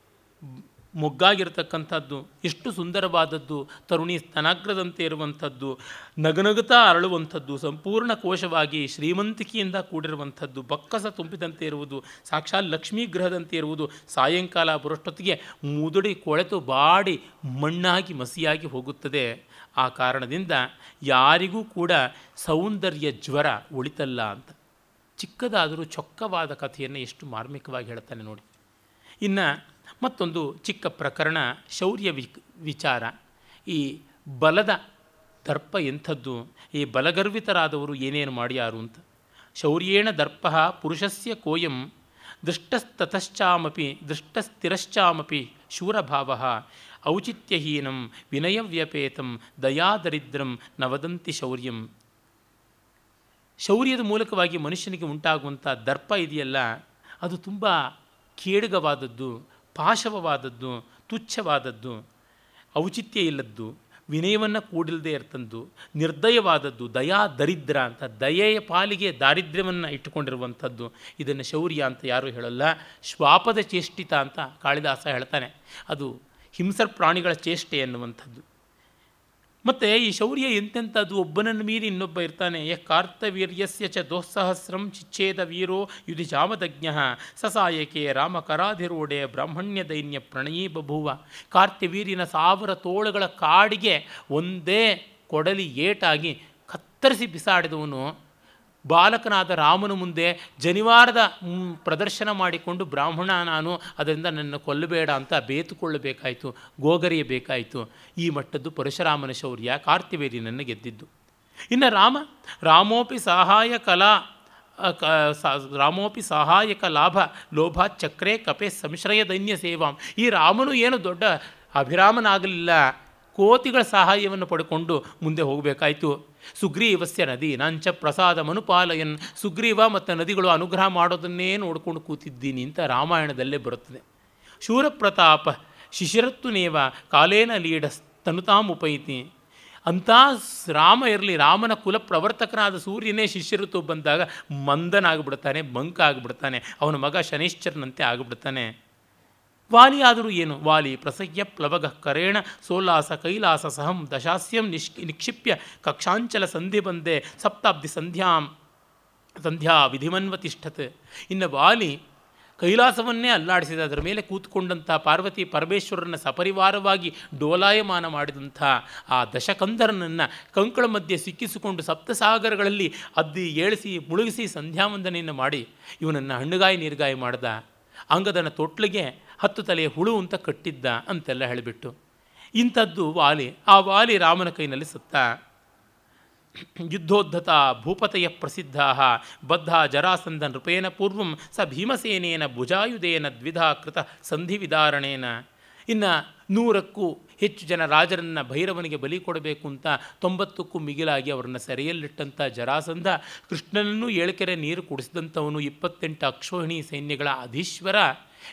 ಮೊಗ್ಗಾಗಿರ್ತಕ್ಕಂಥದ್ದು, ಎಷ್ಟು ಸುಂದರವಾದದ್ದು, ತರುಣಿ ಸ್ತನಾಗ್ರದಂತೆ ಇರುವಂಥದ್ದು, ನಗನಗುತ್ತಾ ಅರಳುವಂಥದ್ದು, ಸಂಪೂರ್ಣ ಕೋಶವಾಗಿ ಶ್ರೀಮಂತಿಕೆಯಿಂದ ಕೂಡಿರುವಂಥದ್ದು, ಬಕ್ಕಸ ತುಂಬಿದಂತೆ ಇರುವುದು, ಸಾಕ್ಷಾತ್ ಲಕ್ಷ್ಮೀ ಗ್ರಹದಂತೆ ಇರುವುದು, ಸಾಯಂಕಾಲ ಬರೋಷ್ಟೊತ್ತಿಗೆ ಮುದುಡಿ ಕೊಳೆತು ಬಾಡಿ ಮಣ್ಣಾಗಿ ಮಸಿಯಾಗಿ ಹೋಗುತ್ತದೆ. ಆ ಕಾರಣದಿಂದ ಯಾರಿಗೂ ಕೂಡ ಸೌಂದರ್ಯ ಜ್ವರ ಉಳಿತಲ್ಲ ಅಂತ. ಚಿಕ್ಕದಾದರೂ ಚೊಕ್ಕವಾದ ಕಥೆಯನ್ನು ಎಷ್ಟು ಮಾರ್ಮಿಕವಾಗಿ ಹೇಳ್ತಾನೆ ನೋಡಿ. ಇನ್ನು ಮತ್ತೊಂದು ಚಿಕ್ಕ ಪ್ರಕರಣ, ಶೌರ್ಯ ವಿಚಾರ. ಈ ಬಲದ ದರ್ಪ ಎಂಥದ್ದು? ಈ ಬಲಗರ್ವಿತರಾದವರು ಏನೇನು ಮಾಡ್ಯಾರು ಅಂತ. ಶೌರ್ಯೇಣ ದರ್ಪ ಪುರುಷಸ್ಯ ಕೋಯಂ, ದೃಷ್ಟಸ್ತತಶ್ಚಾಮಪಿ, ದೃಷ್ಟಸ್ಥಿರಶ್ಚಾಮಪಿ ಶೂರಭಾವ. ಔಚಿತ್ಯಹೀನಂ, ವಿನಯವ್ಯಪೇತಂ, ದಯಾದರಿದ್ರಂ, ನವದಂತಿ ವದಂತಿ ಶೌರ್ಯಂ. ಶೌರ್ಯದ ಮೂಲಕವಾಗಿ ಮನುಷ್ಯನಿಗೆ ಉಂಟಾಗುವಂಥ ದರ್ಪ ಇದೆಯಲ್ಲ, ಅದು ತುಂಬ ಖೇಡಗವಾದದ್ದು ಪಾಶವವಾದದ್ದು, ತುಚ್ಛವಾದದ್ದು, ಔಚಿತ್ಯ ಇಲ್ಲದ್ದು, ವಿನಯವನ್ನು ಕೂಡಿಲ್ಲದೆ ಇರ್ತಂದು ನಿರ್ದಯವಾದದ್ದು, ದಯಾ ದರಿದ್ರ ಅಂತ ದಯೆಯ ಪಾಲಿಗೆ ದಾರಿದ್ರ್ಯವನ್ನು ಇಟ್ಟುಕೊಂಡಿರುವಂಥದ್ದು, ಇದನ್ನು ಶೌರ್ಯ ಅಂತ ಯಾರೂ ಹೇಳಲ್ಲ, ಶ್ವಾಪದ ಚೇಷ್ಟಿತ ಅಂತ ಕಾಳಿದಾಸ ಹೇಳ್ತಾನೆ. ಅದು ಹಿಂಸರ್ ಪ್ರಾಣಿಗಳ ಚೇಷ್ಟೆ ಎನ್ನುವಂಥದ್ದು. ಮತ್ತು ಈ ಶೌರ್ಯ ಎಂತೆಂಥದ್ದು ಒಬ್ಬನನ್ನು ಮೀರಿ ಇನ್ನೊಬ್ಬ ಇರ್ತಾನೆ. ಯ ಕಾರ್ತವೀರ್ಯಸ್ಯ ಚ ದೋಸ್ಸಹಸ್ರಂ ಚಿಚ್ಛೇದ ವೀರೋ ಯುಧಿ ಜಾಮದಜ್ಞ ಸಸಾಯಕೆ ರಾಮಕರಾಧಿರೋಡೆ ಬ್ರಾಹ್ಮಣ್ಯ ದೈನ್ಯ ಪ್ರಣಯೀ ಬಭುವ ಕಾರ್ತಿವೀರಿನ ಸಾವಿರ ತೋಳುಗಳ ಕಾಡಿಗೆ ಒಂದೇ ಕೊಡಲಿ ಏಟಾಗಿ ಕತ್ತರಿಸಿ ಬಿಸಾಡಿದವನು. ಬಾಲಕನಾದ ರಾಮನ ಮುಂದೆ ಜನಿವಾರದ ಪ್ರದರ್ಶನ ಮಾಡಿಕೊಂಡು ಬ್ರಾಹ್ಮಣ ನಾನು, ಅದರಿಂದ ನನ್ನ ಕೊಲ್ಲಬೇಡ ಅಂತ ಬೇತುಕೊಳ್ಳಬೇಕಾಯಿತು, ಗೋಗರಿಯಬೇಕಾಯಿತು. ಈ ಮಟ್ಟದ್ದು ಪರಶುರಾಮನ ಶೌರ್ಯ ಕಾರ್ತಿವೇರಿನನ್ನು ಗೆದ್ದಿದ್ದು ಇನ್ನು ರಾಮ, ರಾಮೋಪಿ ಸಹಾಯ ಕಲಾ ರಾಮೋಪಿ ಸಹಾಯಕ ಲಾಭ ಲೋಭ ಚಕ್ರೆ ಕಪೆ ಸಂಶ್ರಯ ದೈನ್ಯ ಸೇವಾಂ. ಈ ರಾಮನು ಏನು ದೊಡ್ಡ ಅಭಿರಾಮನಾಗಲಿಲ್ಲ, ಕೋತಿಗಳ ಸಹಾಯವನ್ನು ಪಡ್ಕೊಂಡು ಮುಂದೆ ಹೋಗಬೇಕಾಯಿತು. ಸುಗ್ರೀವಸ್ಯ ನದಿ ನಾಂಚ ಪ್ರಸಾದ ಮನುಪಾಲಯನ್. ಸುಗ್ರೀವ ಮತ್ತು ನದಿಗಳು ಅನುಗ್ರಹ ಮಾಡೋದನ್ನೇ ನೋಡ್ಕೊಂಡು ಕೂತಿದ್ದೀನಿ ಅಂತ ರಾಮಾಯಣದಲ್ಲೇ ಬರುತ್ತದೆ. ಶೂರಪ್ರತಾಪ ಶಿಶಿರತ್ತುನೇವ ಕಾಲೇನ ಲೀಡ ತನುತಾಮ್ ಉಪೈತಿ ಅಂಥ ರಾಮ ಇರಲಿ, ರಾಮನ ಕುಲ ಪ್ರವರ್ತಕನಾದ ಸೂರ್ಯನೇ ಶಿಷ್ಯಋತು ಬಂದಾಗ ಮಂದನಾಗ್ಬಿಡ್ತಾನೆ ಬಂಕ ಆಗಿಬಿಡ್ತಾನೆ ಅವನ ಮಗ ಶನಿಶ್ಚರನಂತೆ ಆಗಿಬಿಡ್ತಾನೆ. ವಾಲಿ ಆದರೂ ಏನು? ವಾಲಿ ಪ್ರಸಹ್ಯ ಪ್ಲವಗ ಕರೇಣ ಸೋಲ್ಲಾಸ ಕೈಲಾಸ ಸಹಂ ದಶಾಸ್ಯಂ ನಿಶ್ ನಿಕ್ಷಿಪ್ಯ ಕಕ್ಷಾಂಚಲ ಸಂಧಿ ಬಂದೆ ಸಪ್ತಾಬ್ಧಿ ಸಂಧ್ಯಾಂ ಸಂಧ್ಯಾ ವಿಧಿಮನ್ವತಿಷ್ಠತೆ ಇನ್ನು ವಾಲಿ ಕೈಲಾಸವನ್ನೇ ಅಲ್ಲಾಡಿಸಿದ ಅದರ ಮೇಲೆ ಕೂತ್ಕೊಂಡಂಥ ಪಾರ್ವತಿ ಪರಮೇಶ್ವರನ ಸಪರಿವಾರವಾಗಿ ಡೋಲಾಯಮಾನ ಮಾಡಿದಂಥ ಆ ದಶಕಂಧರನನ್ನು ಕಂಕಳ ಮಧ್ಯೆ ಸಿಕ್ಕಿಸಿಕೊಂಡು ಸಪ್ತಸಾಗರಗಳಲ್ಲಿ ಅದ್ದಿ ಏಳಿಸಿ ಮುಳುಗಿಸಿ ಸಂಧ್ಯಾವಂದನೆಯನ್ನು ಮಾಡಿ ಇವನನ್ನು ಹಣ್ಣುಗಾಯಿ ನೀರ್ಗಾಯಿ ಮಾಡಿದ. ಅಂಗದನ ತೊಟ್ಲಿಗೆ ಹತ್ತು ತಲೆಯ ಹುಳು ಅಂತ ಕಟ್ಟಿದ್ದ ಅಂತೆಲ್ಲ ಹೇಳಿಬಿಟ್ಟು, ಇಂಥದ್ದು ವಾಲಿ, ಆ ವಾಲಿ ರಾಮನ ಕೈನಲ್ಲಿ ಸತ್ತ. ಯುದ್ಧೋದ್ಧತ ಭೂಪತಯ ಪ್ರಸಿದ್ಧಾ ಬದ್ಧ ಜರಾಸಂಧ ನೃಪೇನ ಪೂರ್ವಂ, ಸ ಭೀಮಸೇನೇನ ಭುಜಾಯುಧೇನ ದ್ವಿಧಾ ಕೃತ ಇನ್ನ ಇನ್ನು ನೂರಕ್ಕೂ ಹೆಚ್ಚು ಜನ ರಾಜರನ್ನು ಭೈರವನಿಗೆ ಬಲಿ ಕೊಡಬೇಕು ಅಂತ ತೊಂಬತ್ತಕ್ಕೂ ಮಿಗಿಲಾಗಿ ಅವರನ್ನು ಸೆರೆಯಲ್ಲಿಟ್ಟಂಥ ಜರಾಸಂಧ, ಕೃಷ್ಣನನ್ನು ಏಳಕೆರೆ ನೀರು ಕುಡಿಸಿದಂಥವನು ಇಪ್ಪತ್ತೆಂಟು ಅಕ್ಷೋಹಿಣಿ ಸೈನ್ಯಗಳ ಅಧೀಶ್ವರ.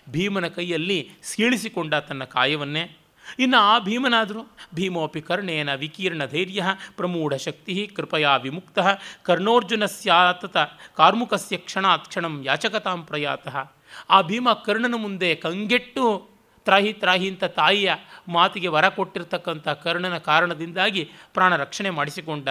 ಭೀಮನ ಕೈಯಲ್ಲಿ ಸೀಳಿಸಿಕೊಂಡ ತನ್ನ ಕಾಯವನ್ನೇ. ಇನ್ನು ಆ ಭೀಮನಾದರೂ, ಭೀಮೋಪಿ ಕರ್ಣೇನ ವಿಕೀರ್ಣ ಧೈರ್ಯ ಪ್ರಮೂಢ ಶಕ್ತಿ ಕೃಪಯಾ ವಿಮುಕ್ತ ಕರ್ಣೋರ್ಜುನ ಸ್ಯಾತತ ಕಾರ್ಮುಕಸ್ಯ ಕ್ಷಣಾತ್ ಕ್ಷಣಂ ಯಾಚಕತಾಂ ಪ್ರಯಾತಃ. ಆ ಭೀಮ ಕರ್ಣನ ಮುಂದೆ ಕಂಗೆಟ್ಟು ತ್ರಾಹಿ ತ್ರಾಹಿ ಅಂತ ತಾಯಿಯ ಮಾತಿಗೆ ವರ ಕೊಟ್ಟಿರ್ತಕ್ಕಂಥ ಕರ್ಣನ ಕಾರಣದಿಂದಾಗಿ ಪ್ರಾಣ ರಕ್ಷಣೆ ಮಾಡಿಸಿಕೊಂಡ.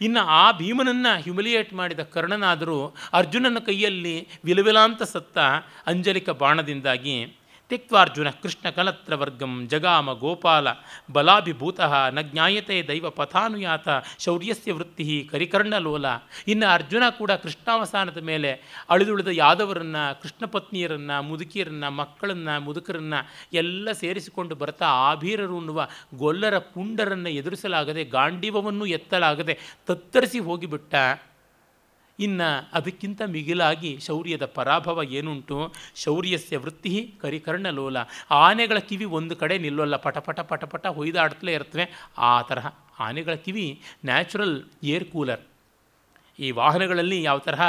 ಇನ್ನು ಆ ಭೀಮನನ್ನು ಹ್ಯುಮಿಲಿಯೇಟ್ ಮಾಡಿದ ಕರ್ಣನಾದರೂ ಅರ್ಜುನನ ಕೈಯಲ್ಲಿ ವಿಲವಿಲಾಂತ ಸತ್ತ ಅಂಜಲಿಕ ಬಾಣದಿಂದಾಗಿ ತ್ಯಕ್ವಾರ್ಜುನ ಕೃಷ್ಣ ಕಲತ್ರವರ್ಗಂ ಜಗಾಮ ಗೋಪಾಲ ಬಲಾಭಿಭೂತ ನ ಜ್ಞಾಯತೆ ದೈವ ಪಥಾನುಯಾತ ಶೌರ್ಯಸ್ಯ ವೃತ್ತಿ ಕರಿಕರ್ಣಲೋಲ ಇನ್ನು ಅರ್ಜುನ ಕೂಡ ಕೃಷ್ಣಾವಸಾನದ ಮೇಲೆ ಅಳಿದುಳಿದ ಯಾದವರನ್ನು, ಕೃಷ್ಣ ಪತ್ನಿಯರನ್ನು, ಮುದುಕಿಯರನ್ನು, ಮಕ್ಕಳನ್ನು, ಮುದುಕರನ್ನು ಎಲ್ಲ ಸೇರಿಸಿಕೊಂಡು ಬರ್ತಾ ಆಭೀರರು ಅನ್ನುವ ಗೊಲ್ಲರ ಪುಂಡರನ್ನು ಎದುರಿಸಲಾಗದೆ ಗಾಂಡೀವವನ್ನು ಎತ್ತಲಾಗದೆ ತತ್ತರಿಸಿ ಹೋಗಿಬಿಟ್ಟ. ಇನ್ನು ಅದಕ್ಕಿಂತ ಮಿಗಿಲಾಗಿ ಶೌರ್ಯದ ಪರಾಭವ ಏನುಂಟು? ಶೌರ್ಯಸ್ಯ ವೃತ್ತಿ ಕರಿಕರ್ಣಲೋಲ ಆನೆಗಳ ಕಿವಿ ಒಂದು ಕಡೆ ನಿಲ್ಲೋಲ್ಲ. ಪಟಪಟ ಪಟಪಟ ಹೊಯ್ದಾಡ್ತಲೇ ಇರ್ತವೆ. ಆ ತರಹ ಆನೆಗಳ ಕಿವಿ ನ್ಯಾಚುರಲ್ ಏರ್ ಕೂಲರ್. ಈ ವಾಹನಗಳಲ್ಲಿ ಯಾವ ತರಹ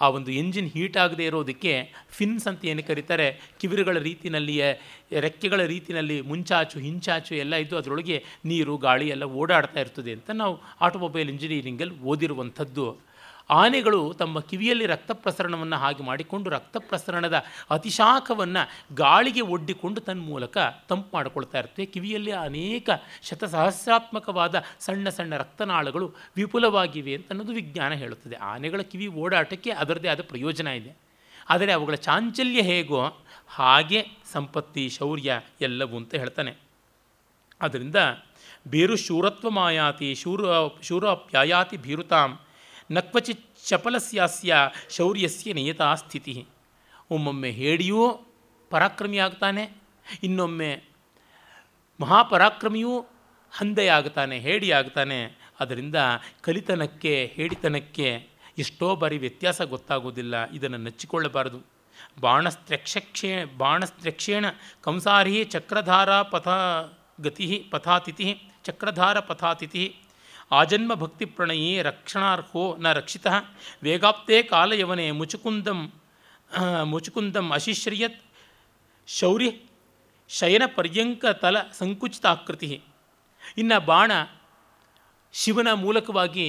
ಆ ಒಂದು ಎಂಜಿನ್ ಹೀಟ್ ಆಗದೆ ಇರೋದಕ್ಕೆ ಫಿನ್ಸ್ ಅಂತ ಏನು ಕರೀತಾರೆ, ಕಿವಿರುಗಳ ರೀತಿಯಲ್ಲಿಯೇ ರೆಕ್ಕೆಗಳ ರೀತಿಯಲ್ಲಿ ಮುಂಚಾಚು, ಹಿಂಚಾಚು ಎಲ್ಲ ಇದ್ದು ಅದರೊಳಗೆ ನೀರು, ಗಾಳಿ ಎಲ್ಲ ಓಡಾಡ್ತಾ ಇರ್ತದೆ ಅಂತ ನಾವು ಆಟೋಮೊಬೈಲ್ ಇಂಜಿನಿಯರಿಂಗಲ್ಲಿ ಓದಿರುವಂಥದ್ದು. ಆನೆಗಳು ತಮ್ಮ ಕಿವಿಯಲ್ಲಿ ರಕ್ತ ಪ್ರಸರಣವನ್ನು ಹಾಗೆ ಮಾಡಿಕೊಂಡು ರಕ್ತ ಪ್ರಸರಣದ ಅತಿಶಾಖವನ್ನು ಗಾಳಿಗೆ ಒಡ್ಡಿಕೊಂಡು ತನ್ನ ಮೂಲಕ ತಂಪು ಮಾಡಿಕೊಳ್ತಾ ಇರ್ತವೆ ಕಿವಿಯಲ್ಲಿ ಅನೇಕ ಶತಸಹಸ್ರಾತ್ಮಕವಾದ ಸಣ್ಣ ಸಣ್ಣ ರಕ್ತನಾಳಗಳು ವಿಪುಲವಾಗಿವೆ ಅಂತ ಅನ್ನೋದು ವಿಜ್ಞಾನ ಹೇಳುತ್ತದೆ. ಆನೆಗಳ ಕಿವಿ ಓಡಾಟಕ್ಕೆ ಅದರದೇ ಆದ ಪ್ರಯೋಜನ ಇದೆ. ಆದರೆ ಅವುಗಳ ಚಾಂಚಲ್ಯ ಹೇಗೋ ಹಾಗೆ ಸಂಪತ್ತಿ, ಶೌರ್ಯ ಎಲ್ಲವೂ ಅಂತ ಹೇಳ್ತಾನೆ. ಆದ್ದರಿಂದ ಬೇರು ಶೂರತ್ವ ಮಾಯಾತಿ ಶೂರ ಶೂರ ಪ್ಯಾಯಾತಿ ಭೀರುತಾಂ ನಕ್ವಚಿತ್ ಚಪಲಸ್ಯಾಸ್ಯ ಶೌರ್ಯಸ್ಯ ನಿಯತ ಸ್ಥಿತಿ. ಒಮ್ಮೊಮ್ಮೆ ಹೇಡಿಯೂ ಪರಾಕ್ರಮಿಯಾಗ್ತಾನೆ ಇನ್ನೊಮ್ಮೆ ಮಹಾಪರಾಕ್ರಮಿಯೂ ಹಂದೆಯಾಗ್ತಾನೆ ಹೇಡಿಯಾಗ್ತಾನೆ ಅದರಿಂದ ಕಲಿತನಕ್ಕೆ, ಹೇಡಿತನಕ್ಕೆ ಎಷ್ಟೋ ಬಾರಿ ವ್ಯತ್ಯಾಸ ಗೊತ್ತಾಗೋದಿಲ್ಲ ಇದನ್ನು ನೆಚ್ಚಿಕೊಳ್ಳಬಾರದು. ಬಾಣಸ್ತ್ರ್ಯಕ್ಷಕ್ಷೇ ಬಾಣಸ್ತ್ರಕ್ಷೇಣ ಕಂಸಾರಿ ಚಕ್ರಧಾರ ಪಥ ಗತಿ ಪಥಾತಿಥಿ ಚಕ್ರಧಾರ ಪಥಾತಿಥಿ ಆಜನ್ಮ ಭಕ್ತಿ ಪ್ರಣಯೇ ರಕ್ಷಣಾರ್ಹೋ ನ ರಕ್ಷಿತ. ವೇಗಾಪ್ತೇ ಕಾಲಯವನೆ ಮುಚುಕುಂದಂ ಮುಚುಕುಂದಂ ಅಶಿಶ್ರಿಯತ್ ಶೌರ್ಯ ಶಯನ ಪರ್ಯಂಕ ತಲ ಸಂಕುಚಿತಾಕೃತಿ. ಇನ್ನು ಬಾಣ ಶಿವನ ಮೂಲಕವಾಗಿ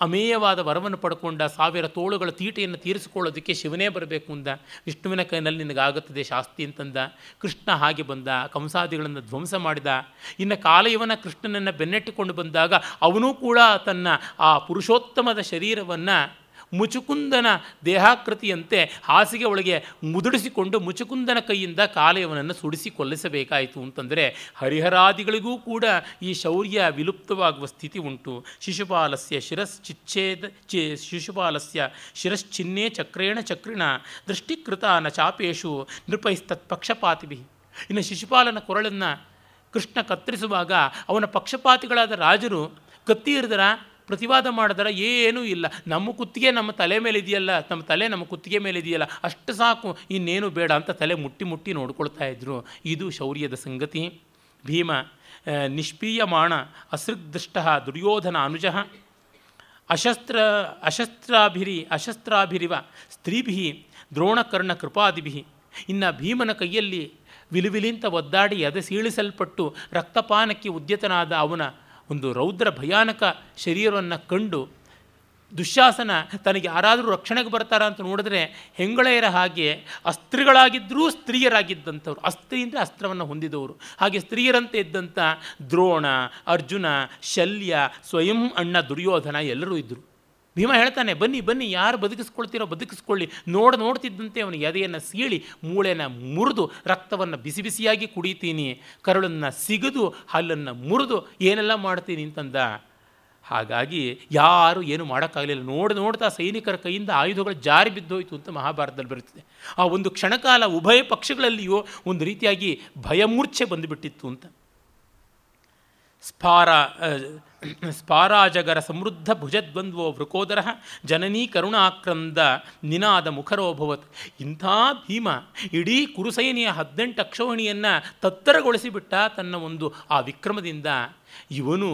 ಅಮೇಯವಾದ ವರವನ್ನು ಪಡ್ಕೊಂಡ ಸಾವಿರ ತೋಳುಗಳ ತೀಟೆಯನ್ನು ತೀರಿಸಿಕೊಳ್ಳೋದಕ್ಕೆ ಶಿವನೇ ಬರಬೇಕು ಅಂದ. ವಿಷ್ಣುವಿನ ಕೈನಲ್ಲಿ ನಿನಗಾಗುತ್ತದೆ ಶಾಸ್ತಿ ಅಂತಂದ. ಕೃಷ್ಣ ಹಾಗೆ ಬಂದ. ಕಂಸಾದಿಗಳನ್ನು ಧ್ವಂಸ ಮಾಡಿದ. ಇನ್ನು ಕಾಲಯವನ ಕೃಷ್ಣನನ್ನು ಬೆನ್ನಟ್ಟಿಕೊಂಡು ಬಂದಾಗ ಅವನೂ ಕೂಡ ತನ್ನ ಆ ಪುರುಷೋತ್ತಮದ ಶರೀರವನ್ನು ಮುಚುಕುಂದನ ದೇಹಾಕೃತಿಯಂತೆ ಹಾಸಿಗೆ ಒಳಗೆ ಮುದುಡಿಸಿಕೊಂಡು ಮುಚುಕುಂದನ ಕೈಯಿಂದ ಕಾಲೆಯವನನ್ನು ಸುಡಿಸಿ ಕೊಲ್ಲಿಸಬೇಕಾಯಿತು ಅಂತಂದರೆ ಹರಿಹರಾದಿಗಳಿಗೂ ಕೂಡ ಈ ಶೌರ್ಯ ವಿಲುಪ್ತವಾಗುವ ಸ್ಥಿತಿ ಉಂಟು. ಶಿಶುಪಾಲಸ್ಯ ಶಿರಶ್ಚಿಚ್ಛೇದ ಚಿ ಶಿಶುಪಾಲಸ್ಯ ಶಿರಶ್ಚಿನ್ನೇ ಚಕ್ರೇಣ ಚಕ್ರಿಣ ದೃಷ್ಟಿಕೃತ ನ ಚಾಪೇಶು ನೃಪೈಸ್ತತ್ಪಕ್ಷಪಾತಿಭಿ ಇನ್ನು ಶಿಶುಪಾಲನ ಕೊರಳನ್ನು ಕೃಷ್ಣ ಕತ್ತರಿಸುವಾಗ ಅವನ ಪಕ್ಷಪಾತಿಗಳಾದ ರಾಜರು ಕತ್ತಿ ಹಿಡಿದರ ಪ್ರತಿವಾದ ಮಾಡಿದ್ರೆ ಏನೂ ಇಲ್ಲ. ನಮ್ಮ ಕುತ್ತಿಗೆ ನಮ್ಮ ತಲೆ ಮೇಲೆ ಇದೆಯಲ್ಲ, ನಮ್ಮ ತಲೆ ನಮ್ಮ ಕುತ್ತಿಗೆ ಮೇಲೆ ಇದೆಯಲ್ಲ, ಅಷ್ಟು ಸಾಕು, ಇನ್ನೇನು ಬೇಡ ಅಂತ ತಲೆ ಮುಟ್ಟಿ ಮುಟ್ಟಿ ನೋಡ್ಕೊಳ್ತಾ ಇದ್ದರು ಇದು ಶೌರ್ಯದ ಸಂಗತಿ. ಭೀಮ ನಿಷ್ಪೀಯಮಾಣ ಅಸೃಗ್ದೃಷ್ಟ ದುರ್ಯೋಧನ ಅನುಜ, ಅಶಸ್ತ್ರ, ಅಶಸ್ತ್ರಾಭಿರಿ, ಅಶಸ್ತ್ರಾಭಿರಿವ ಸ್ತ್ರೀಭಿ ದ್ರೋಣಕರ್ಣ ಕೃಪಾದಿಭಿ ಇನ್ನು ಭೀಮನ ಕೈಯಲ್ಲಿ ವಿಲುವಿಲಿಂತ ಒದ್ದಾಡಿ ಎದೆ ಸೀಳಿಸಲ್ಪಟ್ಟು ರಕ್ತಪಾನಕ್ಕೆ ಉದ್ಯತನಾದ ಅವನ ಒಂದು ರೌದ್ರ ಭಯಾನಕ ಶರೀರವನ್ನು ಕಂಡು ದುಶ್ಯಾಸನ ತನಗೆ ಯಾರಾದರೂ ರಕ್ಷಣೆಗೆ ಬರ್ತಾರ ಅಂತ ನೋಡಿದ್ರೆ ಹೆಂಗಳೆಯರ ಹಾಗೆ ಅಸ್ತ್ರಿಗಳಾಗಿದ್ದರೂ ಸ್ತ್ರೀಯರಾಗಿದ್ದಂಥವ್ರು. ಅಸ್ತ್ರಿ ಅಂದರೆ ಅಸ್ತ್ರವನ್ನು ಹೊಂದಿದವರು. ಹಾಗೆ ಸ್ತ್ರೀಯರಂತೆ ಇದ್ದಂಥ ದ್ರೋಣ, ಅರ್ಜುನ, ಶಲ್ಯ, ಸ್ವಯಂ ಅಣ್ಣ ದುರ್ಯೋಧನ ಎಲ್ಲರೂ ಇದ್ದರು ಭೀಮ ಹೇಳ್ತಾನೆ, ಬನ್ನಿ ಬನ್ನಿ, ಯಾರು ಬದುಕಿಸ್ಕೊಳ್ತೀರೋ ಬದುಕಿಸ್ಕೊಳ್ಳಿ. ನೋಡಿ, ನೋಡ್ತಿದ್ದಂತೆ ಅವನು ಎದೆಯನ್ನು ಸೀಳಿ ಮೂಳೆನ ಮುರಿದು, ರಕ್ತವನ್ನು ಬಿಸಿ ಬಿಸಿಯಾಗಿ ಕುಡಿತೀನಿ. ಕರುಳನ್ನು ಸಿಗದು, ಹಲ್ಲನ್ನು ಮುರಿದು, ಏನೆಲ್ಲ ಮಾಡ್ತೀನಿ ಅಂತಂದ. ಹಾಗಾಗಿ ಯಾರು ಏನು ಮಾಡೋಕ್ಕಾಗಲಿಲ್ಲ. ನೋಡಿ, ನೋಡ್ತಾ ಸೈನಿಕರ ಕೈಯಿಂದ ಆಯುಧಗಳು ಜಾರಿ ಬಿದ್ದೋಯ್ತು ಅಂತ ಮಹಾಭಾರತದಲ್ಲಿ ಬರುತ್ತದೆ ಆ ಒಂದು ಕ್ಷಣಕಾಲ ಉಭಯ ಪಕ್ಷಗಳಲ್ಲಿಯೂ ಒಂದು ರೀತಿಯಾಗಿ ಭಯಮೂರ್ಛೆ ಬಂದುಬಿಟ್ಟಿತ್ತು ಅಂತ. ಸ್ಫಾರ ಸ್ಪಾರಾಜಗರ ಸಮೃದ್ಧ ಭುಜದ್ವಂದ್ವೋ ವೃಕೋದರ ಜನನೀ ಕರುಣಾಕ್ರಂದ ನಿನಾದ ಮುಖರೋಭವತ್ ಇಂಥ ಭೀಮ ಇಡೀ ಕುರುಸೈನಿಯ ಹದಿನೆಂಟು ಅಕ್ಷೋಹಿಣಿಯನ್ನು ತತ್ತರಗೊಳಿಸಿಬಿಟ್ಟ ತನ್ನ ಒಂದು ಆ ವಿಕ್ರಮದಿಂದ ಇವನು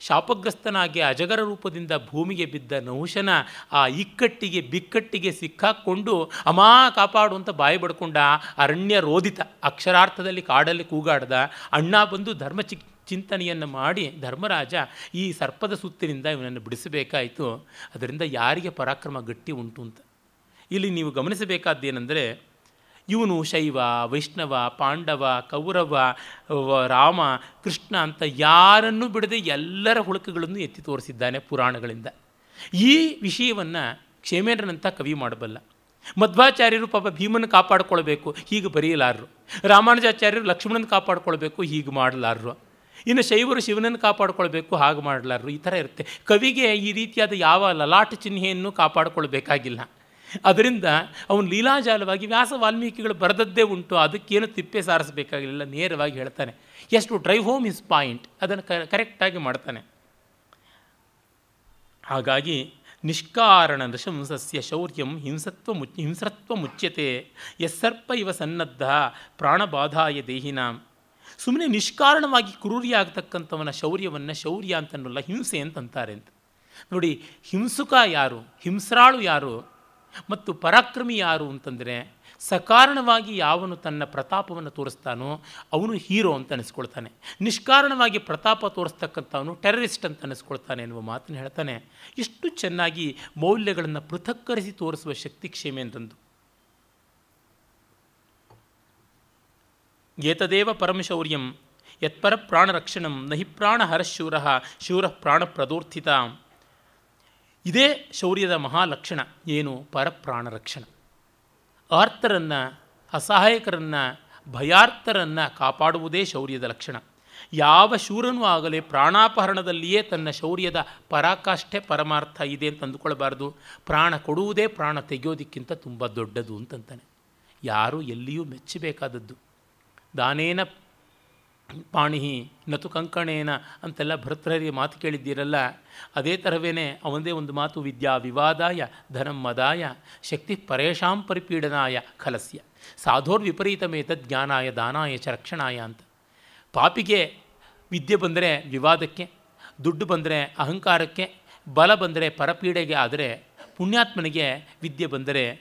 ಶಾಪಗ್ರಸ್ತನಾಗಿ ಅಜಗರ ರೂಪದಿಂದ ಭೂಮಿಗೆ ಬಿದ್ದ ನಹುಶನ ಆ ಇಕ್ಕಟ್ಟಿಗೆ ಬಿಕ್ಕಟ್ಟಿಗೆ ಸಿಕ್ಕಾಕ್ಕೊಂಡು ಅಮಾ ಕಾಪಾಡು ಅಂತ ಬಾಯಿ ಬಡ್ಕೊಂಡ ಅರಣ್ಯ ರೋದಿತ ಅಕ್ಷರಾರ್ಥದಲ್ಲಿ ಕಾಡಲ್ಲಿ ಕೂಗಾಡ್ದ ಅಣ್ಣ ಬಂದು ಧರ್ಮ ಚಿ ಚಿಂತನೆಯನ್ನು ಮಾಡಿ ಧರ್ಮರಾಜ ಈ ಸರ್ಪದ ಸುತ್ತಿನಿಂದ ಇವನನ್ನು ಬಿಡಿಸಬೇಕಾಯಿತು. ಅದರಿಂದ ಯಾರಿಗೆ ಪರಾಕ್ರಮ ಗಟ್ಟಿ ಉಂಟು ಅಂತ. ಇಲ್ಲಿ ನೀವು ಗಮನಿಸಬೇಕಾದ್ದೇನೆಂದರೆ ಇವನು ಶೈವ, ವೈಷ್ಣವ, ಪಾಂಡವ, ಕೌರವ ರಾಮ, ಕೃಷ್ಣ ಅಂತ ಯಾರನ್ನೂ ಬಿಡದೆ ಎಲ್ಲರ ಹುಳುಕುಗಳನ್ನು ಎತ್ತಿ ತೋರಿಸಿದ್ದಾನೆ ಪುರಾಣಗಳಿಂದ. ಈ ವಿಷಯವನ್ನು ಕ್ಷೇಮೇಂದ್ರನಂಥ ಕವಿ ಮಾಡಬಲ್ಲ. ಮಧ್ವಾಚಾರ್ಯರು ಪಾಪ ಭೀಮನ ಕಾಪಾಡಿಕೊಳ್ಬೇಕು, ಹೀಗೆ ಬರೆಯಲಾರರು. ರಾಮಾನುಜಾಚಾರ್ಯರು ಲಕ್ಷ್ಮಣನ ಕಾಪಾಡಿಕೊಳ್ಬೇಕು, ಹೀಗೆ ಮಾಡಲಾರರು. ಇನ್ನು ಶೈವರು ಶಿವನನ್ನು ಕಾಪಾಡಿಕೊಳ್ಬೇಕು, ಹಾಗೆ ಮಾಡಲಾರರು. ಈ ಥರ ಇರುತ್ತೆ. ಕವಿಗೆ ಈ ರೀತಿಯಾದ ಯಾವ ಲಲಾಟ ಚಿಹ್ನೆಯನ್ನು ಕಾಪಾಡಿಕೊಳ್ಬೇಕಾಗಿಲ್ಲ. ಅದರಿಂದ ಅವನು ಲೀಲಾಜಾಲವಾಗಿ ವ್ಯಾಸ ವಾಲ್ಮೀಕಿಗಳು ಬರೆದದ್ದೇ ಉಂಟು, ಅದಕ್ಕೇನು ತಿಪ್ಪೆ ಸಾರಿಸಬೇಕಾಗಿಲ್ಲ, ನೇರವಾಗಿ ಹೇಳ್ತಾನೆ. ಎಷ್ಟು ಡ್ರೈವ್ ಹೋಮ್ ಇಸ್ ಪಾಯಿಂಟ್ ಅದನ್ನು ಕರೆಕ್ಟಾಗಿ ಮಾಡ್ತಾನೆ. ಹಾಗಾಗಿ ನಿಷ್ಕಾರಣ ನೃಶಂಸಸ್ಯ ಶೌರ್ಯಂ ಹಿಂಸತ್ವ ಮುಚ್ ಹಿಂಸತ್ವ ಮುಚ್ಯತೆ, ಯಸ್ಸರ್ಪ ಇವ ಸನ್ನದ್ಧ, ಪ್ರಾಣಬಾಧಾಯ ದೇಹಿನಾಂ. ಸುಮ್ಮನೆ ನಿಷ್ಕಾರಣವಾಗಿ ಕ್ರೂರಿಯಾಗತಕ್ಕಂಥವನ ಶೌರ್ಯವನ್ನು ಶೌರ್ಯ ಅಂತನ್ನಲ್ಲ, ಹಿಂಸೆ ಅಂತಂತಾರೆ ಅಂತ. ನೋಡಿ, ಹಿಂಸುಕ ಯಾರು, ಹಿಂಸ್ರಾಳು ಯಾರು ಮತ್ತು ಪರಾಕ್ರಮಿ ಯಾರು ಅಂತಂದರೆ ಸಕಾರಣವಾಗಿ ಯಾವನು ತನ್ನ ಪ್ರತಾಪವನ್ನು ತೋರಿಸ್ತಾನೋ ಅವನು ಹೀರೋ ಅಂತ ಅನಿಸ್ಕೊಳ್ತಾನೆ. ನಿಷ್ಕಾರಣವಾಗಿ ಪ್ರತಾಪ ತೋರಿಸ್ತಕ್ಕಂಥವನು ಟೆರರಿಸ್ಟ್ ಅಂತ ಅನಿಸ್ಕೊಳ್ತಾನೆ ಎನ್ನುವ ಮಾತನ್ನು ಹೇಳ್ತಾನೆ. ಇಷ್ಟು ಚೆನ್ನಾಗಿ ಮೌಲ್ಯಗಳನ್ನು ಪೃಥಕ್ಕರಿಸಿ ತೋರಿಸುವ ಶಕ್ತಿ ಕ್ಷೇಮೇಂದ್ರಂದು. ಏತದೇವ ಪರಮಶೌರ್ಯಂ? ಯತ್ಪರ ಪ್ರಾಣರಕ್ಷಣಂ ನಹಿ ಪ್ರಾಣಹರಶೂರ ಶೂರ ಪ್ರಾಣಪ್ರದೋರ್ಥಿತ ಇದೇ ಶೌರ್ಯದ ಮಹಾಲಕ್ಷಣ, ಏನು ಪರಪ್ರಾಣರಕ್ಷಣ. ಆರ್ತರನ್ನು, ಅಸಹಾಯಕರನ್ನು, ಭಯಾರ್ಥರನ್ನು ಕಾಪಾಡುವುದೇ ಶೌರ್ಯದ ಲಕ್ಷಣ. ಯಾವ ಶೂರನೂ ಆಗಲೇ ಪ್ರಾಣಾಪಹರಣದಲ್ಲಿಯೇ ತನ್ನ ಶೌರ್ಯದ ಪರಾಕಾಷ್ಠೆ ಪರಮಾರ್ಥ ಇದೆ ಅಂತ ಅಂದುಕೊಳ್ಬಾರ್ದು. ಪ್ರಾಣ ಕೊಡುವುದೇ ಪ್ರಾಣ ತೆಗೆಯೋದಕ್ಕಿಂತ ತುಂಬ ದೊಡ್ಡದು ಅಂತಂತಾನೆ. ಯಾರೂ ಎಲ್ಲಿಯೂ ಮೆಚ್ಚಬೇಕಾದದ್ದು. ದಾನೇನ ಪಾಣಿ ನತು ಕಂಕಣೇನ ಅಂತೆಲ್ಲ ಭರ್ತೃಹರಿಯ ಮಾತು ಕೇಳಿದ್ದೀರಲ್ಲ? ಅದೇ ಥರವೇ ಅವನದೇ ಒಂದು ಮಾತು, ವಿದ್ಯಾ ವಿವಾದಾಯ ಧನಂ ಶಕ್ತಿ ಪರೇಶಾಂ ಪರಿಪೀಡನಾಯ ಖಲಸ್ಯ. ಸಾಧೋರ್ ವಿಪರೀತಮೇತ ಜ್ಞಾನಾಯ, ದಾನಾಯ ಚ ರಕ್ಷಣಾಯ ಅಂತ. ಪಾಪಿಗೆ ವಿದ್ಯೆ ಬಂದರೆ ವಿವಾದಕ್ಕೆ, ದುಡ್ಡು ಬಂದರೆ ಅಹಂಕಾರಕ್ಕೆ, ಬಲ ಬಂದರೆ ಪರಪೀಡೆಗೆ, ಆದರೆ ಪುಣ್ಯಾತ್ಮನಿಗೆ ವಿದ್ಯೆ ಬಂದರೆ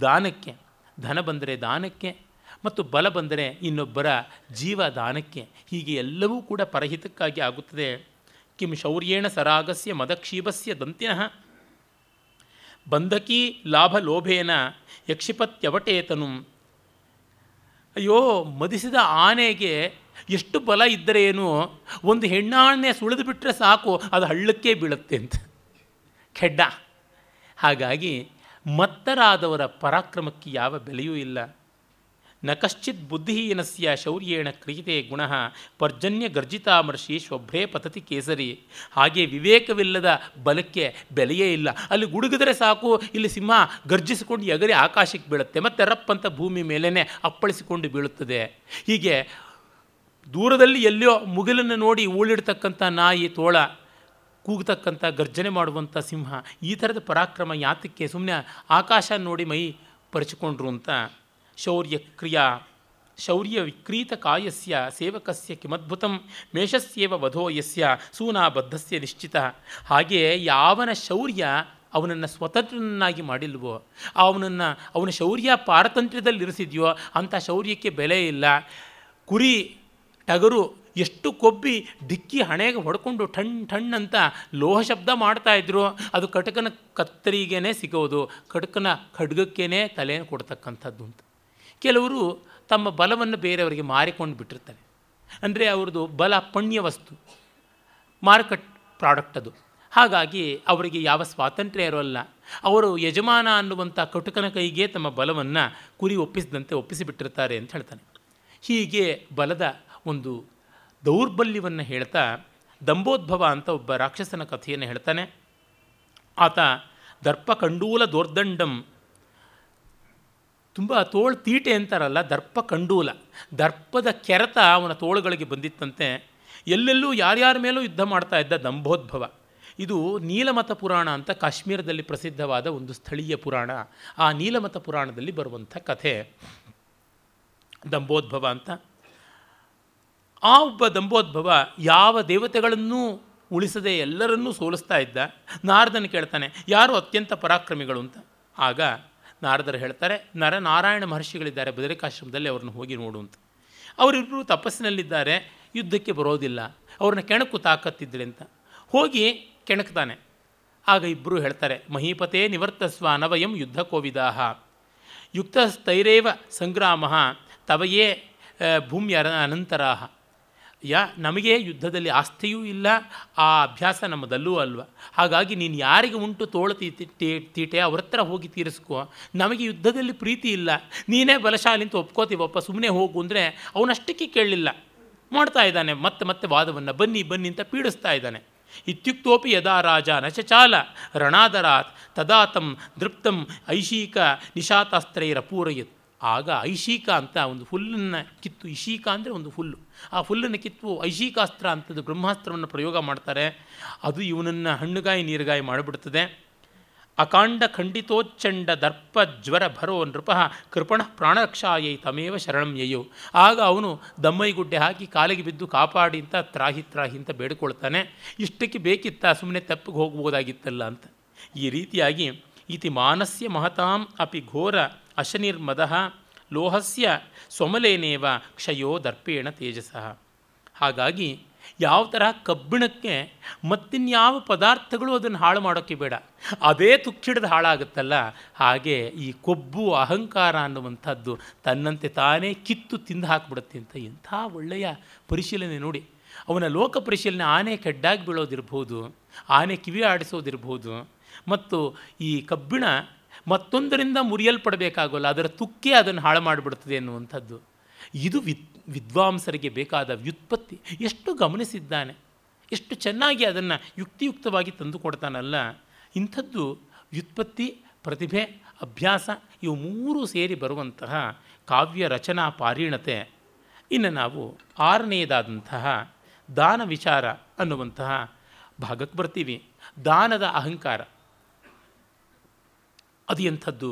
ದಾನಕ್ಕೆ, ಧನ ಬಂದರೆ ದಾನಕ್ಕೆ ಮತ್ತು ಬಲ ಬಂದರೆ ಇನ್ನೊಬ್ಬರ ಜೀವದಾನಕ್ಕೆ ಹೀಗೆ ಎಲ್ಲವೂ ಕೂಡ ಪರಹಿತಕ್ಕಾಗಿ ಆಗುತ್ತದೆ. ಕಿಂ ಶೌರ್ಯೇಣ ಸರಾಗಸ್ಯ ಮದಕ್ಷೀಭಸ್ಯ ದಂತಿನಃ ಬಂಧಕೀ ಲಾಭ ಲೋಭೇನ ಯಕ್ಷಿಪತ್ಯವಟೇತನು. ಅಯ್ಯೋ, ಮದಿಸಿದ ಆನೆಗೆ ಎಷ್ಟು ಬಲ ಇದ್ದರೆ ಏನು? ಒಂದು ಹೆಣ್ಣಾಣೆ ಸುಳಿದು ಬಿಟ್ಟರೆ ಸಾಕು, ಅದು ಹಳ್ಳಕ್ಕೆ ಬೀಳುತ್ತೆ ಅಂತ. ಖೆಡ್ಡ. ಹಾಗಾಗಿ ಮತ್ತರಾದವರ ಪರಾಕ್ರಮಕ್ಕೆ ಯಾವ ಬೆಲೆಯೂ ಇಲ್ಲ. ನ ಕಶ್ಚಿತ್ ಬುದ್ಧಿಹೀನಸ್ಯ ಶೌರ್ಯೇಣ ಕ್ರಿಯತೆ ಗುಣ ಪರ್ಜನ್ಯ ಗರ್ಜಿತಾಮರ್ಷಿ ಶೊಭ್ರೇ ಪತತಿ ಕೇಸರಿ. ಹಾಗೆ ವಿವೇಕವಿಲ್ಲದ ಬಲಕ್ಕೆ ಬೆಲೆಯೇ ಇಲ್ಲ. ಅಲ್ಲಿ ಗುಡುಗಿದ್ರೆ ಸಾಕು, ಇಲ್ಲಿ ಸಿಂಹ ಗರ್ಜಿಸಿಕೊಂಡು ಎಗರಿ ಆಕಾಶಕ್ಕೆ ಬೀಳುತ್ತೆ, ಮತ್ತು ರಪ್ಪಂತ ಭೂಮಿ ಮೇಲೇ ಅಪ್ಪಳಿಸಿಕೊಂಡು ಬೀಳುತ್ತದೆ. ಹೀಗೆ ದೂರದಲ್ಲಿ ಎಲ್ಲೋ ಮುಗಿಲನ್ನು ನೋಡಿ ಊಳಿಡ್ತಕ್ಕಂಥ ನಾಯಿ, ತೋಳ, ಕೂಗತಕ್ಕಂಥ ಗರ್ಜನೆ ಮಾಡುವಂಥ ಸಿಂಹ, ಈ ಥರದ ಪರಾಕ್ರಮ ಯಾತಕ್ಕೆ ಸುಮ್ಮನೆ ಆಕಾಶ ನೋಡಿ ಮೈ ಪರಿಚಿಕೊಂಡ್ರು ಅಂತ. ಶೌರ್ಯ ಕ್ರಿಯಾ ಶೌರ್ಯ ವಿಕ್ರೀತ ಕಾಯಸ್ಯ ಸೇವಕಸ್ಯ ಕಿಮದ್ಭುತಂ ಮೇಷಸ್ಯೇವ ವಧೋ ಯಸ್ಯ ಸೂನಾಬದ್ಧಸ್ಯ ನಿಶ್ಚಿತ. ಹಾಗೆ ಯಾವನ ಶೌರ್ಯ ಅವನನ್ನು ಸ್ವತಂತ್ರನಾಗಿ ಮಾಡಿಲ್ವೋ, ಅವನನ್ನು, ಅವನ ಶೌರ್ಯ ಪಾರತಂತ್ರ್ಯದಲ್ಲಿ ಇರಿಸಿದೆಯೋ ಅಂಥ ಶೌರ್ಯಕ್ಕೆ ಬೆಲೆ ಇಲ್ಲ. ಕುರಿ, ಟಗರು ಎಷ್ಟು ಕೊಬ್ಬಿ ಡಿಕ್ಕಿ ಹಣೆಗೆ ಹೊಡ್ಕೊಂಡು ಠಣ್ ಠಣ್ ಅಂತ ಲೋಹ ಶಬ್ದ ಮಾಡ್ತಾಯಿದ್ರು ಅದು ಕಟಕನ ಕತ್ತರಿಗೇನೆ ಸಿಗೋದು, ಕಟಕನ ಖಡ್ಗಕ್ಕೇನೆ ತಲೆಯನ್ನು ಕೊಡ್ತಕ್ಕಂಥದ್ದು ಅಂತ. ಕೆಲವರು ತಮ್ಮ ಬಲವನ್ನು ಬೇರೆಯವರಿಗೆ ಮಾರಿಕೊಂಡು ಬಿಟ್ಟಿರ್ತಾರೆ. ಅಂದರೆ ಅವ್ರದ್ದು ಬಲ ಪಣ್ಯ ವಸ್ತು, ಮಾರುಕಟ್ ಪ್ರಾಡಕ್ಟ್ ಅದು. ಹಾಗಾಗಿ ಅವರಿಗೆ ಯಾವ ಸ್ವಾತಂತ್ರ್ಯ ಇರೋಲ್ಲ. ಅವರು ಯಜಮಾನ ಅನ್ನುವಂಥ ಕಟುಕನ ಕೈಗೆ ತಮ್ಮ ಬಲವನ್ನು ಕುರಿ ಒಪ್ಪಿಸಿದಂತೆ ಒಪ್ಪಿಸಿಬಿಟ್ಟಿರ್ತಾರೆ ಅಂತ ಹೇಳ್ತಾನೆ. ಹೀಗೆ ಬಲದ ಒಂದು ದೌರ್ಬಲ್ಯವನ್ನು ಹೇಳ್ತಾ ದಂಬೋದ್ಭವ ಅಂತ ಒಬ್ಬ ರಾಕ್ಷಸನ ಕಥೆಯನ್ನು ಹೇಳ್ತಾನೆ. ಆತ ದರ್ಪ ಕಂಡೂಲ ದೋರ್ದಂಡಂ ತುಂಬ ತೋಳು ತೀಟೆ ಅಂತಾರಲ್ಲ, ದರ್ಪ ಕಂಡೂಲ. ದರ್ಪದ ಕೆರೆತ ಅವನ ತೋಳುಗಳಿಗೆ ಬಂದಿತ್ತಂತೆ. ಎಲ್ಲೆಲ್ಲೂ ಯಾರ್ಯಾರ ಮೇಲೂ ಯುದ್ಧ ಮಾಡ್ತಾ ಇದ್ದ ದಂಭೋದ್ಭವ. ಇದು ನೀಲಮತ ಪುರಾಣ ಅಂತ ಕಾಶ್ಮೀರದಲ್ಲಿ ಪ್ರಸಿದ್ಧವಾದ ಒಂದು ಸ್ಥಳೀಯ ಪುರಾಣ. ಆ ನೀಲಮತ ಪುರಾಣದಲ್ಲಿ ಬರುವಂಥ ಕಥೆ. ದಂಭೋದ್ಭವ ಅಂತ. ಆ ಒಬ್ಬ ದಂಭೋದ್ಭವ ಯಾವ ದೇವತೆಗಳನ್ನೂ ಉಳಿಸದೆ ಎಲ್ಲರನ್ನೂ ಸೋಲಿಸ್ತಾ ಇದ್ದ. ನಾರದನ ಕೇಳ್ತಾನೆ, ಯಾರು ಅತ್ಯಂತ ಪರಾಕ್ರಮಿಗಳು? ಅಂತ. ಆಗ ನಾರದರು ಹೇಳ್ತಾರೆ, ನರನಾರಾಯಣ ಮಹರ್ಷಿಗಳಿದ್ದಾರೆ, ಬದರಿಕಾಶ್ರಮದಲ್ಲಿ ಅವ್ರನ್ನ ಹೋಗಿ ನೋಡು ಅಂತ. ಅವರಿಬ್ಬರು ತಪಸ್ಸಿನಲ್ಲಿದ್ದಾರೆ, ಯುದ್ಧಕ್ಕೆ ಬರೋದಿಲ್ಲ, ಅವ್ರನ್ನ ಕೆಣಕು ತಾಕತ್ತಿದ್ರೆ ಅಂತ. ಹೋಗಿ ಕೆಣಕ್ತಾನೆ. ಆಗ ಇಬ್ಬರು ಹೇಳ್ತಾರೆ, ಮಹೀಪತೆ ನಿವರ್ತಸ್ವ ನವಯಂ ಯುದ್ಧ ಕೋವಿದಾಹ. ಯುಕ್ತಸ್ಥೈರೇವ ಸಂಗ್ರಾಮ, ತವಯೇ ಭೂಮಿಯ ಅನಂತರಾಹ. ಯಾ, ನಮಗೆ ಯುದ್ಧದಲ್ಲಿ ಆಸ್ತಿಯೂ ಇಲ್ಲ, ಆ ಅಭ್ಯಾಸ ನಮ್ಮದಲ್ಲೂ ಅಲ್ವ? ಹಾಗಾಗಿ ನೀನು ಯಾರಿಗೆ ಉಂಟು ತೋಳ ತೀಟೆ, ಅವ್ರ ಹತ್ರ ಹೋಗಿ ತೀರಿಸ್ಕೋ. ನಮಗೆ ಯುದ್ಧದಲ್ಲಿ ಪ್ರೀತಿ ಇಲ್ಲ. ನೀನೇ ಬಲಶಾಲಿ ಅಂತ ಒಪ್ಕೋತೀವಪ್ಪ ಸುಮ್ಮನೆ ಹೋಗು ಅಂದರೆ ಅವನಷ್ಟಕ್ಕೆ ಕೇಳಲಿಲ್ಲ. ಮಾಡ್ತಾ ಇದ್ದಾನೆ, ಮತ್ತೆ ಮತ್ತೆ ವಾದವನ್ನು, ಬನ್ನಿ ಬನ್ನಿ ಅಂತ ಪೀಡಿಸ್ತಾ ಇದ್ದಾನೆ. ಇತ್ಯುಕ್ತೋಪಿ ಯದಾ ರಾಜ ನಚಚಾಲ, ರಣಾದರಾತ್, ತದಾತಂ ದೃಪ್ತಂ ಐಶೀಕ ನಿಶಾತಾಸ್ತ್ರೈರ ಪೂರಯತ್. ಆಗ ಐಶೀಕ ಅಂತ ಒಂದು ಹುಲ್ಲನ್ನು ಕಿತ್ತು ಇಶೀಕ ಅಂದರೆ ಒಂದು ಹುಲ್ಲು. ಆ ಹುಲ್ಲನ್ನು ಕಿತ್ತು ಐಶೀಕಾಸ್ತ್ರ ಅಂತದ್ದು ಬ್ರಹ್ಮಾಸ್ತ್ರವನ್ನು ಪ್ರಯೋಗ ಮಾಡ್ತಾರೆ. ಅದು ಇವನನ್ನು ಹಣ್ಣುಗಾಯಿ, ನೀರುಗಾಯಿ ಮಾಡಿಬಿಡ್ತದೆ. ಅಕಾಂಡ ಖಂಡಿತೋಚ್ಚಂಡ ದರ್ಪ ಜ್ವರ ಭರೋ ನೃಪ ಕೃಪಣ ಪ್ರಾಣರಕ್ಷಾಯೈ ತಮೇವ ಶರಣಂ ಯಯೋ. ಆಗ ಅವನು ದಮ್ಮೈಗುಡ್ಡೆ ಹಾಕಿ ಕಾಲಿಗೆ ಬಿದ್ದು ಕಾಪಾಡಿ ಅಂತ ತ್ರಾಹಿ ತ್ರಾಹಿ ಅಂತ ಬೇಡಿಕೊಳ್ತಾನೆ. ಇಷ್ಟಕ್ಕೆ ಬೇಕಿತ್ತ ಸುಮ್ಮನೆ ತಪ್ಪಿಗೆ ಹೋಗ್ಬೋದಾಗಿತ್ತಲ್ಲ ಅಂತ. ಈ ರೀತಿಯಾಗಿ ಇತಿ ಮಾನಸ್ಯ ಮಹತಾಂ ಅಪಿ ಘೋರ ಅಶನಿರ್ಮದ ಲೋಹಸ್ಯ ಸೊಮಲೇನೇವ ಕ್ಷಯೋ ದರ್ಪೇಣ ತೇಜಸಃ. ಹಾಗಾಗಿ ಯಾವ ತರಹ ಕಬ್ಬಿಣಕ್ಕೆ ಮತ್ತಿನ್ಯಾವ ಪದಾರ್ಥಗಳು ಅದನ್ನು ಹಾಳು ಮಾಡೋಕ್ಕೆ ಬೇಡ. ಅದೇ ತುಕ್ಕಿಡಿದು ಹಾಳಾಗುತ್ತಲ್ಲ. ಹಾಗೆ ಈ ಕೊಬ್ಬು, ಅಹಂಕಾರ ಅನ್ನುವಂಥದ್ದು ತನ್ನಂತೆ ತಾನೇ ಕಿತ್ತು ತಿಂದು ಹಾಕಿಬಿಡುತ್ತೆ ಅಂತ ಎಂಥ ಒಳ್ಳೆಯ ಪರಿಶೀಲನೆ ನೋಡಿ. ಅವನ ಲೋಕ ಪರಿಶೀಲನೆ ಆನೆ ಕೆಡ್ಡಾಗಿ ಬೀಳೋದಿರ್ಬೋದು, ಆನೆ ಕಿವಿ ಆಡಿಸೋದಿರ್ಬೋದು ಮತ್ತು ಈ ಕಬ್ಬಿಣ ಮತ್ತೊಂದರಿಂದ ಮುರಿಯಲ್ಪಡಬೇಕಾಗೋಲ್ಲ, ಅದರ ತುಕ್ಕೆ ಅದನ್ನು ಹಾಳು ಮಾಡಿಬಿಡ್ತದೆ ಎನ್ನುವಂಥದ್ದು. ಇದು ವಿದ್, ವಿದ್ವಾಂಸರಿಗೆ ಬೇಕಾದ ವ್ಯುತ್ಪತ್ತಿ. ಎಷ್ಟು ಗಮನಿಸಿದ್ದಾನೆ, ಎಷ್ಟು ಚೆನ್ನಾಗಿ ಅದನ್ನು ಯುಕ್ತಿಯುಕ್ತವಾಗಿ ತಂದುಕೊಡ್ತಾನಲ್ಲ, ಇಂಥದ್ದು ವ್ಯುತ್ಪತ್ತಿ, ಪ್ರತಿಭೆ, ಅಭ್ಯಾಸ, ಇವು ಮೂರು ಸೇರಿ ಬರುವಂತಹ ಕಾವ್ಯ ರಚನಾ ಪಾರೀಣತೆ. ಇನ್ನು ನಾವು ಆರನೆಯದಾದಂತಹ ದಾನ ವಿಚಾರ ಅನ್ನುವಂತಹ ಭಾಗಕ್ಕೆ ಬರ್ತೀವಿ. ದಾನದ ಅಹಂಕಾರ. ಅದು ಎಂಥದ್ದು?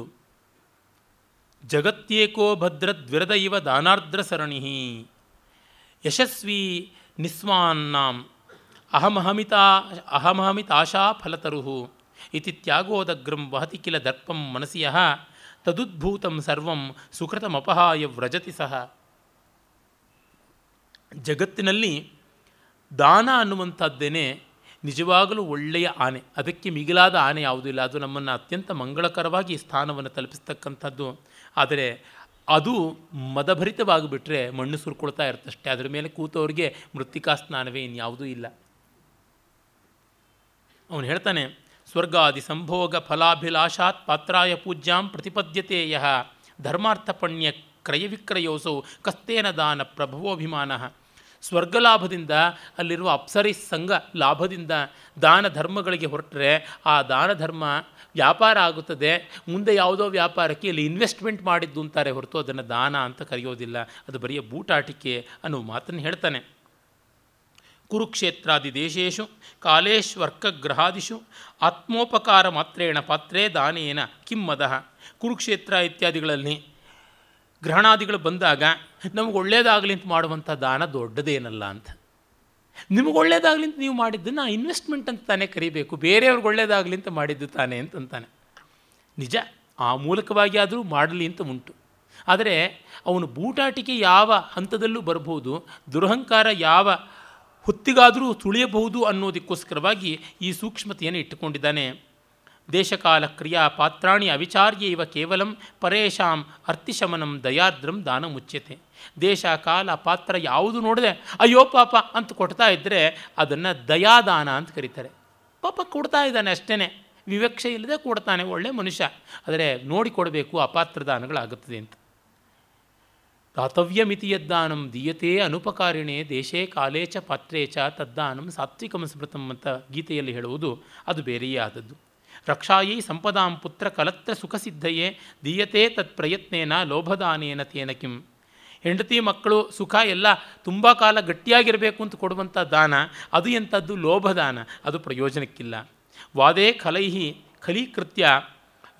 ಜಗತ್ಯೇಕೋ ಭದ್ರದ್ವಿರದ ಇವ ದಾನಾರ್ದ್ರ ಸರಣಿ ಯಶಸ್ವಿ ನಿಸ್ವಾನ್ನಾಂ ಅಹಮಹಮಿತ ಅಹಮಹಮಿತಾಶಾ ಫಲತರು ಇತಿ ತ್ಯಾಗೋದಗ್ರಂ ವಹತಿ ಕಿಲ ದರ್ಪಂ ಮನಸಿಯ ತದುದ್ಭೂತಂ ಸರ್ವಂ ಸುಕೃತಮಪಹಾಯ ವ್ರಜತಿ ಸಹ. ಜಗತ್ತಿನಲ್ಲಿ ದಾನ ಅನ್ನುವಂಥದ್ದೇನೆ ನಿಜವಾಗಲೂ ಒಳ್ಳೆಯ ಆನೆ, ಅದಕ್ಕೆ ಮಿಗಿಲಾದ ಆನೆ ಯಾವುದೂ ಇಲ್ಲ. ಅದು ನಮ್ಮನ್ನು ಅತ್ಯಂತ ಮಂಗಳಕರವಾಗಿ ಸ್ಥಾನವನ್ನು ತಲುಪಿಸ್ತಕ್ಕಂಥದ್ದು. ಆದರೆ ಅದು ಮದಭರಿತವಾಗಿಬಿಟ್ರೆ ಮಣ್ಣು ಸುರ್ಕೊಳ್ತಾ ಇರ್ತಷ್ಟೇ ಅದರ ಮೇಲೆ ಕೂತವ್ರಿಗೆ ಮೃತ್ತಿಕಾ ಸ್ನಾನವೇ ಇನ್ಯಾವುದೂ ಇಲ್ಲ. ಅವನು ಹೇಳ್ತಾನೆ, ಸ್ವರ್ಗಾದಿ ಸಂಭೋಗ ಫಲಾಭಿಲಾಷಾತ್ ಪಾತ್ರಾಯ ಪೂಜ್ಯಾಂ ಪ್ರತಿಪದ್ಯತೆ ಯಹ ಧರ್ಮಾರ್ಥಪಣ್ಯ ಕ್ರಯವಿಕ್ರಯೋಸೌ ಕಸ್ತೇನ ದಾನ ಪ್ರಭವೋಭಿಮಾನ ಸ್ವರ್ಗಲಾಭದಿಂದ ಅಲ್ಲಿರುವ ಅಪ್ಸರಿ ಸಂಘ ಲಾಭದಿಂದ ದಾನ ಧರ್ಮಗಳಿಗೆ ಹೊರಟರೆ ಆ ದಾನ ಧರ್ಮ ವ್ಯಾಪಾರ ಆಗುತ್ತದೆ. ಮುಂದೆ ಯಾವುದೋ ವ್ಯಾಪಾರಕ್ಕೆ ಇಲ್ಲಿ ಇನ್ವೆಸ್ಟ್ಮೆಂಟ್ ಮಾಡಿದ್ದು ಅಂತಾರೆ ಹೊರತು ಅದನ್ನು ದಾನ ಅಂತ ಕರೆಯೋದಿಲ್ಲ. ಅದು ಬರೀ ಬೂಟಾಟಿಕೆ ಅನ್ನೋ ಮಾತನ್ನು ಹೇಳ್ತಾನೆ. ಕುರುಕ್ಷೇತ್ರಾದಿ ದೇಶೇಶು ಕಾಲೇಶ್ವರ್ಕಗ್ರಹಾದಿಷು ಆತ್ಮೋಪಕಾರ ಮಾತ್ರೇಣ ಪಾತ್ರೇ ದಾನೇನ ಕಿಮ್ಮದಃ. ಕುರುಕ್ಷೇತ್ರ ಇತ್ಯಾದಿಗಳಲ್ಲಿ ಗ್ರಹಣಾದಿಗಳು ಬಂದಾಗ ನಮಗೆ ಒಳ್ಳೇದಾಗಲಿ ಅಂತ ಮಾಡುವಂಥ ದಾನ ದೊಡ್ಡದೇನಲ್ಲ ಅಂತ. ನಿಮಗೆ ಒಳ್ಳೇದಾಗಲಿ ಅಂತ ನೀವು ಮಾಡಿದ್ದನ್ನು ಇನ್ವೆಸ್ಟ್ಮೆಂಟ್ ಅಂತ ತಾನೇ ಕರಿಬೇಕು. ಬೇರೆಯವ್ರಿಗೆ ಒಳ್ಳೇದಾಗಲಿ ಅಂತ ಮಾಡಿದ್ದು ತಾನೇ ಅಂತಂತಾನೆ ನಿಜ, ಆ ಮೂಲಕವಾಗಿ ಆದರೂ ಮಾಡಲಿ ಅಂತ ಉಂಟು. ಆದರೆ ಅವನು ಬೂಟಾಟಿಕೆ ಯಾವ ಹಂತದಲ್ಲೂ ಬರಬಹುದು, ದುರಹಂಕಾರ ಯಾವ ಹೊತ್ತಿಗಾದರೂ ತುಳಿಯಬಹುದು ಅನ್ನೋದಕ್ಕೋಸ್ಕರವಾಗಿ ಈ ಸೂಕ್ಷ್ಮತೆಯನ್ನು ಇಟ್ಟುಕೊಂಡಿದ್ದಾನೆ. ದೇಶಕಾಲ ಕ್ರಿಯಾ ಪಾತ್ರಾಣಿ ಅವಿಚಾರ್ಯ ಇವ ಕೇವಲಂ ಪರೇಶಾಂ ಅರ್ಥಿಶಮನಂ ದಯಾರ್ದ್ರಂ ದಾನ ಮುಚ್ಚ್ಯತೆ ದೇಶ ಕಾಲ ಪಾತ್ರ ಯಾವುದು ನೋಡಿದೆ, ಅಯ್ಯೋ ಪಾಪ ಅಂತ ಕೊಡ್ತಾ ಇದ್ದರೆ ಅದನ್ನು ದಯಾದಾನ ಅಂತ ಕರೀತಾರೆ. ಪಾಪ ಕೊಡ್ತಾ ಇದ್ದಾನೆ ಅಷ್ಟೇ ವಿವಕ್ಷೆ ಇಲ್ಲದೆ ಕೊಡ್ತಾನೆ ಒಳ್ಳೆ ಮನುಷ್ಯ. ಆದರೆ ನೋಡಿ ಕೊಡಬೇಕು ಅಪಾತ್ರ ದಾನಗಳಾಗುತ್ತದೆ ಅಂತ. ದಾತವ್ಯಮಿತಿ ಯದ್ದಾನಂ ದೀಯತೆ ಅನುಪಕಾರಿಣೆ, ದೇಶೇ ಕಾಲೇ ಚ ಪಾತ್ರೇ ಚ ತದ್ದಾನಂ ಸಾತ್ವಿಕಂ ಸ್ಮೃತಂ ಅಂತ ಗೀತೆಯಲ್ಲಿ ಹೇಳುವುದು ಅದು ಬೇರೆಯೇ ಆದದ್ದು. ರಕ್ಷಾಯೈ ಸಂಪದಾಂ ಪುತ್ರ ಕಲತ್ರ ಸುಖಸಿದ್ಧಯೇ, ದೀಯತೆ ತತ್ ಪ್ರಯತ್ನೇನ ಲೋಭದಾನೇನ ತೇನ ಕಿಂ. ಹೆಂಡತಿ ಮಕ್ಕಳು ಸುಖ ಎಲ್ಲ ತುಂಬ ಕಾಲ ಗಟ್ಟಿಯಾಗಿರಬೇಕು ಅಂತ ಕೊಡುವಂಥ ದಾನ, ಅದು ಎಂಥದ್ದು ಲೋಭದಾನ, ಅದು ಪ್ರಯೋಜನಕ್ಕಿಲ್ಲ. ವಾದೇ ಖಲೈಹಿ ಖಲೀಕೃತ್ಯ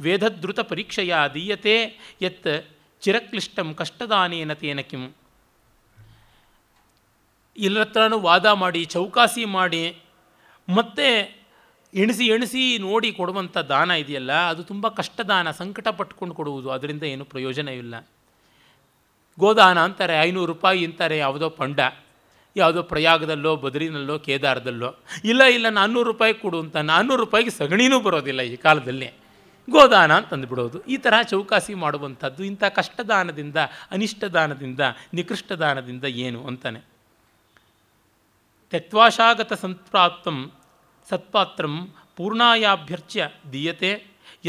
ವೇದದ್ರುತ ಪರೀಕ್ಷೆಯ ದೀಯತೆ ಯತ್ ಚಿರಕ್ಲಿಷ್ಟಂ ಕಷ್ಟದಾನೇನ ತೇನ ಕಿಂ. ಇಲ್ಲತ್ರನೂ ವಾದ ಮಾಡಿ, ಚೌಕಾಸಿ ಮಾಡಿ, ಮತ್ತೆ ಎಣಿಸಿ ಎಣಿಸಿ ನೋಡಿ ಕೊಡುವಂಥ ದಾನ ಇದೆಯಲ್ಲ, ಅದು ತುಂಬ ಕಷ್ಟದಾನ, ಸಂಕಟ ಪಟ್ಕೊಂಡು ಕೊಡುವುದು, ಅದರಿಂದ ಏನು ಪ್ರಯೋಜನ ಇಲ್ಲ. ಗೋದಾನ ಅಂತಾರೆ, ಐನೂರು ರೂಪಾಯಿ ಅಂತಾರೆ, ಯಾವುದೋ ಪಂಡ, ಯಾವುದೋ ಪ್ರಯಾಗದಲ್ಲೋ, ಬದ್ರಿನಲ್ಲೋ, ಕೇದಾರದಲ್ಲೋ. ಇಲ್ಲ ಇಲ್ಲ ನಾನ್ನೂರು ರೂಪಾಯಿ ಕೊಡು ಅಂತ, ನಾನ್ನೂರು ರೂಪಾಯಿಗೆ ಸಗಣಿನೂ ಬರೋದಿಲ್ಲ ಈ ಕಾಲದಲ್ಲಿ. ಗೋದಾನ ಅಂತಂದುಬಿಡೋದು ಈ ತರಹ ಚೌಕಾಸಿ ಮಾಡುವಂಥದ್ದು, ಇಂಥ ಕಷ್ಟದಾನದಿಂದ, ಅನಿಷ್ಟದಾನದಿಂದ, ನಿಕೃಷ್ಟದಾನದಿಂದ ಏನು ಅಂತಾನೆ. ತತ್ವಾಶಾಗತ ಸಂಪ್ರಾಪ್ತಂ ಸತ್ಪಾತ್ರಂ ಪೂರ್ಣಾಯಾಭ್ಯರ್ಚ್ಯ ದೀಯತೆ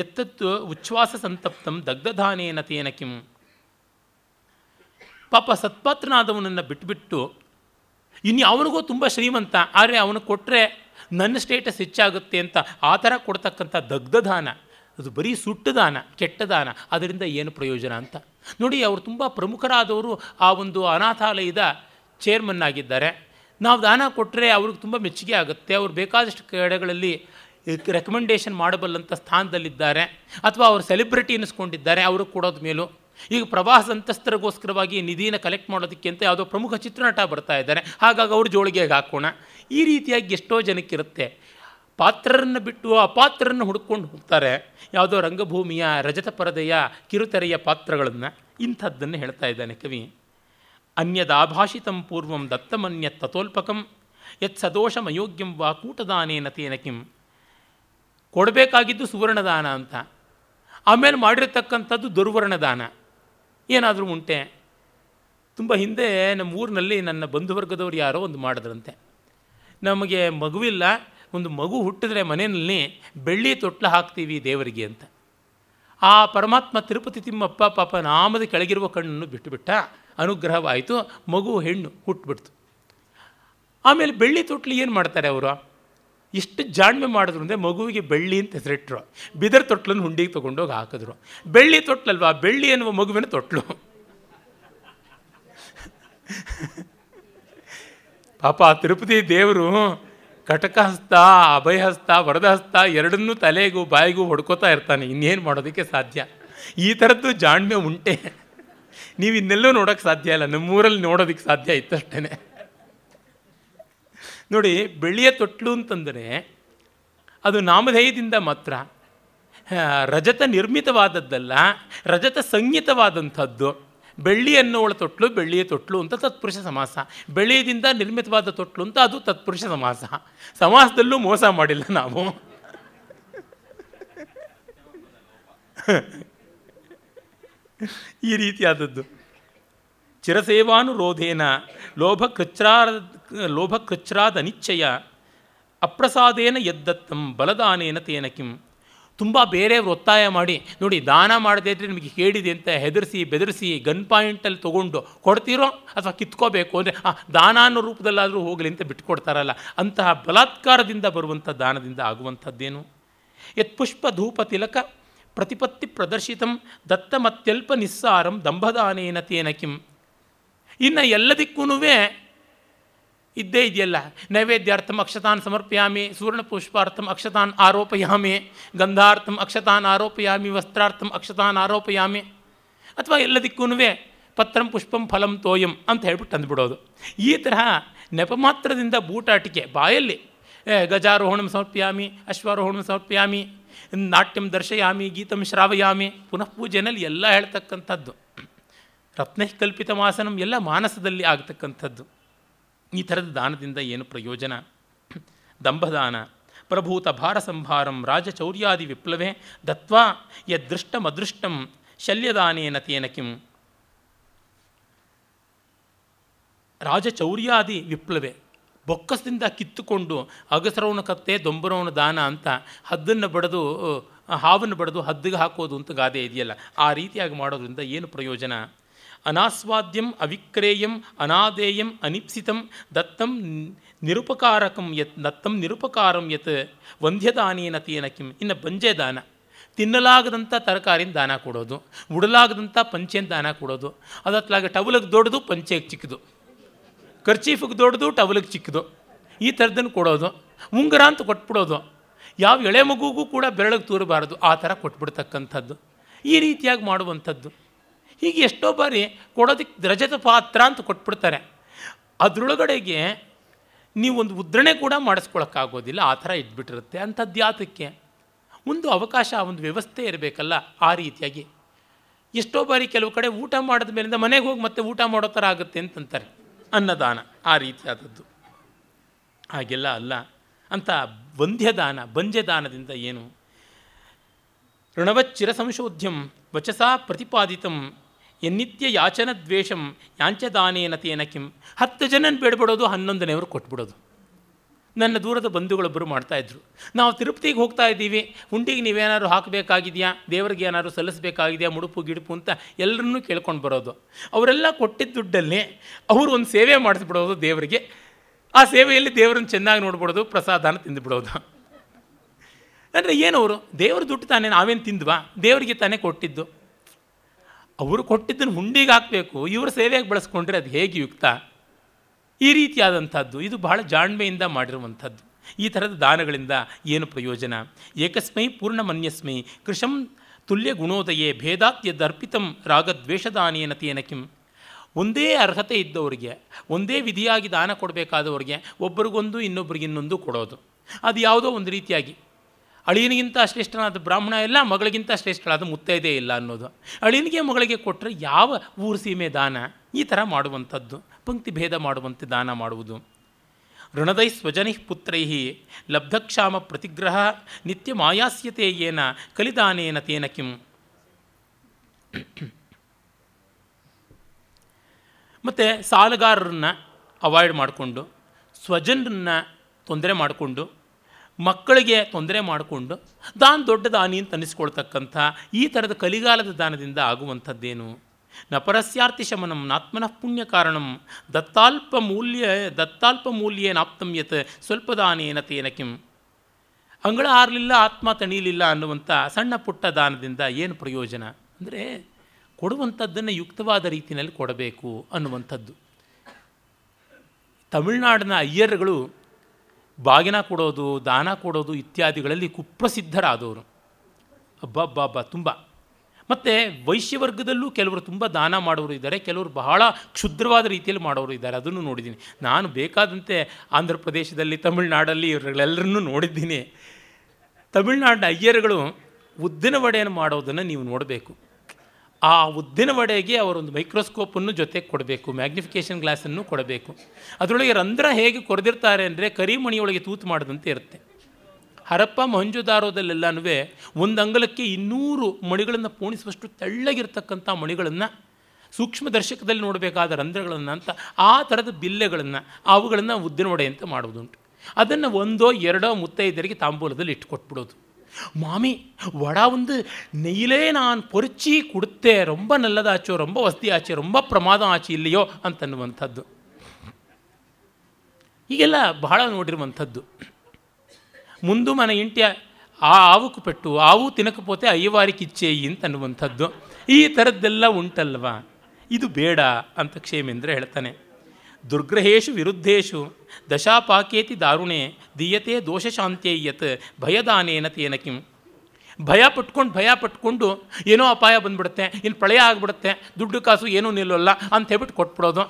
ಎತ್ತತ್ತು ಉಚ್ಛ್ವಾಸ ಸಂತಪ್ತಂ ದಗ್ಧಧಾನೇನ ತೇನ ಕಿಂ. ಪಾಪ ಸತ್ಪಾತ್ರನಾದವನನ್ನು ಬಿಟ್ಬಿಟ್ಟು ಇನ್ನು ಅವನಿಗೂ ತುಂಬ ಶ್ರೀಮಂತ, ಆದರೆ ಅವನು ಕೊಟ್ಟರೆ ನನ್ನ ಸ್ಟೇಟಸ್ ಹೆಚ್ಚಾಗುತ್ತೆ ಅಂತ ಆ ಥರ ಕೊಡ್ತಕ್ಕಂಥ ದಗ್ಧದಾನ, ಅದು ಬರೀ ಸುಟ್ಟು ದಾನ ಕೆಟ್ಟ ದಾನ ಅದರಿಂದ ಏನು ಪ್ರಯೋಜನ ಅಂತ. ನೋಡಿ, ಅವರು ತುಂಬ ಪ್ರಮುಖರಾದವರು ಆ ಒಂದು ಅನಾಥಾಲಯದ ಚೇರ್ಮನ್ ಆಗಿದ್ದಾರೆ. ನಾವು ದಾನ ಕೊಟ್ಟರೆ ಅವ್ರಿಗೆ ತುಂಬ ಮೆಚ್ಚುಗೆ ಆಗುತ್ತೆ. ಅವ್ರು ಬೇಕಾದಷ್ಟು ಕಡೆಗಳಲ್ಲಿ ರೆಕಮೆಂಡೇಷನ್ ಮಾಡಬಲ್ಲಂಥ ಸ್ಥಾನದಲ್ಲಿದ್ದಾರೆ. ಅಥವಾ ಅವರು ಸೆಲೆಬ್ರಿಟಿ ಅನ್ನಿಸ್ಕೊಂಡಿದ್ದಾರೆ ಅವ್ರಿಗೆ ಕೊಡೋದ ಮೇಲೂ. ಈಗ ಪ್ರವಾಸ ಸಂತಸ್ಥರಿಗೋಸ್ಕರವಾಗಿ ನಿಧಿನ ಕಲೆಕ್ಟ್ ಮಾಡೋದಕ್ಕೆ ಅಂತ ಯಾವುದೋ ಪ್ರಮುಖ ಚಿತ್ರನಟ ಬರ್ತಾ ಇದ್ದಾರೆ. ಹಾಗಾಗಿ ಅವ್ರ ಜೋಳಿಗೆಗೆ ಹಾಕೋಣ. ಈ ರೀತಿಯಾಗಿ ಎಷ್ಟೋ ಜನಕ್ಕಿರುತ್ತೆ. ಪಾತ್ರರನ್ನು ಬಿಟ್ಟು ಅಪಾತ್ರರನ್ನು ಹುಡ್ಕೊಂಡು ಹೋಗ್ತಾರೆ. ಯಾವುದೋ ರಂಗಭೂಮಿಯ ರಜತ ಪರದೆಯ ಕಿರುತೆರೆಯ ಪಾತ್ರಗಳನ್ನು ಇಂಥದ್ದನ್ನು ಹೇಳ್ತಾ ಇದ್ದಾನೆ ಕವಿ. ಅನ್ಯದಾಭಾಷಿತಂ ಪೂರ್ವಂ ದತ್ತಮನ್ಯತ್ ತಥೋಲ್ಪಕಂ ಯತ್ ಸದೋಷಮಯೋಗ್ಯಂ ವಾ ಕೂಟದಾನೇನ ತೇನ ಕಿಂ. ಕೊಡಬೇಕಾಗಿದ್ದು ಸುವರ್ಣದಾನ ಅಂತ. ಆಮೇಲೆ ಮಾಡಿರ್ತಕ್ಕಂಥದ್ದು ದುರ್ವರ್ಣದಾನ. ಏನಾದರೂ ಉಂಟೆ. ತುಂಬ ಹಿಂದೆ ನಮ್ಮ ಊರಿನಲ್ಲಿ ನನ್ನ ಬಂಧುವರ್ಗದವ್ರು ಯಾರೋ ಒಂದು ಮಾಡಿದ್ರಂತೆ. ನಮಗೆ ಮಗುವಿಲ್ಲ, ಒಂದು ಮಗು ಹುಟ್ಟಿದ್ರೆ ಮನೆಯಲ್ಲಿ ಬೆಳ್ಳಿ ತೊಟ್ಲು ಹಾಕ್ತೀವಿ ದೇವರಿಗೆ ಅಂತ. ಆ ಪರಮಾತ್ಮ ತಿರುಪತಿ ತಿಮ್ಮಪ್ಪ ಪಾಪ ನಾಮದ ಕೆಳಗಿರುವ ಕಣ್ಣನ್ನು ಬಿಟ್ಟುಬಿಟ್ಟ. ಅನುಗ್ರಹವಾಯಿತು, ಮಗು, ಹೆಣ್ಣು ಹುಟ್ಟುಬಿಡ್ತು ಆಮೇಲೆ ಬೆಳ್ಳಿ ತೊಟ್ಲು ಏನು ಮಾಡ್ತಾರೆ ಅವರು? ಇಷ್ಟು ಜಾಣ್ಮೆ ಮಾಡಿದ್ರು ಅಂದರೆ ಮಗುವಿಗೆ ಬೆಳ್ಳಿ ಅಂತ ಹೆಸರಿಟ್ರು. ಬಿದರ್ ತೊಟ್ಲನ್ನು ಹುಂಡಿಗೆ ತೊಗೊಂಡೋಗಿ ಹಾಕಿದ್ರು. ಬೆಳ್ಳಿ ತೊಟ್ಲಲ್ವಾ? ಬೆಳ್ಳಿ ಎನ್ನುವ ಮಗುವಿನ ತೊಟ್ಲು. ಪಾಪ ತಿರುಪತಿ ದೇವರು ಕಟಕಹಸ್ತ, ಅಭಯಹಸ್ತ, ವರದಹಸ್ತ ಎರಡನ್ನೂ ತಲೆಗೂ ಬಾಯಿಗೂ ಹೊಡ್ಕೋತಾ ಇರ್ತಾನೆ. ಇನ್ನೇನು ಮಾಡೋದಕ್ಕೆ ಸಾಧ್ಯ? ಈ ಥರದ್ದು ಜಾಣ್ಮೆ ಉಂಟೆ. ನೀವು ಇನ್ನೆಲ್ಲೂ ನೋಡೋಕ್ಕೆ ಸಾಧ್ಯ ಇಲ್ಲ. ನಮ್ಮೂರಲ್ಲಿ ನೋಡೋದಕ್ಕೆ ಸಾಧ್ಯ ಇತ್ತಷ್ಟೇ ನೋಡಿ, ಬೆಳ್ಳಿಯ ತೊಟ್ಲು ಅಂತಂದರೆ ಅದು ನಾಮಧೇಯದಿಂದ ಮಾತ್ರ. ರಜತ ನಿರ್ಮಿತವಾದದ್ದಲ್ಲ, ರಜತ ಸಂಗೀತವಾದಂಥದ್ದು ಬೆಳ್ಳಿ ಅನ್ನೋಳ ತೊಟ್ಲು ಬೆಳ್ಳಿಯ ತೊಟ್ಲು ಅಂತ ತತ್ಪುರುಷ ಸಮಾಸ. ಬೆಳ್ಳಿಯಿಂದ ನಿರ್ಮಿತವಾದ ತೊಟ್ಲು ಅಂತ ಅದು ತತ್ಪುರುಷ ಸಮಾಸ. ಸಮಾಸದಲ್ಲೂ ಮೋಸ ಮಾಡಿಲ್ಲ ನಾವು. [laughs] ಈ ರೀತಿಯಾದದ್ದು. ಚಿರಸೇವಾನುರೋಧೇನ ಲೋಭಕೃಚ್ರಾದ ಲೋಭಕೃಚ್ರಾದ ನಿಶ್ಚಯ, ಅಪ್ರಸಾದೇನ ಎದ್ದತ್ತಂ ಬಲದಾನೇನ ತೇನ ಕಿಂ. ತುಂಬ ಬೇರೆಯವರು ಒತ್ತಾಯ ಮಾಡಿ, ನೋಡಿ, ದಾನ ಮಾಡದೇ ಇದ್ದರೆ ನಿಮಗೆ ಕೇಳಿದೆ ಅಂತ ಹೆದರಿಸಿ, ಬೆದರಿಸಿ, ಗನ್ ಪಾಯಿಂಟಲ್ಲಿ ತೊಗೊಂಡು ಕೊಡ್ತೀರೋ ಅಥವಾ ಕಿತ್ಕೋಬೇಕು ಅಂದರೆ, ಆ, ದಾನ ಅನ್ನೋ ರೂಪದಲ್ಲಾದರೂ ಹೋಗಲಿ ಅಂತ ಬಿಟ್ಕೊಡ್ತಾರಲ್ಲ, ಅಂತಹ ಬಲಾತ್ಕಾರದಿಂದ ಬರುವಂಥ ದಾನದಿಂದ ಆಗುವಂಥದ್ದೇನು? ಯತ್ಪುಷ್ಪ ಧೂಪ ತಿಲಕ ಪ್ರತಿಪತ್ತಿ ಪ್ರದರ್ಶಿತಂ ದತ್ತಮತ್ಯಲ್ಪ ನಿಸ್ಸಾರಂ ದಂಭದಾನೇನ ತೇನ ಕಿಂ. ಇನ್ನು ಎಲ್ಲದಕ್ಕೂ ಇದ್ದೇ ಇದೆಯಲ್ಲ. ನೈವೇದ್ಯಾರ್ಥಂ ಅಕ್ಷತಾನ್ ಸಮರ್ಪಯಾಮಿ ಸೂರ್ಣ ಪುಷ್ಪಾರ್ಥಂ ಅಕ್ಷತಾನ್ ಆರೋಪಯಾಮಿ, ಗಂಧಾರ್ಥಂ ಅಕ್ಷತಾನ್ ಆರೋಪಯಾಮಿ, ವಸ್ತ್ರಾರ್ಥಂ ಅಕ್ಷತಾನ್ ಆರೋಪಯಾಮಿ. ಅಥವಾ ಎಲ್ಲದಕ್ಕೂ ಪತ್ರಂ ಪುಷ್ಪಂ ಫಲಂ ತೋಯಂ ಅಂತ ಹೇಳ್ಬಿಟ್ಟು ತಂದುಬಿಡೋದು. ಈ ತರಹ ನೆಪಮಾತ್ರದಿಂದ ಬೂಟಾಟಿಕೆ ಬಾಯಲ್ಲಿ ಗಜಾರೋಹಣಂ ಸಮರ್ಪಯಾಮಿ, ಅಶ್ವಾರೋಹಣಂ ಸಮರ್ಪಯಾಮಿ ನಾಟ್ಯಂ ದರ್ಶಯಾಮಿ, ಗೀತಂ ಶ್ರಾವಯಾಮಿ, ಪುನಃ ಪೂಜೆಯಲ್ಲಿ ಎಲ್ಲ ಹೇಳ್ತಕ್ಕಂಥದ್ದು. ರತ್ನೈ ಕಲ್ಪಿತ ಮಾಸನಂ ಎಲ್ಲ ಮಾನಸದಲ್ಲಿ ಆಗ್ತಕ್ಕಂಥದ್ದು. ಈ ಥರದ ದಾನದಿಂದ ಏನು ಪ್ರಯೋಜನ? ದಂಭದಾನ, ಪ್ರಭೂತ ಭಾರ ಸಂಭಾರಂ ರಾಜಚೌರ್ಯಾದಿ ವಿಪ್ಲವೇ, ದತ್ವಾ ಯದೃಷ್ಟಮದೃಷ್ಟಂ, ಶಲ್ಯದಾನೇನ ತೇನ ಕಿಂ. ರಾಜಚೌರ್ಯಾದಿ ವಿಪ್ಲವೇ ಬೊಕ್ಕಸದಿಂದ ಕಿತ್ತುಕೊಂಡು ಅಗಸರವನ ಕತ್ತೆ, ದೊಂಬರವನ ದಾನ ಅಂತ ಹದ್ದನ್ನು ಬಡಿದು ಹಾವನ್ನು ಬಡಿದು ಹದ್ದಿಗೆ ಹಾಕೋದು ಅಂತ ಗಾದೆ ಇದೆಯಲ್ಲ, ಆ ರೀತಿಯಾಗಿ ಮಾಡೋದ್ರಿಂದ ಏನು ಪ್ರಯೋಜನ? ಅನಾಸ್ವಾದ್ಯಂ ಅವಿಕ್ರೇಯಂ ಅನಾದೇಯಂ ಅನಿಪ್ಸಿತಂ ದತ್ತಂ ನಿರುಪಕಾರಕಂ ಯತ್, ದತ್ತಂ ನಿರುಪಕಾರಂ ಯತ್ ವಂಧ್ಯದಾನೇನ ತೇನ ಕಿಂ, ಇನ್ನು ಬಂಜೆ ದಾನ ತಿನ್ನಲಾಗದಂಥ ತರಕಾರಿನ ದಾನ ಕೊಡೋದು ಉಡಲಾಗದಂಥ ಪಂಚೆನ ದಾನ ಕೊಡೋದು ಅದತ್ಲಾಗ ಟವಲಗೆ ದೊಡ್ಡದು ಪಂಚೆಗೆ ಚಿಕ್ಕದು. ಖರ್ಚೀಫಿಗೆ ದೊಡ್ಡದು, ಟವಲಿಗೆ ಚಿಕ್ಕದು. ಈ ಥರದನ್ನು ಕೊಡೋದು, ಉಂಗುರ ಅಂತ ಕೊಟ್ಬಿಡೋದು. ಯಾವ ಎಳೆ ಮಗುಗೂ ಕೂಡ ಬೆರಳಿಗೆ ತೂರಬಾರದು, ಆ ಥರ ಕೊಟ್ಬಿಡ್ತಕ್ಕಂಥದ್ದು. ಈ ರೀತಿಯಾಗಿ ಮಾಡುವಂಥದ್ದು. ಹೀಗೆ ಎಷ್ಟೋ ಬಾರಿ ಕೊಡೋದಕ್ಕೆ ರಜತ ಪಾತ್ರ ಅಂತ ಕೊಟ್ಬಿಡ್ತಾರೆ. ಅದರೊಳಗಡೆಗೆ ನೀವೊಂದು ಉದ್ರಣೆ ಕೂಡ ಮಾಡಿಸ್ಕೊಳಕ್ಕಾಗೋದಿಲ್ಲ, ಆ ಥರ ಇಟ್ಬಿಟ್ಟಿರುತ್ತೆ ಅಂಥದ್ದು ಯಾತಕ್ಕೆ? ಒಂದು ಅವಕಾಶ, ಒಂದು ವ್ಯವಸ್ಥೆ ಇರಬೇಕಲ್ಲ, ಆ ರೀತಿಯಾಗಿ. ಎಷ್ಟೋ ಬಾರಿ ಕೆಲವು ಕಡೆ ಊಟ ಮಾಡಿದ ಮೇಲಿಂದ ಮನೆಗೆ ಹೋಗಿ ಮತ್ತೆ ಊಟ ಮಾಡೋ ಥರ ಆಗುತ್ತೆ ಅಂತಂತಾರೆ. ಅನ್ನದಾನ ಆ ರೀತಿಯಾದದ್ದು. ಹಾಗೆಲ್ಲ ಅಲ್ಲ. ಅಂತ ಬಂಧ್ಯದಾನ, ಬಂಧ್ಯದಾನದಿಂದ ಏನು? ಋಣವಚ್ಚಿರ ಸಂಶೋಧ್ಯಂ ವಚಸಾ ಪ್ರತಿಪಾದಿತಂ ಎನ್ನಿತ್ಯ ಯಾಚನ ದ್ವೇಷಂ ಯಾಂಚದಾನೇನ ತೇನ ಕಿಂ. ಹತ್ತು ಜನನ ಬೇಡ್ಬಿಡೋದು ಹನ್ನೊಂದನೆಯವರು ಕೊಟ್ಬಿಡೋದು. ನನ್ನ ದೂರದ ಬಂಧುಗಳೊಬ್ಬರು ಮಾಡ್ತಾಯಿದ್ರು ನಾವು ತಿರುಪತಿಗೆ ಹೋಗ್ತಾ ಇದ್ದೀವಿ. ಹುಂಡಿಗೆ ನೀವೇನಾದ್ರು ಹಾಕಬೇಕಾಗಿದೆಯಾ? ದೇವರಿಗೆ ಏನಾದ್ರು ಸಲ್ಲಿಸಬೇಕಾಗಿದೆಯಾ? ಮುಡುಪು, ಗಿಡುಪು ಅಂತ ಎಲ್ಲರನ್ನೂ ಕೇಳ್ಕೊಂಡು ಬರೋದು. ಅವರೆಲ್ಲ ಕೊಟ್ಟಿದ್ದ ದುಡ್ಡಲ್ಲಿ ಅವರು ಒಂದು ಸೇವೆ ಮಾಡಿಸ್ಬಿಡೋದು ದೇವರಿಗೆ. ಆ ಸೇವೆಯಲ್ಲಿ ದೇವರನ್ನು ಚೆನ್ನಾಗಿ ನೋಡ್ಬಿಡೋದು, ಪ್ರಸಾದನ ತಿಂದುಬಿಡೋದು. ಅಂದರೆ ಏನವರು ದೇವ್ರ ದುಡ್ಡು ತಾನೇ, ನಾವೇನು ತಿಂದ್ವಾ? ದೇವರಿಗೆ ತಾನೇ ಕೊಟ್ಟಿದ್ದು. ಅವರು ಕೊಟ್ಟಿದ್ದನ್ನು ಹುಂಡಿಗೆ ಹಾಕಬೇಕು. ಇವರು ಸೇವೆಗೆ ಬಳಸ್ಕೊಂಡ್ರೆ ಅದು ಹೇಗೆ ಯುಕ್ತ? ಈ ರೀತಿಯಾದಂಥದ್ದು. ಇದು ಬಹಳ ಜಾಣ್ಮೆಯಿಂದ ಮಾಡಿರುವಂಥದ್ದು. ಈ ಥರದ ದಾನಗಳಿಂದ ಏನು ಪ್ರಯೋಜನ? ಏಕಸ್ಮೈ ಪೂರ್ಣಮನ್ಯಸ್ಮೈ ಕೃಷಂ ತುಲ್ಯ ಗುಣೋದಯೇ ಭೇದಾತ್ಯದರ್ಪಿತಂ ರಾಗದ್ವೇಷದಾನೇನ ತೇನ ಕಿಂ. ಒಂದೇ ಅರ್ಹತೆ ಇದ್ದವರಿಗೆ, ಒಂದೇ ವಿಧಿಯಾಗಿ ದಾನ ಕೊಡಬೇಕಾದವ್ರಿಗೆ ಒಬ್ಬರಿಗೊಂದು, ಇನ್ನೊಬ್ಬರಿಗೆ ಇನ್ನೊಂದು ಕೊಡೋದು. ಅದು ಯಾವುದೋ ಒಂದು ರೀತಿಯಾಗಿ. ಅಳಿಯನಿಗಿಂತ ಶ್ರೇಷ್ಠನಾದ ಬ್ರಾಹ್ಮಣ ಇಲ್ಲ, ಮಗಳಿಗಿಂತ ಶ್ರೇಷ್ಠಳಾದ ಮುತ್ತೈದೆ ಇಲ್ಲ ಅನ್ನೋದು. ಅಳಿಯನಿಗೆ ಮಗಳಿಗೆ ಕೊಟ್ಟರೆ ಯಾವ ಊರು ಸೀಮೆ ದಾನ? ಈ ಥರ ಮಾಡುವಂಥದ್ದು. ಪಂಕ್ತಿ ಭೇದ ಮಾಡುವಂತೆ ದಾನ ಮಾಡುವುದು. ಋಣದೈ ಸ್ವಜನಿ ಪುತ್ರೈ ಲಬ್ಧಕ್ಷಾಮ ಪ್ರತಿಗ್ರಹ ನಿತ್ಯ ಮಾಯಾಸ್ಯತೆ ಏನ ಕಲಿದಾನೇನ ತೇನ ಕಿಂ. ಮತ್ತು ಸಾಲಗಾರರನ್ನ ಅವಾಯ್ಡ್ ಮಾಡಿಕೊಂಡು, ಸ್ವಜನರನ್ನ ತೊಂದರೆ ಮಾಡಿಕೊಂಡು, ಮಕ್ಕಳಿಗೆ ತೊಂದರೆ ಮಾಡಿಕೊಂಡು, ದಾನ ದೊಡ್ಡ ದಾನಿ ಅಂತ ಅನ್ನಿಸ್ಕೊಳ್ತಕ್ಕಂಥ ಈ ಥರದ ಕಲಿಗಾಲದ ದಾನದಿಂದ ಆಗುವಂಥದ್ದೇನು? ನಪರಸ್ಯಾರ್ಥಿ ಶಮನಂ ಆತ್ಮನಃ ಪುಣ್ಯ ಕಾರಣಂ ದತ್ತಾಲ್ಪ ಮೂಲ್ಯ ದತ್ತಾಲ್ಪ ಮೂಲ್ಯೇನಾಪ್ತಂ ಯತ್ ಸ್ವಲ್ಪ ದಾನೇನ ತೇನ ಕಿಂ. ಅಂಗಳ ಆರಲಿಲ್ಲ, ಆತ್ಮ ತಣೀಲಿಲ್ಲ ಅನ್ನುವಂಥ ಸಣ್ಣ ಪುಟ್ಟ ದಾನದಿಂದ ಏನು ಪ್ರಯೋಜನ? ಅಂದರೆ ಕೊಡುವಂಥದ್ದನ್ನು ಯುಕ್ತವಾದ ರೀತಿಯಲ್ಲಿ ಕೊಡಬೇಕು ಅನ್ನುವಂಥದ್ದು. ತಮಿಳುನಾಡಿನ ಅಯ್ಯರ್ಗಳು ಬಾಗಿನ ಕೊಡೋದು, ದಾನ ಕೊಡೋದು ಇತ್ಯಾದಿಗಳಲ್ಲಿ ಕುಪ್ರಸಿದ್ಧರಾದವರು. ಅಬ್ಬಬ್ಬಬ್ಬ, ತುಂಬ. ಮತ್ತು ವೈಶ್ಯವರ್ಗದಲ್ಲೂ ಕೆಲವರು ತುಂಬ ದಾನ ಮಾಡೋರು ಇದ್ದಾರೆ, ಕೆಲವರು ಬಹಳ ಕ್ಷುದ್ರವಾದ ರೀತಿಯಲ್ಲಿ ಮಾಡೋರು ಇದ್ದಾರೆ, ಅದನ್ನು ನೋಡಿದ್ದೀನಿ. ನಾನು ಬೇಕಾದಂತೆ ಆಂಧ್ರ ಪ್ರದೇಶದಲ್ಲಿ, ತಮಿಳ್ನಾಡಲ್ಲಿ ಇವರೆಲ್ಲರನ್ನೂ ನೋಡಿದ್ದೀನಿ. ತಮಿಳ್ನಾಡಿನ ಅಯ್ಯರುಗಳು ಉದ್ದಿನ ವಡೆಯನ್ನು ಮಾಡೋದನ್ನು ನೀವು ನೋಡಬೇಕು. ಆ ಉದ್ದಿನ ವಡೆಗೆ ಅವರೊಂದು ಮೈಕ್ರೋಸ್ಕೋಪನ್ನು ಜೊತೆಗೆ ಕೊಡಬೇಕು, ಮ್ಯಾಗ್ನಿಫಿಕೇಷನ್ ಗ್ಲಾಸನ್ನು ಕೊಡಬೇಕು. ಅದರೊಳಗೆ ರಂಧ್ರ ಹೇಗೆ ಕೊರೆದಿರ್ತಾರೆ ಅಂದರೆ ಕರಿಮಣಿಯೊಳಗೆ ತೂತು ಮಾಡಿದಂತೆ ಇರುತ್ತೆ. ಹರಪ್ಪ ಮೊಹಂಜುದಾರೋದಲ್ಲೆಲ್ಲನೂ ಒಂದು ಅಂಗಲಕ್ಕೆ ಇನ್ನೂರು ಮಣಿಗಳನ್ನು ಪೋಣಿಸುವಷ್ಟು ತೆಳ್ಳಗಿರ್ತಕ್ಕಂಥ ಮಣಿಗಳನ್ನು ಸೂಕ್ಷ್ಮದರ್ಶಕದಲ್ಲಿ ನೋಡಬೇಕಾದ ರಂಧ್ರಗಳನ್ನು ಅಂತ ಆ ಥರದ ಬಿಲ್ಲೆಗಳನ್ನು ಅವುಗಳನ್ನು ಉದ್ದಿನ ವಡೆ ಅಂತ ಮಾಡುವುದುಂಟು ಅದನ್ನು ಒಂದೋ ಎರಡೋ ಮುತ್ತೈದರಿಗೆ ತಾಂಬೂಲದಲ್ಲಿ ಇಟ್ಕೊಟ್ಬಿಡೋದು மாமி வடா வந்து நெய்யிலே நான் பொறிச்சி கொடுத்தே ரொம்ப நல்லதாச்சோ ரொம்ப ವಸ್ತಿಯಾಚೆ ரொம்ப ಪ್ರಮಾದ ಆಚೆ ಇಲ್ಲಿಯೋ ಅಂತನ್ನುವಂಥದ್ದು ಹೀಗೆಲ್ಲ ಬಹಳ ನೋಡಿರುವಂಥದ್ದು ముందు మన ಆ ఆ ఆవుకు ಆವು ఆవు తినకపోతే అయ్యవారికి ಅಂತ ಅನ್ನುವಂಥದ್ದು. ಈ ಥರದ್ದೆಲ್ಲ ಉಂಟಲ್ವಾ? ಇದು ಬೇಡ ಅಂತ ಕ್ಷೇಮೇಂದ್ರ ಹೇಳ್ತಾನೆ. ದುರ್ಗ್ರಹೇಶು ವಿರುದ್ಧೇಶು, ದಶಾಪಾಕೇತಿ ದಾರುಣೆ, ದೀಯತೆ ದೋಷಶಾಂತ್ಯಯ್ಯತ್ ಭಯದಾನೇನ ತೇನ ಕಿಂ. ಭಯ ಪಟ್ಕೊಂಡು ಭಯ ಪಟ್ಕೊಂಡು ಏನೋ ಅಪಾಯ ಬಂದ್ಬಿಡುತ್ತೆ ಇನ್ನು ಪ್ರಳಯ ಆಗಿಬಿಡುತ್ತೆ, ದುಡ್ಡು ಕಾಸು ಏನೂ ನಿಲ್ಲೋಲ್ಲ ಅಂತ ಹೇಳ್ಬಿಟ್ಟು ಕೊಟ್ಬಿಡೋದು.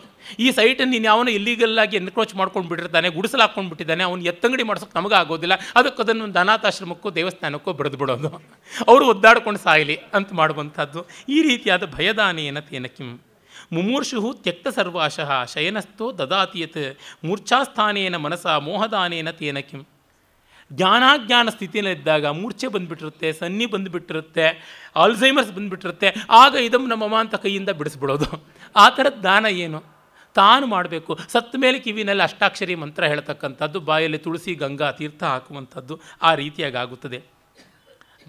ಈ ಸೈಟನ್ನು ನೀನು ಯಾವನೋ ಇಲ್ಲಿಗಲ್ಲಾಗಿ ಎನ್ಕ್ರೋಚ್ ಮಾಡ್ಕೊಂಡು ಬಿಟ್ಟಿರ್ತಾನೆ, ಗುಡಿಸಲು ಹಾಕ್ಕೊಂಡು ಬಿಟ್ಟಿದ್ದಾನೆ, ಅವ್ನು ಎತ್ತಂಗಡಿ ಮಾಡ್ಸೋಕೆ ನಮಗೆ ಆಗೋದಿಲ್ಲ. ಅದಕ್ಕೆ ಅದನ್ನು ಅನಾಥಾಶ್ರಮಕ್ಕೋ, ದೇವಸ್ಥಾನಕ್ಕೋ ಬರೆದು ಬಿಡೋದು ಅವರು ಒದ್ದಾಡ್ಕೊಂಡು ಸಾಯಲಿ ಅಂತ ಮಾಡುವಂಥದ್ದು. ಈ ರೀತಿಯಾದ ಭಯದಾನೇನ ತೇನ ಕಿಂ ಮುಮೂರ್ಷು ತ್ಯಕ್ತ ಸರ್ವಾಶಃ ಶಯನಸ್ಥೋ ದದಾತಿಯತ್, ಮೂರ್ಛಾಸ್ಥಾನೇನ ಮನಸ ಮೋಹದಾನೇನ ತೇನ ಕಿಂ ಜ್ಞಾನಾಜ್ಞಾನ ಸ್ಥಿತಿಯಲ್ಲಿದ್ದಾಗ ಮೂರ್ಛೆ ಬಂದುಬಿಟ್ಟಿರುತ್ತೆ, ಸನ್ನಿ ಬಂದುಬಿಟ್ಟಿರುತ್ತೆ ಆಲ್ಝೈಮರ್ಸ್ ಬಂದುಬಿಟ್ಟಿರುತ್ತೆ, ಆಗ ಇದಮ್ ನಮ್ಮಮ್ಮ ಅಂತ ಕೈಯಿಂದ ಬಿಡಿಸ್ಬಿಡೋದು. ಆ ಥರದ ದಾನ ಏನು? ತಾನು ಮಾಡಬೇಕು. ಸತ್ತ ಮೇಲೆ ಕಿವಿನಲ್ಲಿ ಅಷ್ಟಾಕ್ಷರಿ ಮಂತ್ರ ಹೇಳ್ತಕ್ಕಂಥದ್ದು, ಬಾಯಲ್ಲಿ ತುಳಸಿ, ಗಂಗಾ ತೀರ್ಥ ಹಾಕುವಂಥದ್ದು ಆ ರೀತಿಯಾಗಿ ಆಗುತ್ತದೆ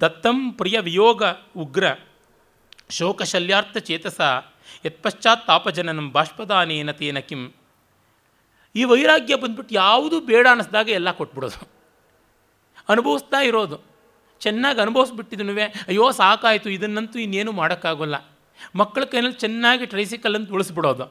ದತ್ತಂ ಪ್ರಿಯ ವಿಯೋಗ ಉಗ್ರ ಶೋಕಶಲ್ಯಾರ್ಥ ಚೇತಸ ಯತ್ಪಶ್ಚಾತ್ ತಾಪಜನನಂ ಬಾಷ್ಪದಾನೇನ ತೇನ ಕಿಂ. ಈ ವೈರಾಗ್ಯ ಬಂದ್ಬಿಟ್ಟು ಯಾವುದು ಬೇಡ ಅನ್ನಿಸ್ದಾಗ ಎಲ್ಲ ಕೊಟ್ಬಿಡೋದು. ಅನುಭವಿಸ್ತಾ ಇರೋದು. ಚೆನ್ನಾಗಿ ಅನುಭವಿಸ್ಬಿಟ್ಟಿದ್ನು ಅಯ್ಯೋ ಸಾಕಾಯಿತು, ಇದನ್ನಂತೂ ಇನ್ನೇನು ಮಾಡೋಕ್ಕಾಗೋಲ್ಲ. ಮಕ್ಕಳ ಕೈನಲ್ಲಿ ಚೆನ್ನಾಗಿ ಟ್ರೈಸಿಕಲ್ ಅಂತ ಉಳಿಸ್ಬಿಡೋದು.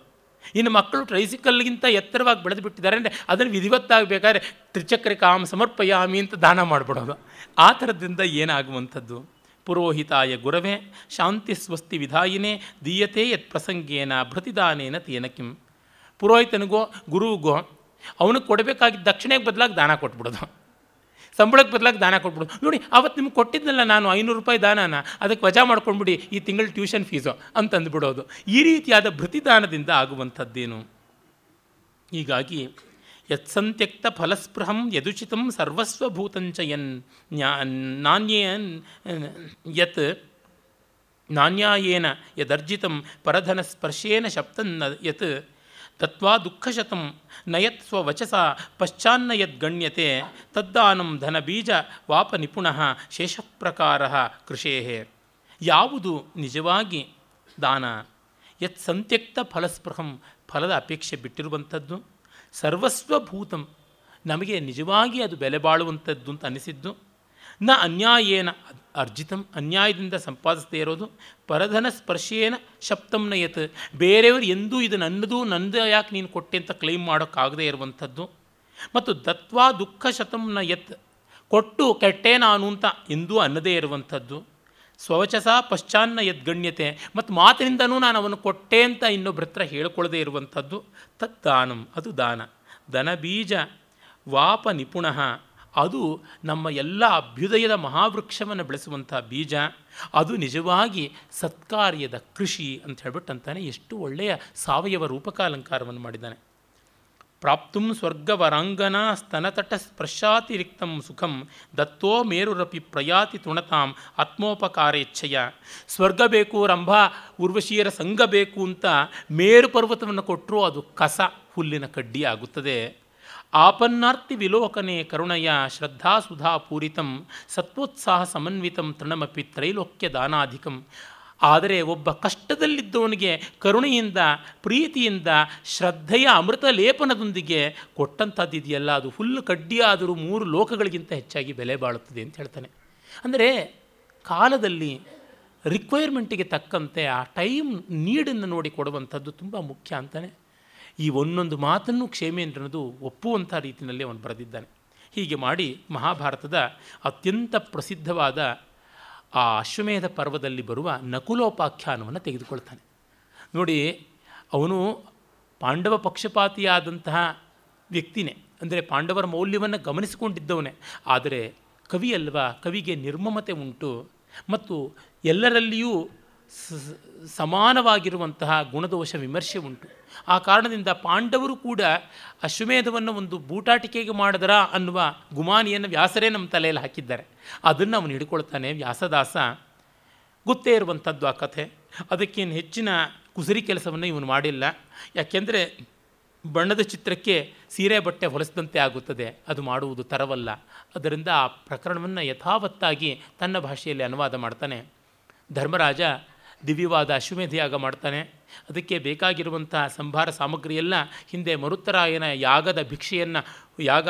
ಇನ್ನು ಮಕ್ಕಳು ಟ್ರೈಸಿಕಲ್ಗಿಂತ ಎತ್ತರವಾಗಿ ಬೆಳೆದು ಬಿಟ್ಟಿದ್ದಾರೆ ಅಂದರೆ ಅದನ್ನು ವಿಧಿವತ್ತಾಗಬೇಕಾದ್ರೆ ತ್ರಿಚಕ್ರ ಕಾಮ ಸಮರ್ಪಯಾಮಿ ಅಂತ ದಾನ ಮಾಡಿಬಿಡೋದು. ಆ ಥರದಿಂದ ಏನಾಗುವಂಥದ್ದು? ಪುರೋಹಿತಾಯ ಗುರವೇ, ಶಾಂತಿ ಸ್ವಸ್ತಿ ವಿಧಾಯಿನೇ, ದೀಯತೆ ಯತ್ ಪ್ರಸಂಗೇನ, ಭೃತಿದಾನೇನ ತೇನ ಕಿಂ. ಪುರೋಹಿತನಿಗೋ ಗುರುವಿಗೋ ಅವನಿಗೆ ಕೊಡಬೇಕಾಗಿದ್ದ ದಕ್ಷಿಣೆಗೆ ಬದಲಾಗಿ ದಾನ ಕೊಟ್ಬಿಡೋದು. ಸಂಬಳಕ್ಕೆ ಬದಲಾಗಿ ದಾನ ಕೊಟ್ಬಿಡು. ನೋಡಿ ಅವತ್ತು ನಿಮ್ಗೆ ಕೊಟ್ಟಿದ್ದಲ್ಲ ನಾನು ಐನೂರು ರೂಪಾಯಿ ದಾನನ, ಅದಕ್ಕೆ ವಜಾ ಮಾಡ್ಕೊಂಡ್ಬಿಡಿ ಈ ತಿಂಗಳು ಟ್ಯೂಷನ್ ಫೀಸು ಅಂತಂದುಬಿಡೋದು. ಈ ರೀತಿಯಾದ ಭೃತಿದಾನದಿಂದ ಆಗುವಂಥದ್ದೇನು? ಹೀಗಾಗಿ, ಯತ್ಸಂತ್ಯಕ್ತ ಫಲಸ್ಪೃಹಂ ಯದುಚಿತಂ ಸರ್ವಸ್ವಭೂತಂಚ ನ್ಯಾ ನಾಣ್ಯೇನ್, ಯತ್ ನಾಣ್ಯಾಯೇನ ಯದರ್ಜಿತಂ ಪರಧನ ಸ್ಪರ್ಶೇನ ಶಬ್ದನ್ ಯತ್ ತತ್ವಾ ದುಃಖಶತಂ ನಯತ್ ಸ್ವವಚಸ ಪಶ್ಚಾನ್ನ ಯದ್ಗಣ್ಯತೆ ತದ್ದಾನಂ ಧನಬೀಜ ವಾಪ ನಿಪುಣಃ ಶೇಷಪ್ರಕಾರ ಕೃಷೇ ಯಾವುದು ನಿಜವಾಗಿ ದಾನ? ಯತ್ ಸಂತ್ಯಕ್ತ ಫಲಸ್ಪೃಹಂ ಫಲದ ಅಪೇಕ್ಷೆ ಬಿಟ್ಟಿರುವಂಥದ್ದು? ಸರ್ವಸ್ವಭೂತಂ ನಮಗೆ ನಿಜವಾಗಿ ಅದು ಬೆಲೆ ಬಾಳುವಂಥದ್ದು ಅಂತ ಅನಿಸಿದ್ದು? ನ ಅನ್ಯಾಯೇನ ಅರ್ಜಿತಂ ಅನ್ಯಾಯದಿಂದ ಸಂಪಾದಿಸದೇ ಇರೋದು ಪರಧನ ಸ್ಪರ್ಶೇನ ಶಬ್ದಂನ ಯತ್ ಬೇರೆಯವರು ಎಂದೂ ಇದು ನನ್ನದು, ನಂದು ಯಾಕೆ ನೀನು ಕೊಟ್ಟೆ ಅಂತ ಕ್ಲೈಮ್ ಮಾಡೋಕ್ಕಾಗದೇ ಇರುವಂಥದ್ದು. ಮತ್ತು ದತ್ವಾ ದುಃಖ ಶತಂನ ಯತ್ ಕೊಟ್ಟು ಕೆಟ್ಟೆ ನಾನು ಅಂತ ಎಂದೂ ಅನ್ನದೇ ಇರುವಂಥದ್ದು. ಸ್ವವಚಸ ಪಶ್ಚಾನ್ನ ಯದ್ಗಣ್ಯತೆ ಮತ್ತು ಮಾತಿನಿಂದನೂ ನಾನು ಅವನು ಕೊಟ್ಟೆ ಅಂತ ಇನ್ನೊಬ್ಬರ ಹತ್ರ ಹೇಳ್ಕೊಳ್ಳದೇ ಇರುವಂಥದ್ದು. ತತ್ ದಾನಂ, ಅದು ದಾನ. ದನ ಬೀಜ, ವಾಪ ನಿಪುಣಃ. ಅದು ನಮ್ಮ ಎಲ್ಲ ಅಭ್ಯುದಯದ ಮಹಾವೃಕ್ಷವನ್ನು ಬೆಳೆಸುವಂಥ ಬೀಜ. ಅದು ನಿಜವಾಗಿ ಸತ್ಕಾರ್ಯದ ಕೃಷಿ ಅಂತ ಹೇಳ್ಬಿಟ್ಟು ಅಂತಾನೆ ಎಷ್ಟು ಒಳ್ಳೆಯ ಸಾವಯವ ರೂಪಕಾಲಂಕಾರವನ್ನು ಮಾಡಿದ್ದಾನೆ. ಪ್ರಾಪ್ತು ಸ್ವರ್ಗವರಾಂಗನ ಸ್ತನತಟ ಸ್ಪರ್ಶಾತಿರಿಕ್ತ ಸುಖಂ ದತ್ತೋ ಮೇರುರಪಿ ಪ್ರಯಾತಿ ತುಣತಾಂ ಆತ್ಮೋಪಕಾರೇಚ್ಛೆಯ ಸ್ವರ್ಗ ಬೇಕು ರಂಭ, ಉರ್ವಶೀಯರ ಸಂಘ ಬೇಕು ಅಂತ ಮೇರು ಪರ್ವತವನ್ನು ಕೊಟ್ಟರೂ ಅದು ಕಸ, ಹುಲ್ಲಿನ ಕಡ್ಡಿ ಆಗುತ್ತದೆ. ಆಪನ್ನಾರ್ತಿ ವಿಲೋಕನೆ ಕರುಣಯ ಶ್ರದ್ಧಾ ಸುಧಾ ಪೂರಿತಂ ಸತ್ವೋತ್ಸಾಹ ಸಮನ್ವಿತಂ ತೃಣಮಪಿ ತ್ರೈಲೋಕ್ಯ ದಾನಾಧಿಕಂ. ಆದರೆ ಒಬ್ಬ ಕಷ್ಟದಲ್ಲಿದ್ದವನಿಗೆ ಕರುಣೆಯಿಂದ, ಪ್ರೀತಿಯಿಂದ, ಶ್ರದ್ಧೆಯ ಅಮೃತ ಲೇಪನದೊಂದಿಗೆ ಕೊಟ್ಟಂಥದ್ದು ಇದೆಯಲ್ಲ ಅದು ಹುಲ್ಲು ಕಡ್ಡಿಯಾದರೂ ಮೂರು ಲೋಕಗಳಿಗಿಂತ ಹೆಚ್ಚಾಗಿ ಬೆಲೆ ಬಾಳುತ್ತದೆ ಅಂತ ಹೇಳ್ತಾನೆ. ಅಂದರೆ ಕಾಲದಲ್ಲಿ ರಿಕ್ವೈರ್ಮೆಂಟಿಗೆ ತಕ್ಕಂತೆ ಆ ಟೈಮ್ ನೀಡನ್ನು ನೋಡಿ ಕೊಡುವಂಥದ್ದು ತುಂಬ ಮುಖ್ಯ ಅಂತಾನೆ ಈ ಒಂದೊಂದು ಮಾತನ್ನು ಕ್ಷೇಮೇಂದ್ರನದು ಒಪ್ಪುವಂಥ ರೀತಿಯಲ್ಲಿ ಅವನು ಬರೆದಿದ್ದಾನೆ. ಹೀಗೆ ಮಾಡಿ ಮಹಾಭಾರತದ ಅತ್ಯಂತ ಪ್ರಸಿದ್ಧವಾದ ಆ ಅಶ್ವಮೇಧ ಪರ್ವದಲ್ಲಿ ಬರುವ ನಕುಲೋಪಾಖ್ಯಾನವನ್ನು ತೆಗೆದುಕೊಳ್ತಾನೆ. ನೋಡಿ, ಅವನು ಪಾಂಡವ ಪಕ್ಷಪಾತಿಯಾದಂತಹ ವ್ಯಕ್ತಿನೇ. ಅಂದರೆ ಪಾಂಡವರ ಮೌಲ್ಯವನ್ನು ಗಮನಿಸಿಕೊಂಡಿದ್ದವನೇ. ಆದರೆ ಕವಿ ಅಲ್ವಾ ಕವಿಗೆ ನಿರ್ಮಮತೆ ಉಂಟು. ಮತ್ತು ಎಲ್ಲರಲ್ಲಿಯೂ ಸಮಾನವಾಗಿರುವಂತಹ ಗುಣದೋಷ ವಿಮರ್ಶೆ ಉಂಟು. ಆ ಕಾರಣದಿಂದ ಪಾಂಡವರು ಕೂಡ ಅಶ್ವಮೇಧವನ್ನು ಒಂದು ಬೂಟಾಟಿಕೆಗೆ ಮಾಡಿದರ ಅನ್ನುವ ಗುಮಾನಿಯನ್ನು ವ್ಯಾಸರೇ ನಮ್ಮ ತಲೆಯಲ್ಲಿ ಹಾಕಿದ್ದಾರೆ. ಅದನ್ನು ಅವನು ಹಿಡ್ಕೊಳ್ತಾನೆ. ವ್ಯಾಸದಾಸ ಗೊತ್ತೇ ಇರುವಂಥದ್ದು ಆ ಕಥೆ. ಅದಕ್ಕೇನು ಹೆಚ್ಚಿನ ಕುಸರಿ ಕೆಲಸವನ್ನು ಇವನು ಮಾಡಿಲ್ಲ. ಯಾಕೆಂದರೆ ಬಣ್ಣದ ಚಿತ್ರಕ್ಕೆ ಸೀರೆ ಬಟ್ಟೆ ಹೊಲಿಸಿದಂತೆ ಆಗುತ್ತದೆ. ಅದು ಮಾಡುವುದು ತರವಲ್ಲ. ಅದರಿಂದ ಆ ಪ್ರಕರಣವನ್ನು ಯಥಾವತ್ತಾಗಿ ತನ್ನ ಭಾಷೆಯಲ್ಲಿ ಅನುವಾದ ಮಾಡ್ತಾನೆ. ಧರ್ಮರಾಜ ದಿವ್ಯವಾದ ಅಶ್ವಮೇಧಯಾಗ ಮಾಡ್ತಾನೆ. ಅದಕ್ಕೆ ಬೇಕಾಗಿರುವಂಥ ಸಂಭಾರ ಸಾಮಗ್ರಿಯೆಲ್ಲ ಹಿಂದೆ ಮರುತ್ತರಾಯನ ಯಾಗದ ಭಿಕ್ಷೆಯನ್ನು, ಯಾಗ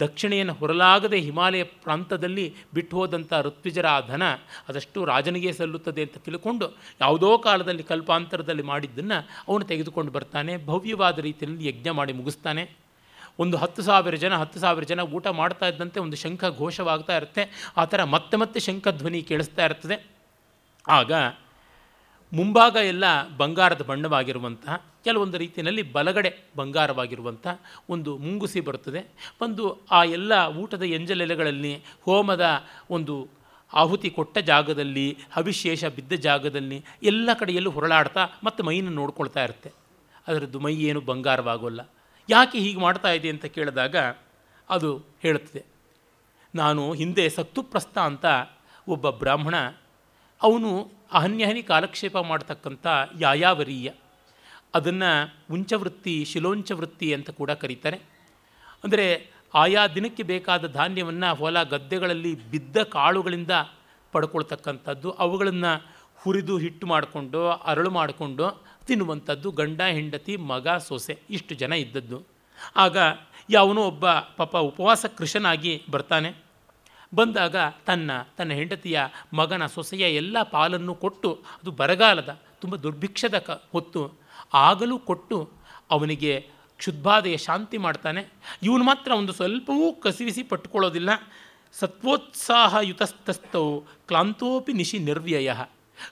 ದಕ್ಷಿಣೆಯನ್ನು ಹೊರಲಾಗದೆ ಹಿಮಾಲಯ ಪ್ರಾಂತದಲ್ಲಿ ಬಿಟ್ಟು ಹೋದಂಥ ಋತ್ವಿಜರ ಆ ಧನ ಅದಷ್ಟು ರಾಜನಿಗೆ ಸಲ್ಲುತ್ತದೆ ಅಂತ ತಿಳ್ಕೊಂಡು ಯಾವುದೋ ಕಾಲದಲ್ಲಿ ಕಲ್ಪಾಂತರದಲ್ಲಿ ಮಾಡಿದ್ದನ್ನು ಅವನು ತೆಗೆದುಕೊಂಡು ಬರ್ತಾನೆ. ಭವ್ಯವಾದ ರೀತಿಯಲ್ಲಿ ಯಜ್ಞ ಮಾಡಿ ಮುಗಿಸ್ತಾನೆ. ಒಂದು ಹತ್ತು ಸಾವಿರ ಜನ, ಹತ್ತು ಸಾವಿರ ಜನ ಊಟ ಮಾಡ್ತಾ ಇದ್ದಂತೆ ಒಂದು ಶಂಖ ಘೋಷವಾಗ್ತಾ ಇರುತ್ತೆ. ಆ ಥರ ಮತ್ತೆ ಮತ್ತೆ ಶಂಖಧ್ವನಿ ಕೇಳಿಸ್ತಾ ಇರ್ತದೆ. ಆಗ ಮುಂಭಾಗ ಎಲ್ಲ ಬಂಗಾರದ ಬಣ್ಣವಾಗಿರುವಂತಹ ಕೆಲವೊಂದು ರೀತಿಯಲ್ಲಿ ಬಲಗಡೆ ಬಂಗಾರವಾಗಿರುವಂಥ ಒಂದು ಮುಂಗುಸಿ ಬರುತ್ತದೆ. ಒಂದು ಆ ಎಲ್ಲ ಊಟದ ಎಂಜಲೆಲೆಗಳಲ್ಲಿ ಹೋಮದ ಒಂದು ಆಹುತಿ ಕೊಟ್ಟ ಜಾಗದಲ್ಲಿ, ಅವಿಶೇಷ ಬಿದ್ದ ಜಾಗದಲ್ಲಿ ಎಲ್ಲ ಕಡೆಯಲ್ಲೂ ಹೊರಳಾಡ್ತಾ ಮತ್ತು ಮೈಯನ್ನು ನೋಡ್ಕೊಳ್ತಾ ಇರುತ್ತೆ. ಅದರದ್ದು ಮೈ ಏನು ಬಂಗಾರವಾಗೋಲ್ಲ. ಯಾಕೆ ಹೀಗೆ ಮಾಡ್ತಾ ಇದೆ ಅಂತ ಕೇಳಿದಾಗ ಅದು ಹೇಳುತ್ತದೆ. ನಾನು ಹಿಂದೆ ಸತ್ತುಪ್ರಸ್ಥ ಅಂತ ಒಬ್ಬ ಬ್ರಾಹ್ಮಣ ಅವನು ಅಹನ್ಯಹನಿ ಕಾಲಕ್ಷೇಪ ಮಾಡ್ತಕ್ಕಂಥ ಯಾಯಾವರೀಯ. ಅದನ್ನು ಉಂಚವೃತ್ತಿ, ಶಿಲೋಂಚವೃತ್ತಿ ಅಂತ ಕೂಡ ಕರೀತಾರೆ. ಅಂದರೆ ಆಯಾ ದಿನಕ್ಕೆ ಬೇಕಾದ ಧಾನ್ಯವನ್ನು ಹೊಲ ಗದ್ದೆಗಳಲ್ಲಿ ಬಿದ್ದ ಕಾಳುಗಳಿಂದ ಪಡ್ಕೊಳ್ತಕ್ಕಂಥದ್ದು, ಅವುಗಳನ್ನು ಹುರಿದು ಹಿಟ್ಟು ಮಾಡಿಕೊಂಡು, ಅರಳು ಮಾಡಿಕೊಂಡು ತಿನ್ನುವಂಥದ್ದು ಗಂಡ, ಹೆಂಡತಿ, ಮಗ, ಸೊಸೆ, ಇಷ್ಟು ಜನ ಇದ್ದದ್ದು. ಆಗ ಯಾವನೋ ಒಬ್ಬ ಪಾಪ ಉಪವಾಸ ಕೃಷನಾಗಿ ಬರ್ತಾನೆ. ಬಂದಾಗ ತನ್ನ ತನ್ನ ಹೆಂಡತಿಯ ಮಗನ ಸೊಸೆಯ ಎಲ್ಲ ಪಾಲನ್ನು ಕೊಟ್ಟು ಅದು ಬರಗಾಲದ ತುಂಬ ದುರ್ಭಿಕ್ಷದ ಕ, ಹೊತ್ತು ಆಗಲೂ ಕೊಟ್ಟು ಅವನಿಗೆ ಕ್ಷುದ್ಬಾಧೆಯ ಶಾಂತಿ ಮಾಡ್ತಾನೆ. ಇವನು ಮಾತ್ರ ಒಂದು ಸ್ವಲ್ಪವೂ ಕಸಿವಿಸಿ ಪಟ್ಟುಕೊಳ್ಳೋದಿಲ್ಲ. ಸತ್ವೋತ್ಸಾಹಯುತಸ್ತಸ್ಥೌ ಕ್ಲಾಂತೋಪಿ ನಿಶಿ ನಿರ್ವ್ಯಯ.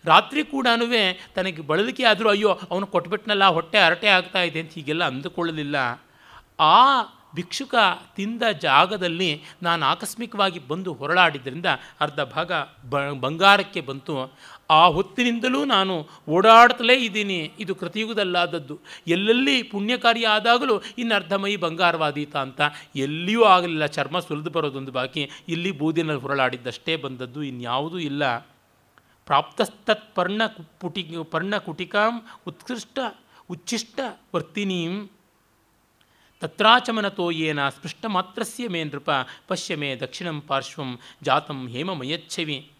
ರಾತ್ರಿ ಕೂಡ ತನಗೆ ಬಳಲಿಕೆ ಆದರೂ ಅಯ್ಯೋ, ಅವನು ಕೊಟ್ಬಿಟ್ನಲ್ಲ, ಹೊಟ್ಟೆ ಹರಟೆ ಆಗ್ತಾ ಇದೆ ಅಂತ ಹೀಗೆಲ್ಲ ಅಂದುಕೊಳ್ಳಲಿಲ್ಲ. ಆ ಭಿಕ್ಷುಕ ತಿಂದ ಜಾಗದಲ್ಲಿ ನಾನು ಆಕಸ್ಮಿಕವಾಗಿ ಬಂದು ಹೊರಳಾಡಿದ್ದರಿಂದ ಅರ್ಧ ಭಾಗ ಬ ಬಂಗಾರಕ್ಕೆ ಬಂತು. ಆ ಹೊತ್ತಿನಿಂದಲೂ ನಾನು ಓಡಾಡ್ತಲೇ ಇದ್ದೀನಿ. ಇದು ಕೃತಿಯುಗದಲ್ಲಾದದ್ದು. ಎಲ್ಲೆಲ್ಲಿ ಪುಣ್ಯಕಾರಿ ಆದಾಗಲೂ ಇನ್ನು ಅರ್ಧ ಮೈ ಬಂಗಾರವಾದೀತ ಅಂತ ಎಲ್ಲಿಯೂ ಆಗಲಿಲ್ಲ. ಚರ್ಮ ಸುಲಿದು ಬರೋದೊಂದು ಬಾಕಿ. ಇಲ್ಲಿ ಬೂದಿನಲ್ಲಿ ಹೊರಳಾಡಿದ್ದಷ್ಟೇ ಬಂದದ್ದು. ಇನ್ಯಾವುದೂ ಇಲ್ಲ. ಪ್ರಾಪ್ತಸ್ತತ್ ಪರ್ಣ ಪುಟಿ ಪರ್ಣಕುಟಿಕಾಂ ಉತ್ಕೃಷ್ಟ ಉಚ್ಚಿಷ್ಟ ವರ್ತಿನೀಂ ತತ್ರಾಚಮನತೋ ಏನ ಸ್ಪೃಷ್ಟ ಮಾತ್ರಸ್ಯ ಮೇ ನೃಪ ಪಶ್ಯ ಮೇ ದಕ್ಷಿಣಂ ಪಾರ್ಶ್ವಂ ಜಾತಂ ಹೇಮಮಯಚ್ಛವಿ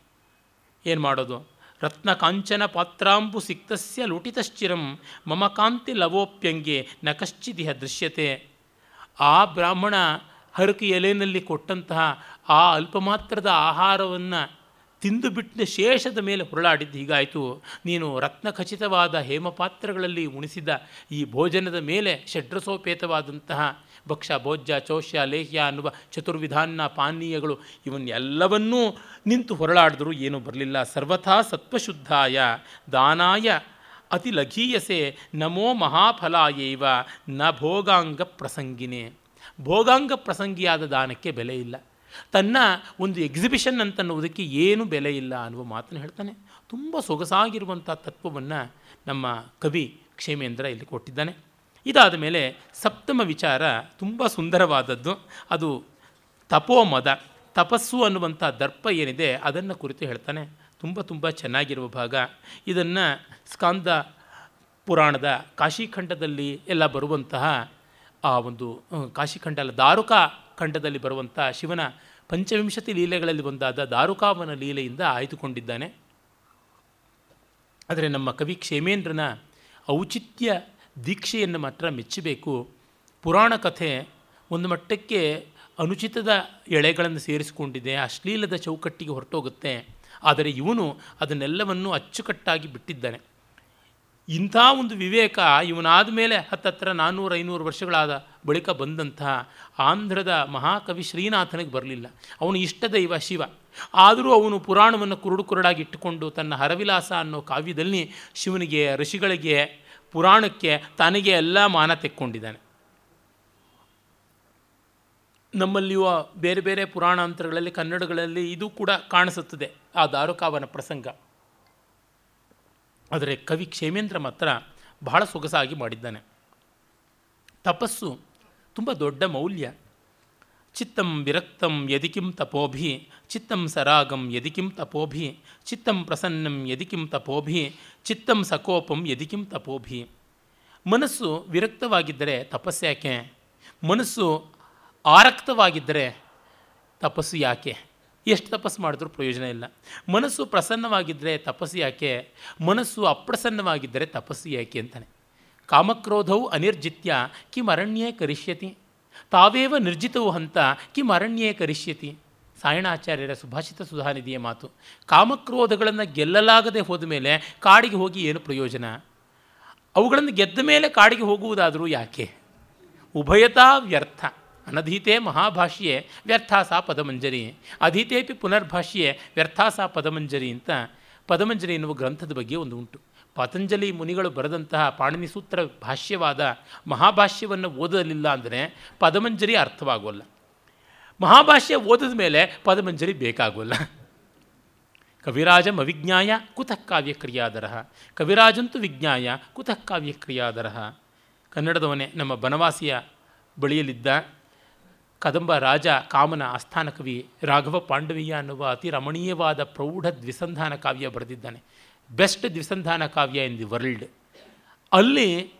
ಏನು ಮಾಡೋದು? ರತ್ನ ಕಾಂಚನ ಪಾತ್ರಾಂಬು ಸಿಕ್ತಸ್ಯ ಲುಟಿತಶ್ಚಿರಂ, ಮಮ ಕಾಂತಿ ಲವೋಪ್ಯಂಗೆ ನ ಕಶ್ಚಿದಿಹ ದೃಶ್ಯತೆ। ಆ ಬ್ರಾಹ್ಮಣ ಹರಕೆ ಎಲೆಯಲ್ಲಿ ಕೊಟ್ಟಂತಹ ಆ ಅಲ್ಪಮಾತ್ರದ ಆಹಾರವನ್ನು ತಿಂದು ಬಿಟ್ಟ ಶೇಷದ ಮೇಲೆ ಹೊರಳಾಡಿದ್ದು ಹೀಗಾಯಿತು. ನೀನು ರತ್ನಖಚಿತವಾದ ಹೇಮಪಾತ್ರಗಳಲ್ಲಿ ಉಣಿಸಿದ ಈ ಭೋಜನದ ಮೇಲೆ ಷಡ್ರಸೋಪೇತವಾದಂತಹ ಭಕ್ಷ, ಭೋಜ್ಯ, ಚೌಷ್ಯ, ಲೇಹ್ಯ ಅನ್ನುವ ಚತುರ್ವಿಧಾನ್ನ ಪಾನೀಯಗಳು ಇವನ್ನೆಲ್ಲವನ್ನೂ ನಿಂತು ಹೊರಳಾಡಿದ್ರು ಏನೂ ಬರಲಿಲ್ಲ. ಸರ್ವಥಾ ಸತ್ವಶುದ್ಧಾಯ ದಾನಾಯ ಅತಿ ಲಘೀಯಸೆ ನಮೋ ಮಹಾಫಲಾಯೈವ ನ ಭೋಗಾಂಗ ಪ್ರಸಂಗಿನೇ. ಭೋಗಾಂಗ ಪ್ರಸಂಗಿಯಾದ ದಾನಕ್ಕೆ ಬೆಲೆ ಇಲ್ಲ. ತನ್ನ ಒಂದು ಎಕ್ಸಿಬಿಷನ್ ಅಂತನ್ನುವುದಕ್ಕೆ ಏನು ಬೆಲೆ ಇಲ್ಲ ಅನ್ನುವ ಮಾತನ್ನು ಹೇಳ್ತಾನೆ. ತುಂಬ ಸೊಗಸಾಗಿರುವಂಥ ತತ್ವವನ್ನು ನಮ್ಮ ಕವಿ ಕ್ಷೇಮೇಂದ್ರ ಇಲ್ಲಿ ಕೊಟ್ಟಿದ್ದಾನೆ. ಇದಾದ ಮೇಲೆ ಸಪ್ತಮ ವಿಚಾರ ತುಂಬ ಸುಂದರವಾದದ್ದು. ಅದು ತಪೋಮದ ತಪಸ್ಸು ಅನ್ನುವಂಥ ದರ್ಪ ಏನಿದೆ ಅದನ್ನು ಕುರಿತು ಹೇಳ್ತಾನೆ. ತುಂಬ ತುಂಬ ಚೆನ್ನಾಗಿರುವ ಭಾಗ. ಇದನ್ನು ಸ್ಕಾಂದ ಪುರಾಣದ ಕಾಶಿಖಂಡದಲ್ಲಿ ಎಲ್ಲ ಬರುವಂತಹ ಆ ಒಂದು ಕಾಶಿಖಂಡ ಅಲ್ಲ ದಾರುಕಾ ಖಂಡದಲ್ಲಿ ಬರುವಂಥ ಶಿವನ ಪಂಚವಿಂಶತಿ ಲೀಲೆಗಳಲ್ಲಿ ಒಂದಾದ ದಾರುಕಾವನ ಲೀಲೆಯಿಂದ ಆಯ್ದುಕೊಂಡಿದ್ದಾನೆ. ಆದರೆ ನಮ್ಮ ಕವಿ ಕ್ಷೇಮೇಂದ್ರನ ಔಚಿತ್ಯ ದೀಕ್ಷೆಯನ್ನು ಮಾತ್ರ ಮೆಚ್ಚಬೇಕು. ಪುರಾಣ ಕಥೆ ಒಂದು ಮಟ್ಟಕ್ಕೆ ಅನುಚಿತದ ಎಳೆಗಳನ್ನು ಸೇರಿಸಿಕೊಂಡಿದೆ. ಅಶ್ಲೀಲದ ಚೌಕಟ್ಟಿಗೆ ಹೊರಟೋಗುತ್ತೆ. ಆದರೆ ಇವನು ಅದನ್ನೆಲ್ಲವನ್ನು ಅಚ್ಚುಕಟ್ಟಾಗಿ ಬಿಟ್ಟಿದ್ದಾನೆ. ಇಂಥ ಒಂದು ವಿವೇಕ ಇವನಾದ ಮೇಲೆ ಹತ್ತತ್ರ ನಾನ್ನೂರು ಐನೂರು ವರ್ಷಗಳಾದ ಬಳಿಕ ಬಂದಂಥ ಆಂಧ್ರದ ಮಹಾಕವಿ ಶ್ರೀನಾಥನಿಗೆ ಬರಲಿಲ್ಲ. ಅವನು ಇಷ್ಟ ದೈವ ಶಿವ. ಆದರೂ ಅವನು ಪುರಾಣವನ್ನು ಕುರುಡು ಕುರುಡಾಗಿ ಇಟ್ಟುಕೊಂಡು ತನ್ನ ಹರವಿಲಾಸ ಅನ್ನೋ ಕಾವ್ಯದಲ್ಲಿ ಶಿವನಿಗೆ, ಋಷಿಗಳಿಗೆ, ಪುರಾಣಕ್ಕೆ ತನಗೆ ಎಲ್ಲ ಮಾನ ತೆಕ್ಕೊಂಡಿದ್ದಾನೆ. ನಮ್ಮಲ್ಲಿಯೂ ಬೇರೆ ಬೇರೆ ಪುರಾಣಾಂತರಗಳಲ್ಲಿ, ಕನ್ನಡಗಳಲ್ಲಿ ಇದು ಕೂಡ ಕಾಣಿಸುತ್ತದೆ ಆ ದಾರುಕಾವನ ಪ್ರಸಂಗ. ಆದರೆ ಕವಿ ಕ್ಷೇಮೇಂದ್ರ ಮಾತ್ರ ಬಹಳ ಸೊಗಸಾಗಿ ಮಾಡಿದ್ದಾನೆ. ತಪಸ್ಸು ತುಂಬ ದೊಡ್ಡ ಮೌಲ್ಯ. ಚಿತ್ತಂ ವಿರಕ್ತಂ ಯದಿಕಿಂ ತಪೋಭಿ, ಚಿತ್ತಂ ಸರಾಗಂ ಯದಿಕಿಂ ತಪೋಭಿ, ಚಿತ್ತಂ ಪ್ರಸನ್ನಂ ಯದಿಕಿಂ ತಪೋಭಿ, ಚಿತ್ತಂ ಸಕೋಪಂ ಯದಿಕಿಂ ತಪೋಭಿ. ಮನಸ್ಸು ವಿರಕ್ತವಾಗಿದ್ದರೆ ತಪಸ್ಸ್ಯಾಕೆ ಮನಸ್ಸು ಆರಕ್ತವಾಗಿದ್ದರೆ ತಪಸ್ಸು ಯಾಕೆ? ಎಷ್ಟು ತಪಸ್ಸು ಮಾಡಿದ್ರೂ ಪ್ರಯೋಜನ ಇಲ್ಲ. ಮನಸ್ಸು ಪ್ರಸನ್ನವಾಗಿದ್ದರೆ ತಪಸ್ಸು ಯಾಕೆ? ಮನಸ್ಸು ಅಪ್ರಸನ್ನವಾಗಿದ್ದರೆ ತಪಸ್ಸು ಯಾಕೆ ಅಂತಾನೆ. ಕಾಮಕ್ರೋಧವು ಅನಿರ್ಜಿತ್ಯ ಕಿಮರಣ್ಯೇ ಕರಿಷ್ಯತಿ. ತಾವೇವ ನಿರ್ಜಿತವು ಹಂತ ಕಿಮರಣ್ಯೇ ಕರಿಷ್ಯತಿ. ಸಾಯಣಾಚಾರ್ಯರ ಸುಭಾಷಿತ ಸುಧಾನಿಧಿಯ ಮಾತು. ಕಾಮಕ್ರೋಧಗಳನ್ನು ಗೆಲ್ಲಲಾಗದೆ ಹೋದ ಮೇಲೆ ಕಾಡಿಗೆ ಹೋಗಿ ಏನು ಪ್ರಯೋಜನ? ಅವುಗಳನ್ನು ಗೆದ್ದ ಮೇಲೆ ಕಾಡಿಗೆ ಹೋಗುವುದಾದರೂ ಯಾಕೆ? ಉಭಯತಾ ವ್ಯರ್ಥ. ಅನಧೀತೆ ಮಹಾಭಾಷ್ಯೆ ವ್ಯರ್ಥ ಸಾ ಪದಮಂಜರಿ. ಅಧೀತೇಪಿ ಪುನರ್ಭಾಷ್ಯೆ ವ್ಯರ್ಥ ಸಾ ಪದಮಂಜರಿ ಅಂತ ಪದಮಂಜರಿ ಎನ್ನುವ ಗ್ರಂಥದ ಬಗ್ಗೆ ಒಂದು ಉಂಟು. ಪತಂಜಲಿ ಮುನಿಗಳು ಬರೆದಂತಹ ಪಾಣಿನಿ ಸೂತ್ರ ಭಾಷ್ಯವಾದ ಮಹಾಭಾಷ್ಯವನ್ನು ಓದಲಿಲ್ಲ ಅಂದರೆ ಪದಮಂಜರಿ ಅರ್ಥವಾಗೋಲ್ಲ. ಮಹಾಭಾಷ್ಯ ಓದಿದ ಮೇಲೆ ಪದಮಂಜರಿ ಬೇಕಾಗೋಲ್ಲ. ಕವಿರಾಜಂ ಅವಿಜ್ಞಾಯ ಕುತಃ ಕಾವ್ಯಕ್ರಿಯಾದರ ಕವಿರಾಜಂತೂ ವಿಜ್ಞಾಯ ಕುತಃ ಕಾವ್ಯಕ್ರಿಯಾದರ ಕನ್ನಡದವನೇ ನಮ್ಮ ಬನವಾಸಿಯ ಬಳಿಯಲ್ಲಿದ್ದ ಕದಂಬ ರಾಜ ಕಾಮನ ಆಸ್ಥಾನ ಕವಿ ರಾಘವ ಪಾಂಡವೀಯ ಅನ್ನುವ ಅತಿ ರಮಣೀಯವಾದ ಪ್ರೌಢ ದ್ವಿಸಂಧಾನ ಕಾವ್ಯ ಬರೆದಿದ್ದಾನೆ. ಬೆಸ್ಟ್ ದ್ವಿಸಂಧಾನ ಕಾವ್ಯ ಇನ್ ದಿ ವರ್ಲ್ಡ್. ಅಲ್ಲಿ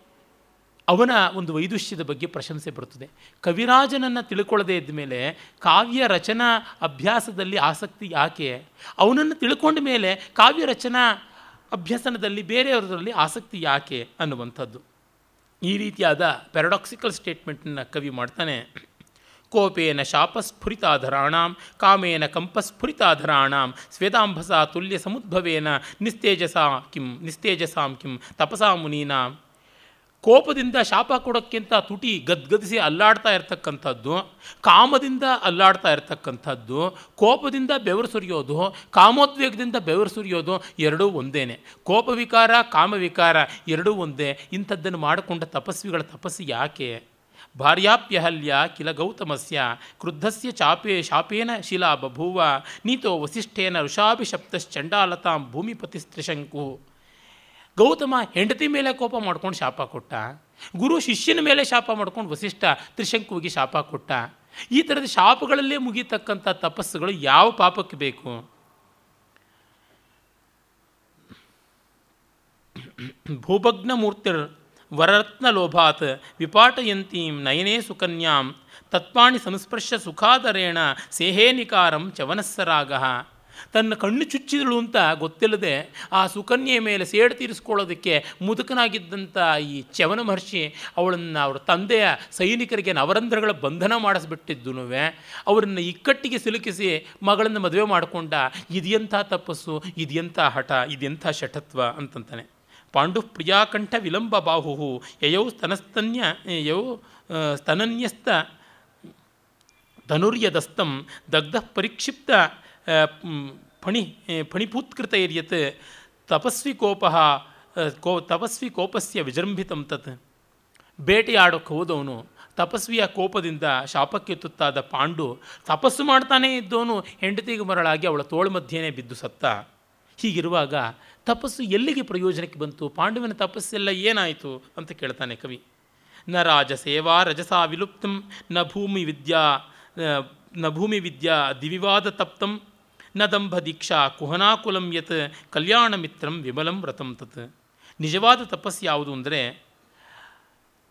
ಅವನ ಒಂದು ವೈದುಷ್ಯದ ಬಗ್ಗೆ ಪ್ರಶಂಸೆ ಬರುತ್ತದೆ. ಕವಿರಾಜನನ್ನು ತಿಳ್ಕೊಳ್ಳದೇ ಇದ್ದ ಮೇಲೆ ಕಾವ್ಯ ರಚನಾ ಅಭ್ಯಾಸದಲ್ಲಿ ಆಸಕ್ತಿ ಯಾಕೆ? ಅವನನ್ನು ತಿಳ್ಕೊಂಡ ಮೇಲೆ ಕಾವ್ಯ ರಚನಾ ಅಭ್ಯಸನದಲ್ಲಿ ಬೇರೆಯವರಲ್ಲಿ ಆಸಕ್ತಿ ಯಾಕೆ ಅನ್ನುವಂಥದ್ದು. ಈ ರೀತಿಯಾದ ಪ್ಯಾರಡಾಕ್ಸಿಕಲ್ ಸ್ಟೇಟ್ಮೆಂಟನ್ನು ಕವಿ ಮಾಡ್ತಾನೆ. ಕೋಪೇನ ಶಾಪಸ್ಫುರಿತಾಧರಾಣಾಂ ಕಾಮೇನ ಕಂಪಸ್ಫುರಿತಾಧರಾಣಾಂ ಸ್ವೇದಾಂಬಸ ತುಲ್ಯ ಸಮುದ್ಭವೇನ ನಿಸ್ತೇಜಸಾ ಕಿಂ ನಿಸ್ತೇಜಸಾಂ ಕಿಂ ತಪಸಾ ಮುನೀನಾಂ ಕೋಪದಿಂದ ಶಾಪ ಕೊಡೋಕ್ಕಿಂತ ತುಟಿ ಗದ್ಗದಿಸಿ ಅಲ್ಲಾಡ್ತಾ ಇರ್ತಕ್ಕಂಥದ್ದು, ಕಾಮದಿಂದ ಅಲ್ಲಾಡ್ತಾ ಇರ್ತಕ್ಕಂಥದ್ದು, ಕೋಪದಿಂದ ಬೆವರು ಸುರಿಯೋದು, ಕಾಮೋದ್ವೇಗದಿಂದ ಬೆವರು ಸುರಿಯೋದು ಎರಡೂ ಒಂದೇನೆ. ಕೋಪವಿಕಾರ ಕಾಮವಿಕಾರ ಎರಡೂ ಒಂದೇ. ಇಂಥದ್ದನ್ನು ಮಾಡಿಕೊಂಡ ತಪಸ್ವಿಗಳ ತಪಸ್ಸು ಯಾಕೆ? ಭಾರ್ಯಾಪ್ಯಹಲ್ಯ ಕಿಲ ಗೌತಮಸ್ಯ ಕ್ರುದ್ಧಸ್ಯ ಚಾಪೇ ಶಾಪೇನ ಶಿಲಾ ಬಭೂವ ನೀತೋ ವಸಿಷ್ಠೇನ ಋಷಾಭಿಶಪ್ತಶ್ಚಂಡಾಲತಾಂ ಭೂಮಿಪತಿಸ್ತ್ರಿಶಂಕು. ಗೌತಮ ಹೆಂಡತಿ ಮೇಲೆ ಕೋಪ ಮಾಡ್ಕೊಂಡು ಶಾಪ ಕೊಟ್ಟ. ಗುರು ಶಿಷ್ಯನ ಮೇಲೆ ಶಾಪ ಮಾಡ್ಕೊಂಡು ವಸಿಷ್ಠ ತ್ರಿಶಂಕುವಿಗೆ ಶಾಪ ಕೊಟ್ಟ. ಈ ಥರದ ಶಾಪಗಳಲ್ಲೇ ಮುಗಿತಕ್ಕಂಥ ತಪಸ್ಸುಗಳು ಯಾವ ಪಾಪಕ್ಕೆ ಬೇಕು? ಭೂಭಗ್ನ ಮೂರ್ತಿರ್ ವರರತ್ನ ಲೋಭಾತ್ ವಿಪಾಟಯಂತೀಂ ನಯನೇ ಸುಕನ್ಯಾಂ ತತ್ಪಾಣಿ ಸಂಸ್ಪರ್ಶ ಸುಖಾದರೇಣ ಸೇಹೇನಿಕಾರಂ ಚವನಸ್ಸರಾಗ ತನ್ನ ಕಣ್ಣು ಚುಚ್ಚಿದಳು ಅಂತ ಗೊತ್ತಿಲ್ಲದೆ ಆ ಸುಕನ್ಯೆಯ ಮೇಲೆ ಸೇಡು ತೀರಿಸ್ಕೊಳ್ಳೋದಕ್ಕೆ ಮುದುಕನಾಗಿದ್ದಂಥ ಈ ಚವನ ಮಹರ್ಷಿ ಅವಳನ್ನು ಅವರ ತಂದೆಯ ಸೈನಿಕರಿಗೆ ನವರಂಧ್ರಗಳ ಬಂಧನ ಮಾಡಿಸ್ಬಿಟ್ಟಿದ್ದು ಅವರನ್ನು ಇಕ್ಕಟ್ಟಿಗೆ ಸಿಲುಕಿಸಿ ಮಗಳನ್ನು ಮದುವೆ ಮಾಡಿಕೊಂಡ ಇದೆಂಥ ತಪಸ್ಸು ಇದೆಂಥ ಹಠ ಇದೆಂಥ ಶಠತ್ವ ಅಂತಂತಾನೆ. ಪಾಂಡು ಪ್ರಿಯಾಕಂಠ ವಿಲಂಬ ಬಾಹು ಯಯೌ ಸ್ತನಸ್ತನ್ಯ ಯೌ ಸ್ತನನ್ಯಸ್ತ ಧನುರ್ಯದಸ್ತಂ. ದಗ್ಧ ಪರಿಕ್ಷಿಪ್ತ ಫಣಿ ಫಣಿಭೂತ್ಕೃತೈರ್ಯತ್. ತಪಸ್ವಿ ಕೋಪ ಕೋ ತಪಸ್ವಿ ಕೋಪಸ್ಯ ವಿಜೃಂಭಿತಂ ತತ್. ಬೇಟೆಯಾಡೋಕ್ಕೆ ಹೋದವನು ತಪಸ್ವಿಯ ಕೋಪದಿಂದ ಶಾಪಕ್ಕೆ ತುತ್ತಾದ ಪಾಂಡು, ತಪಸ್ಸು ಮಾಡ್ತಾನೇ ಇದ್ದವನು, ಹೆಂಡತಿಗೆ ಮರಳಾಗಿ ಅವಳ ತೋಳು ಮಧ್ಯೆನೇ ಬಿದ್ದು ಸತ್ತ. ಹೀಗಿರುವಾಗ ತಪಸ್ಸು ಎಲ್ಲಿಗೆ ಪ್ರಯೋಜನಕ್ಕೆ ಬಂತು? ಪಾಂಡುವಿನ ತಪಸ್ಸೆಲ್ಲ ಏನಾಯಿತು ಅಂತ ಕೇಳ್ತಾನೆ ಕವಿ. ನ ರಾಜ ಸೇವಾ ರಜಸಾ ವಿಲುಪ್ತಂ, ನ ಭೂಮಿ ವಿದ್ಯಾ, ನ ಭೂಮಿ ವಿದ್ಯಾ ದಿವಿವಾದ ತಪ್ತಂ, ನ ದಂಭ ದೀಕ್ಷಾ ಕುಹನಾಕುಲಂ ಯತ್ ಕಲ್ಯಾಣ ಮಿತ್ರಂ ವಿಮಲಂ ವ್ರತಂ ತತ್. ನಿಜವಾದ ತಪಸ್ಸು ಯಾವುದು ಅಂದರೆ,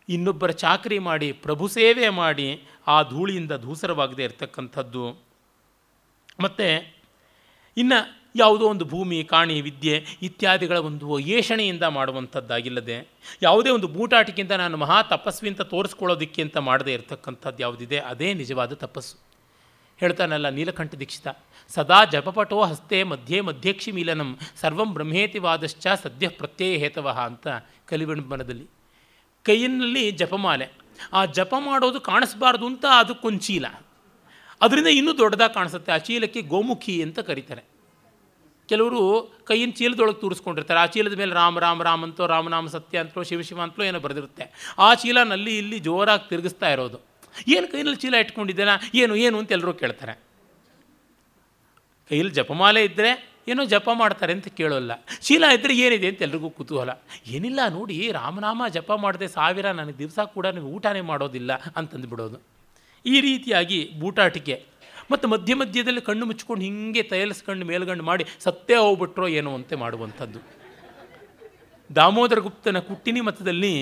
ಇನ್ನೊಬ್ಬರ ಚಾಕರಿ ಮಾಡಿ, ಪ್ರಭು ಸೇವೆ ಮಾಡಿ ಆ ಧೂಳಿಯಿಂದ ಧೂಸರವಾಗದೇ ಇರತಕ್ಕಂಥದ್ದು. ಮತ್ತು, ಇನ್ನು ಯಾವುದೋ ಒಂದು ಭೂಮಿ, ಕಾಣಿ, ವಿದ್ಯೆ ಇತ್ಯಾದಿಗಳ ಒಂದು ಏಷಣೆಯಿಂದ ಮಾಡುವಂಥದ್ದಾಗಿಲ್ಲದೆ, ಯಾವುದೇ ಒಂದು ಬೂಟಾಟಿಕೆಯಿಂದ ನಾನು ಮಹಾ ತಪಸ್ವಿ ಅಂತ ತೋರಿಸ್ಕೊಳ್ಳೋದಿಕ್ಕೆ ಅಂತ ಮಾಡದೇ ಇರತಕ್ಕಂಥದ್ದು ಯಾವುದಿದೆ, ಅದೇ ನಿಜವಾದ ತಪಸ್ಸು. ಹೇಳ್ತಾನಲ್ಲ ನೀಲಕಂಠ ದೀಕ್ಷಿತ, ಸದಾ ಜಪಪಟೋ ಹಸ್ತೆ ಮಧ್ಯೆ ಮಧ್ಯಕ್ಷಿ ಮೀಲನಂ ಸರ್ವಂ ಬ್ರಹ್ಮೇತಿವಾದಶ್ಚ ಸದ್ಯ ಪ್ರತ್ಯಯ ಹೇತವಃ ಅಂತ ಕಲಿವಿಣಬನದಲ್ಲಿ ಕೈಯಲ್ಲಿ ಜಪಮಾಲೆ. ಆ ಜಪ ಮಾಡೋದು ಕಾಣಿಸ್ಬಾರ್ದು ಅಂತ ಅದಕ್ಕೊಂದು ಚೀಲ ಅದರಿಂದ ಇನ್ನೂ ದೊಡ್ಡದಾಗಿ ಕಾಣಿಸುತ್ತೆ ಆ ಚೀಲಕ್ಕೆ ಗೋಮುಖಿ ಅಂತ ಕರೀತಾರೆ. ಕೆಲವರು ಕೈಯಿಂದ ಚೀಲದೊಳಗೆ ತೂರಿಸ್ಕೊಂಡಿರ್ತಾರೆ. ಆ ಚೀಲದ ಮೇಲೆ ರಾಮ ರಾಮ ರಾಮ ಅಂತೋ ರಾಮನಾಮ ಸತ್ಯ ಅಂತೋ, ಶಿವ ಶಿವ ಅಂತಲೋ ಏನೋ ಬರೆದಿರುತ್ತೆ. ಆ ಚೀಲ ನಲ್ಲಿ ಇಲ್ಲಿ ಜೋರಾಗಿ ತಿರುಗಿಸ್ತಾ ಇರೋದು. ಏನು ಕೈನಲ್ಲಿ ಚೀಲ ಇಟ್ಕೊಂಡಿದ್ದೇನಾ? ಏನು ಏನು ಅಂತ ಎಲ್ಲರೂ ಕೇಳ್ತಾರೆ. ಕೈಯಲ್ಲಿ ಜಪಮಾಲೆ ಇದ್ದರೆ ಏನೋ ಜಪ ಮಾಡ್ತಾರೆ ಅಂತ ಕೇಳೋಲ್ಲ. ಚೀಲ ಇದ್ದರೆ ಏನಿದೆ ಅಂತ ಎಲ್ರಿಗೂ ಕುತೂಹಲ. ಏನಿಲ್ಲ ನೋಡಿ ರಾಮನಾಮ ಜಪ ಮಾಡದೆ ಸಾವಿರ, ನನಗೆ ದಿವಸ ಕೂಡ ನೀವು ಊಟನೇ ಮಾಡೋದಿಲ್ಲ ಅಂತಂದುಬಿಡೋದು. ಈ ರೀತಿಯಾಗಿ ಬೂಟಾಟಿಕೆ. ಮತ್ತು ಮಧ್ಯ ಮಧ್ಯದಲ್ಲಿ ಕಣ್ಣು ಮುಚ್ಕೊಂಡು ಹೀಗೆ ತಯಲಿಸ್ಕೊಂಡು ಮೇಲ್ಗಂಡು ಮಾಡಿ ಸತ್ತೇ ಹೋಗ್ಬಿಟ್ರೋ ಏನೋ ಅಂತೆ ಮಾಡುವಂಥದ್ದು. ದಾಮೋದರ ಗುಪ್ತನ ಕುಟ್ಟಿನಿ ಮತದಲ್ಲಿ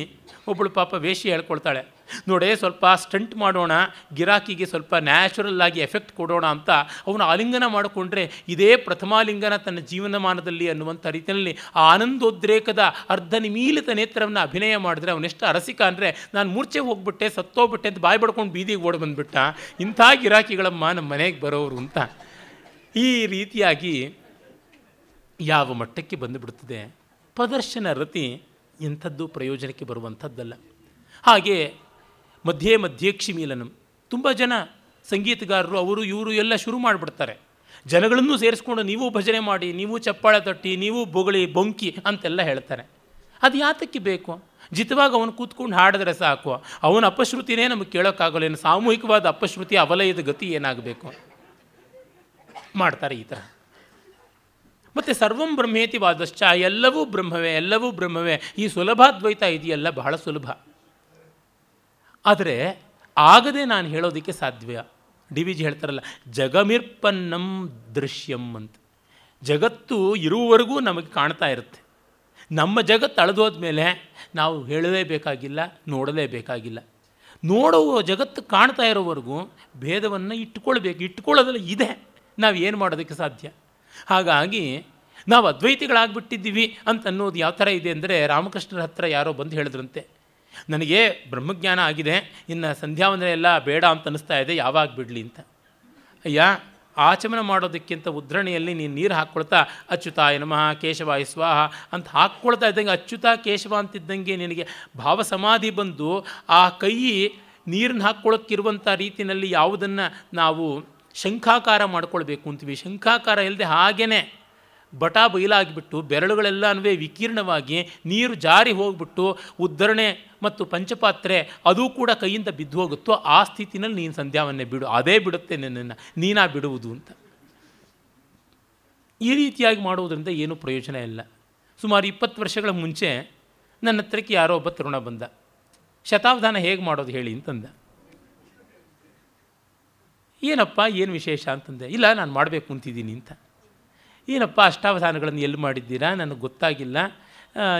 ಒಬ್ಬಳು ಪಾಪ ವೇಷಿ ಹೇಳ್ಕೊಳ್ತಾಳೆ. ನೋಡೇ ಸ್ವಲ್ಪ ಸ್ಟಂಟ್ ಮಾಡೋಣ, ಗಿರಾಕಿಗೆ ಸ್ವಲ್ಪ ನ್ಯಾಚುರಲ್ ಆಗಿ ಎಫೆಕ್ಟ್ ಕೊಡೋಣ ಅಂತ ಅವನು ಆಲಿಂಗನ ಮಾಡಿಕೊಂಡ್ರೆ ಇದೇ ಪ್ರಥಮಾಲಿಂಗನ ತನ್ನ ಜೀವನಮಾನದಲ್ಲಿ ಅನ್ನುವಂಥ ರೀತಿಯಲ್ಲಿ ಆ ಆನಂದೋದ್ರೇಕದ ಅರ್ಧ ನಿಮೀಲಿತ ನೇತ್ರವನ್ನು ಅಭಿನಯ ಮಾಡಿದ್ರೆ ಅವನೆಷ್ಟು ಅರಸಿಕ ಅಂದರೆ ನಾನು ಮೂರ್ಛೆ ಹೋಗ್ಬಿಟ್ಟೆ, ಸತ್ತೋಗ್ಬಿಟ್ಟೆ ಅಂತ ಬಾಯಿ ಬಡ್ಕೊಂಡು ಬೀದಿಗೆ ಓಡಿ ಬಂದುಬಿಟ್ಟ. ಇಂಥ ಗಿರಾಕಿಗಳಮ್ಮ ನಮ್ಮ ಮನೆಗೆ ಬರೋರು ಅಂತ. ಈ ರೀತಿಯಾಗಿ ಯಾವ ಮಟ್ಟಕ್ಕೆ ಬಂದುಬಿಡುತ್ತದೆ ಪ್ರದರ್ಶನ ರತಿ ಇಂಥದ್ದು ಪ್ರಯೋಜನಕ್ಕೆ ಬರುವಂಥದ್ದಲ್ಲ. ಹಾಗೆ ಮಧ್ಯೆ ಮಧ್ಯಕ್ಷಿ ಮೀಲನಂ ತುಂಬ ಜನ ಸಂಗೀತಗಾರರು ಅವರು ಇವರು ಎಲ್ಲ ಶುರು ಮಾಡಿಬಿಡ್ತಾರೆ. ಜನಗಳನ್ನು ಸೇರಿಸ್ಕೊಂಡು ನೀವು ಭಜನೆ ಮಾಡಿ, ನೀವು ಚಪ್ಪಾಳೆ ತಟ್ಟಿ, ನೀವು ಬೊಗಳಿ, ಬೊಂಕಿ ಅಂತೆಲ್ಲ ಹೇಳ್ತಾರೆ. ಅದು ಯಾತಕ್ಕೆ ಬೇಕು? ಜಿತವಾಗಿ ಅವನು ಕೂತ್ಕೊಂಡು ಹಾಡಿದ್ರೆ ಸಾಕು. ಅವನ ಅಪಶ್ರುತಿನೇ ನಮಗೆ ಕೇಳೋಕ್ಕಾಗಲ್ಲ. ಏನು ಸಾಮೂಹಿಕವಾದ ಅಪಶ್ರುತಿ ಅವಲಯದ ಗತಿ ಏನಾಗಬೇಕು? ಮಾಡ್ತಾರೆ ಈ ಥರ ಮತ್ತು ಸರ್ವಂ ಬ್ರಹ್ಮೇತಿ ವಾದಶ್ಚ, ಎಲ್ಲವೂ ಬ್ರಹ್ಮವೇ ಎಲ್ಲವೂ ಬ್ರಹ್ಮವೇ. ಈ ಸುಲಭ ದ್ವೈತ ಇದೆಯಲ್ಲ, ಬಹಳ ಸುಲಭ. ಆದರೆ ಆಗದೆ ನಾನು ಹೇಳೋದಕ್ಕೆ ಸಾಧ್ಯ. ಡಿ ವಿ ಜಿ ಹೇಳ್ತಾರಲ್ಲ, ಜಗಮಿರ್ಪನ್ನಂ ದೃಶ್ಯಂ ಅಂತ. ಜಗತ್ತು ಇರುವವರೆಗೂ ನಮಗೆ ಕಾಣ್ತಾ ಇರುತ್ತೆ. ನಮ್ಮ ಜಗತ್ತು ಅಳೆದೋದ್ಮೇಲೆ ನಾವು ಹೇಳಲೇಬೇಕಾಗಿಲ್ಲ, ನೋಡಲೇಬೇಕಾಗಿಲ್ಲ. ನೋಡುವ ಜಗತ್ತು ಕಾಣ್ತಾ ಇರೋವರೆಗೂ ಭೇದವನ್ನು ಇಟ್ಕೊಳ್ಬೇಕು ಇಟ್ಕೊಳ್ಳೋದಲ್ಲ ಇದೆ. ನಾವು ಏನು ಮಾಡೋದಕ್ಕೆ ಸಾಧ್ಯ? ಹಾಗಾಗಿ ನಾವು ಅದ್ವೈತಿಗಳಾಗ್ಬಿಟ್ಟಿದ್ದೀವಿ ಅಂತ ಅನ್ನೋದು ಯಾವ ಥರ ಇದೆ ಅಂದರೆ ರಾಮಕೃಷ್ಣರ ಹತ್ರ ಯಾರೋ ಬಂದು ಹೇಳಿದ್ರಂತೆ, ನನಗೆ ಬ್ರಹ್ಮಜ್ಞಾನ ಆಗಿದೆ, ಇನ್ನು ಸಂಧ್ಯಾವಂದನೆ ಎಲ್ಲ ಬೇಡ ಅಂತ ಅನ್ನಿಸ್ತಾ ಇದೆ, ಯಾವಾಗ ಬಿಡಲಿ ಅಂತ. ಅಯ್ಯ, ಆಚಮನ ಮಾಡೋದಕ್ಕಿಂತ ಉದ್ರಣೆಯಲ್ಲಿ ನೀನು ನೀರು ಹಾಕ್ಕೊಳ್ತಾ, ಅಚ್ಯುತಾಯ ನಮಃ, ಕೇಶವಾಯ ಸ್ವಾಹ ಅಂತ ಹಾಕ್ಕೊಳ್ತಾ ಇದ್ದಂಗೆ, ಅಚ್ಯುತ, ಕೇಶವ ಅಂತಿದ್ದಂಗೆ ನಿನಗೆ ಭಾವ ಸಮಾಧಿ ಬಂದು ಆ ಕೈ ನೀರನ್ನ ಹಾಕ್ಕೊಳ್ಳೋಕ್ಕಿರುವಂಥ ರೀತಿಯಲ್ಲಿ ಯಾವುದನ್ನು ನಾವು ಶಂಖಾಕಾರ ಮಾಡ್ಕೊಳ್ಬೇಕು ಅಂತೀವಿ. ಶಂಖಾಕಾರ ಇಲ್ಲದೆ ಹಾಗೇ ಬಟ ಬಯಲಾಗಿಬಿಟ್ಟು ಬೆರಳುಗಳೆಲ್ಲನೂ ವಿಕೀರ್ಣವಾಗಿ ನೀರು ಜಾರಿ ಹೋಗ್ಬಿಟ್ಟು ಉದ್ಧರಣೆ ಮತ್ತು ಪಂಚಪಾತ್ರೆ ಅದು ಕೂಡ ಕೈಯಿಂದ ಬಿದ್ದು ಹೋಗುತ್ತೋ ಆ ಸ್ಥಿತಿನಲ್ಲಿ ನೀನು ಸಂಧ್ಯಾವನ್ನೇ ಬಿಡು. ಅದೇ ಬಿಡುತ್ತೆ ನಿನ್ನನ್ನು ನೀನಾ ಬಿಡುವುದು ಅಂತ. ಈ ರೀತಿಯಾಗಿ ಮಾಡುವುದರಿಂದ ಏನೂ ಪ್ರಯೋಜನ ಇಲ್ಲ. ಸುಮಾರು ಇಪ್ಪತ್ತು ವರ್ಷಗಳ ಮುಂಚೆ ನನ್ನ ಹತ್ರಕ್ಕೆ ಯಾರೋ ಒಬ್ಬ ತರುಣ ಬಂದ. ಶತಾವಧಾನ ಹೇಗೆ ಮಾಡೋದು ಹೇಳಿ ಅಂತಂದ. ಏನಪ್ಪ, ಏನು ವಿಶೇಷ ಅಂತಂದೆ, ಇಲ್ಲ, ನಾನು ಮಾಡಬೇಕು ಅಂತಿದ್ದೀನಿ ಅಂತ. ಏನಪ್ಪ, ಅಷ್ಟಾವಧಾನಗಳನ್ನು ಎಲ್ಲಿ ಮಾಡಿದ್ದೀರಾ? ನನಗೆ ಗೊತ್ತಾಗಿಲ್ಲ.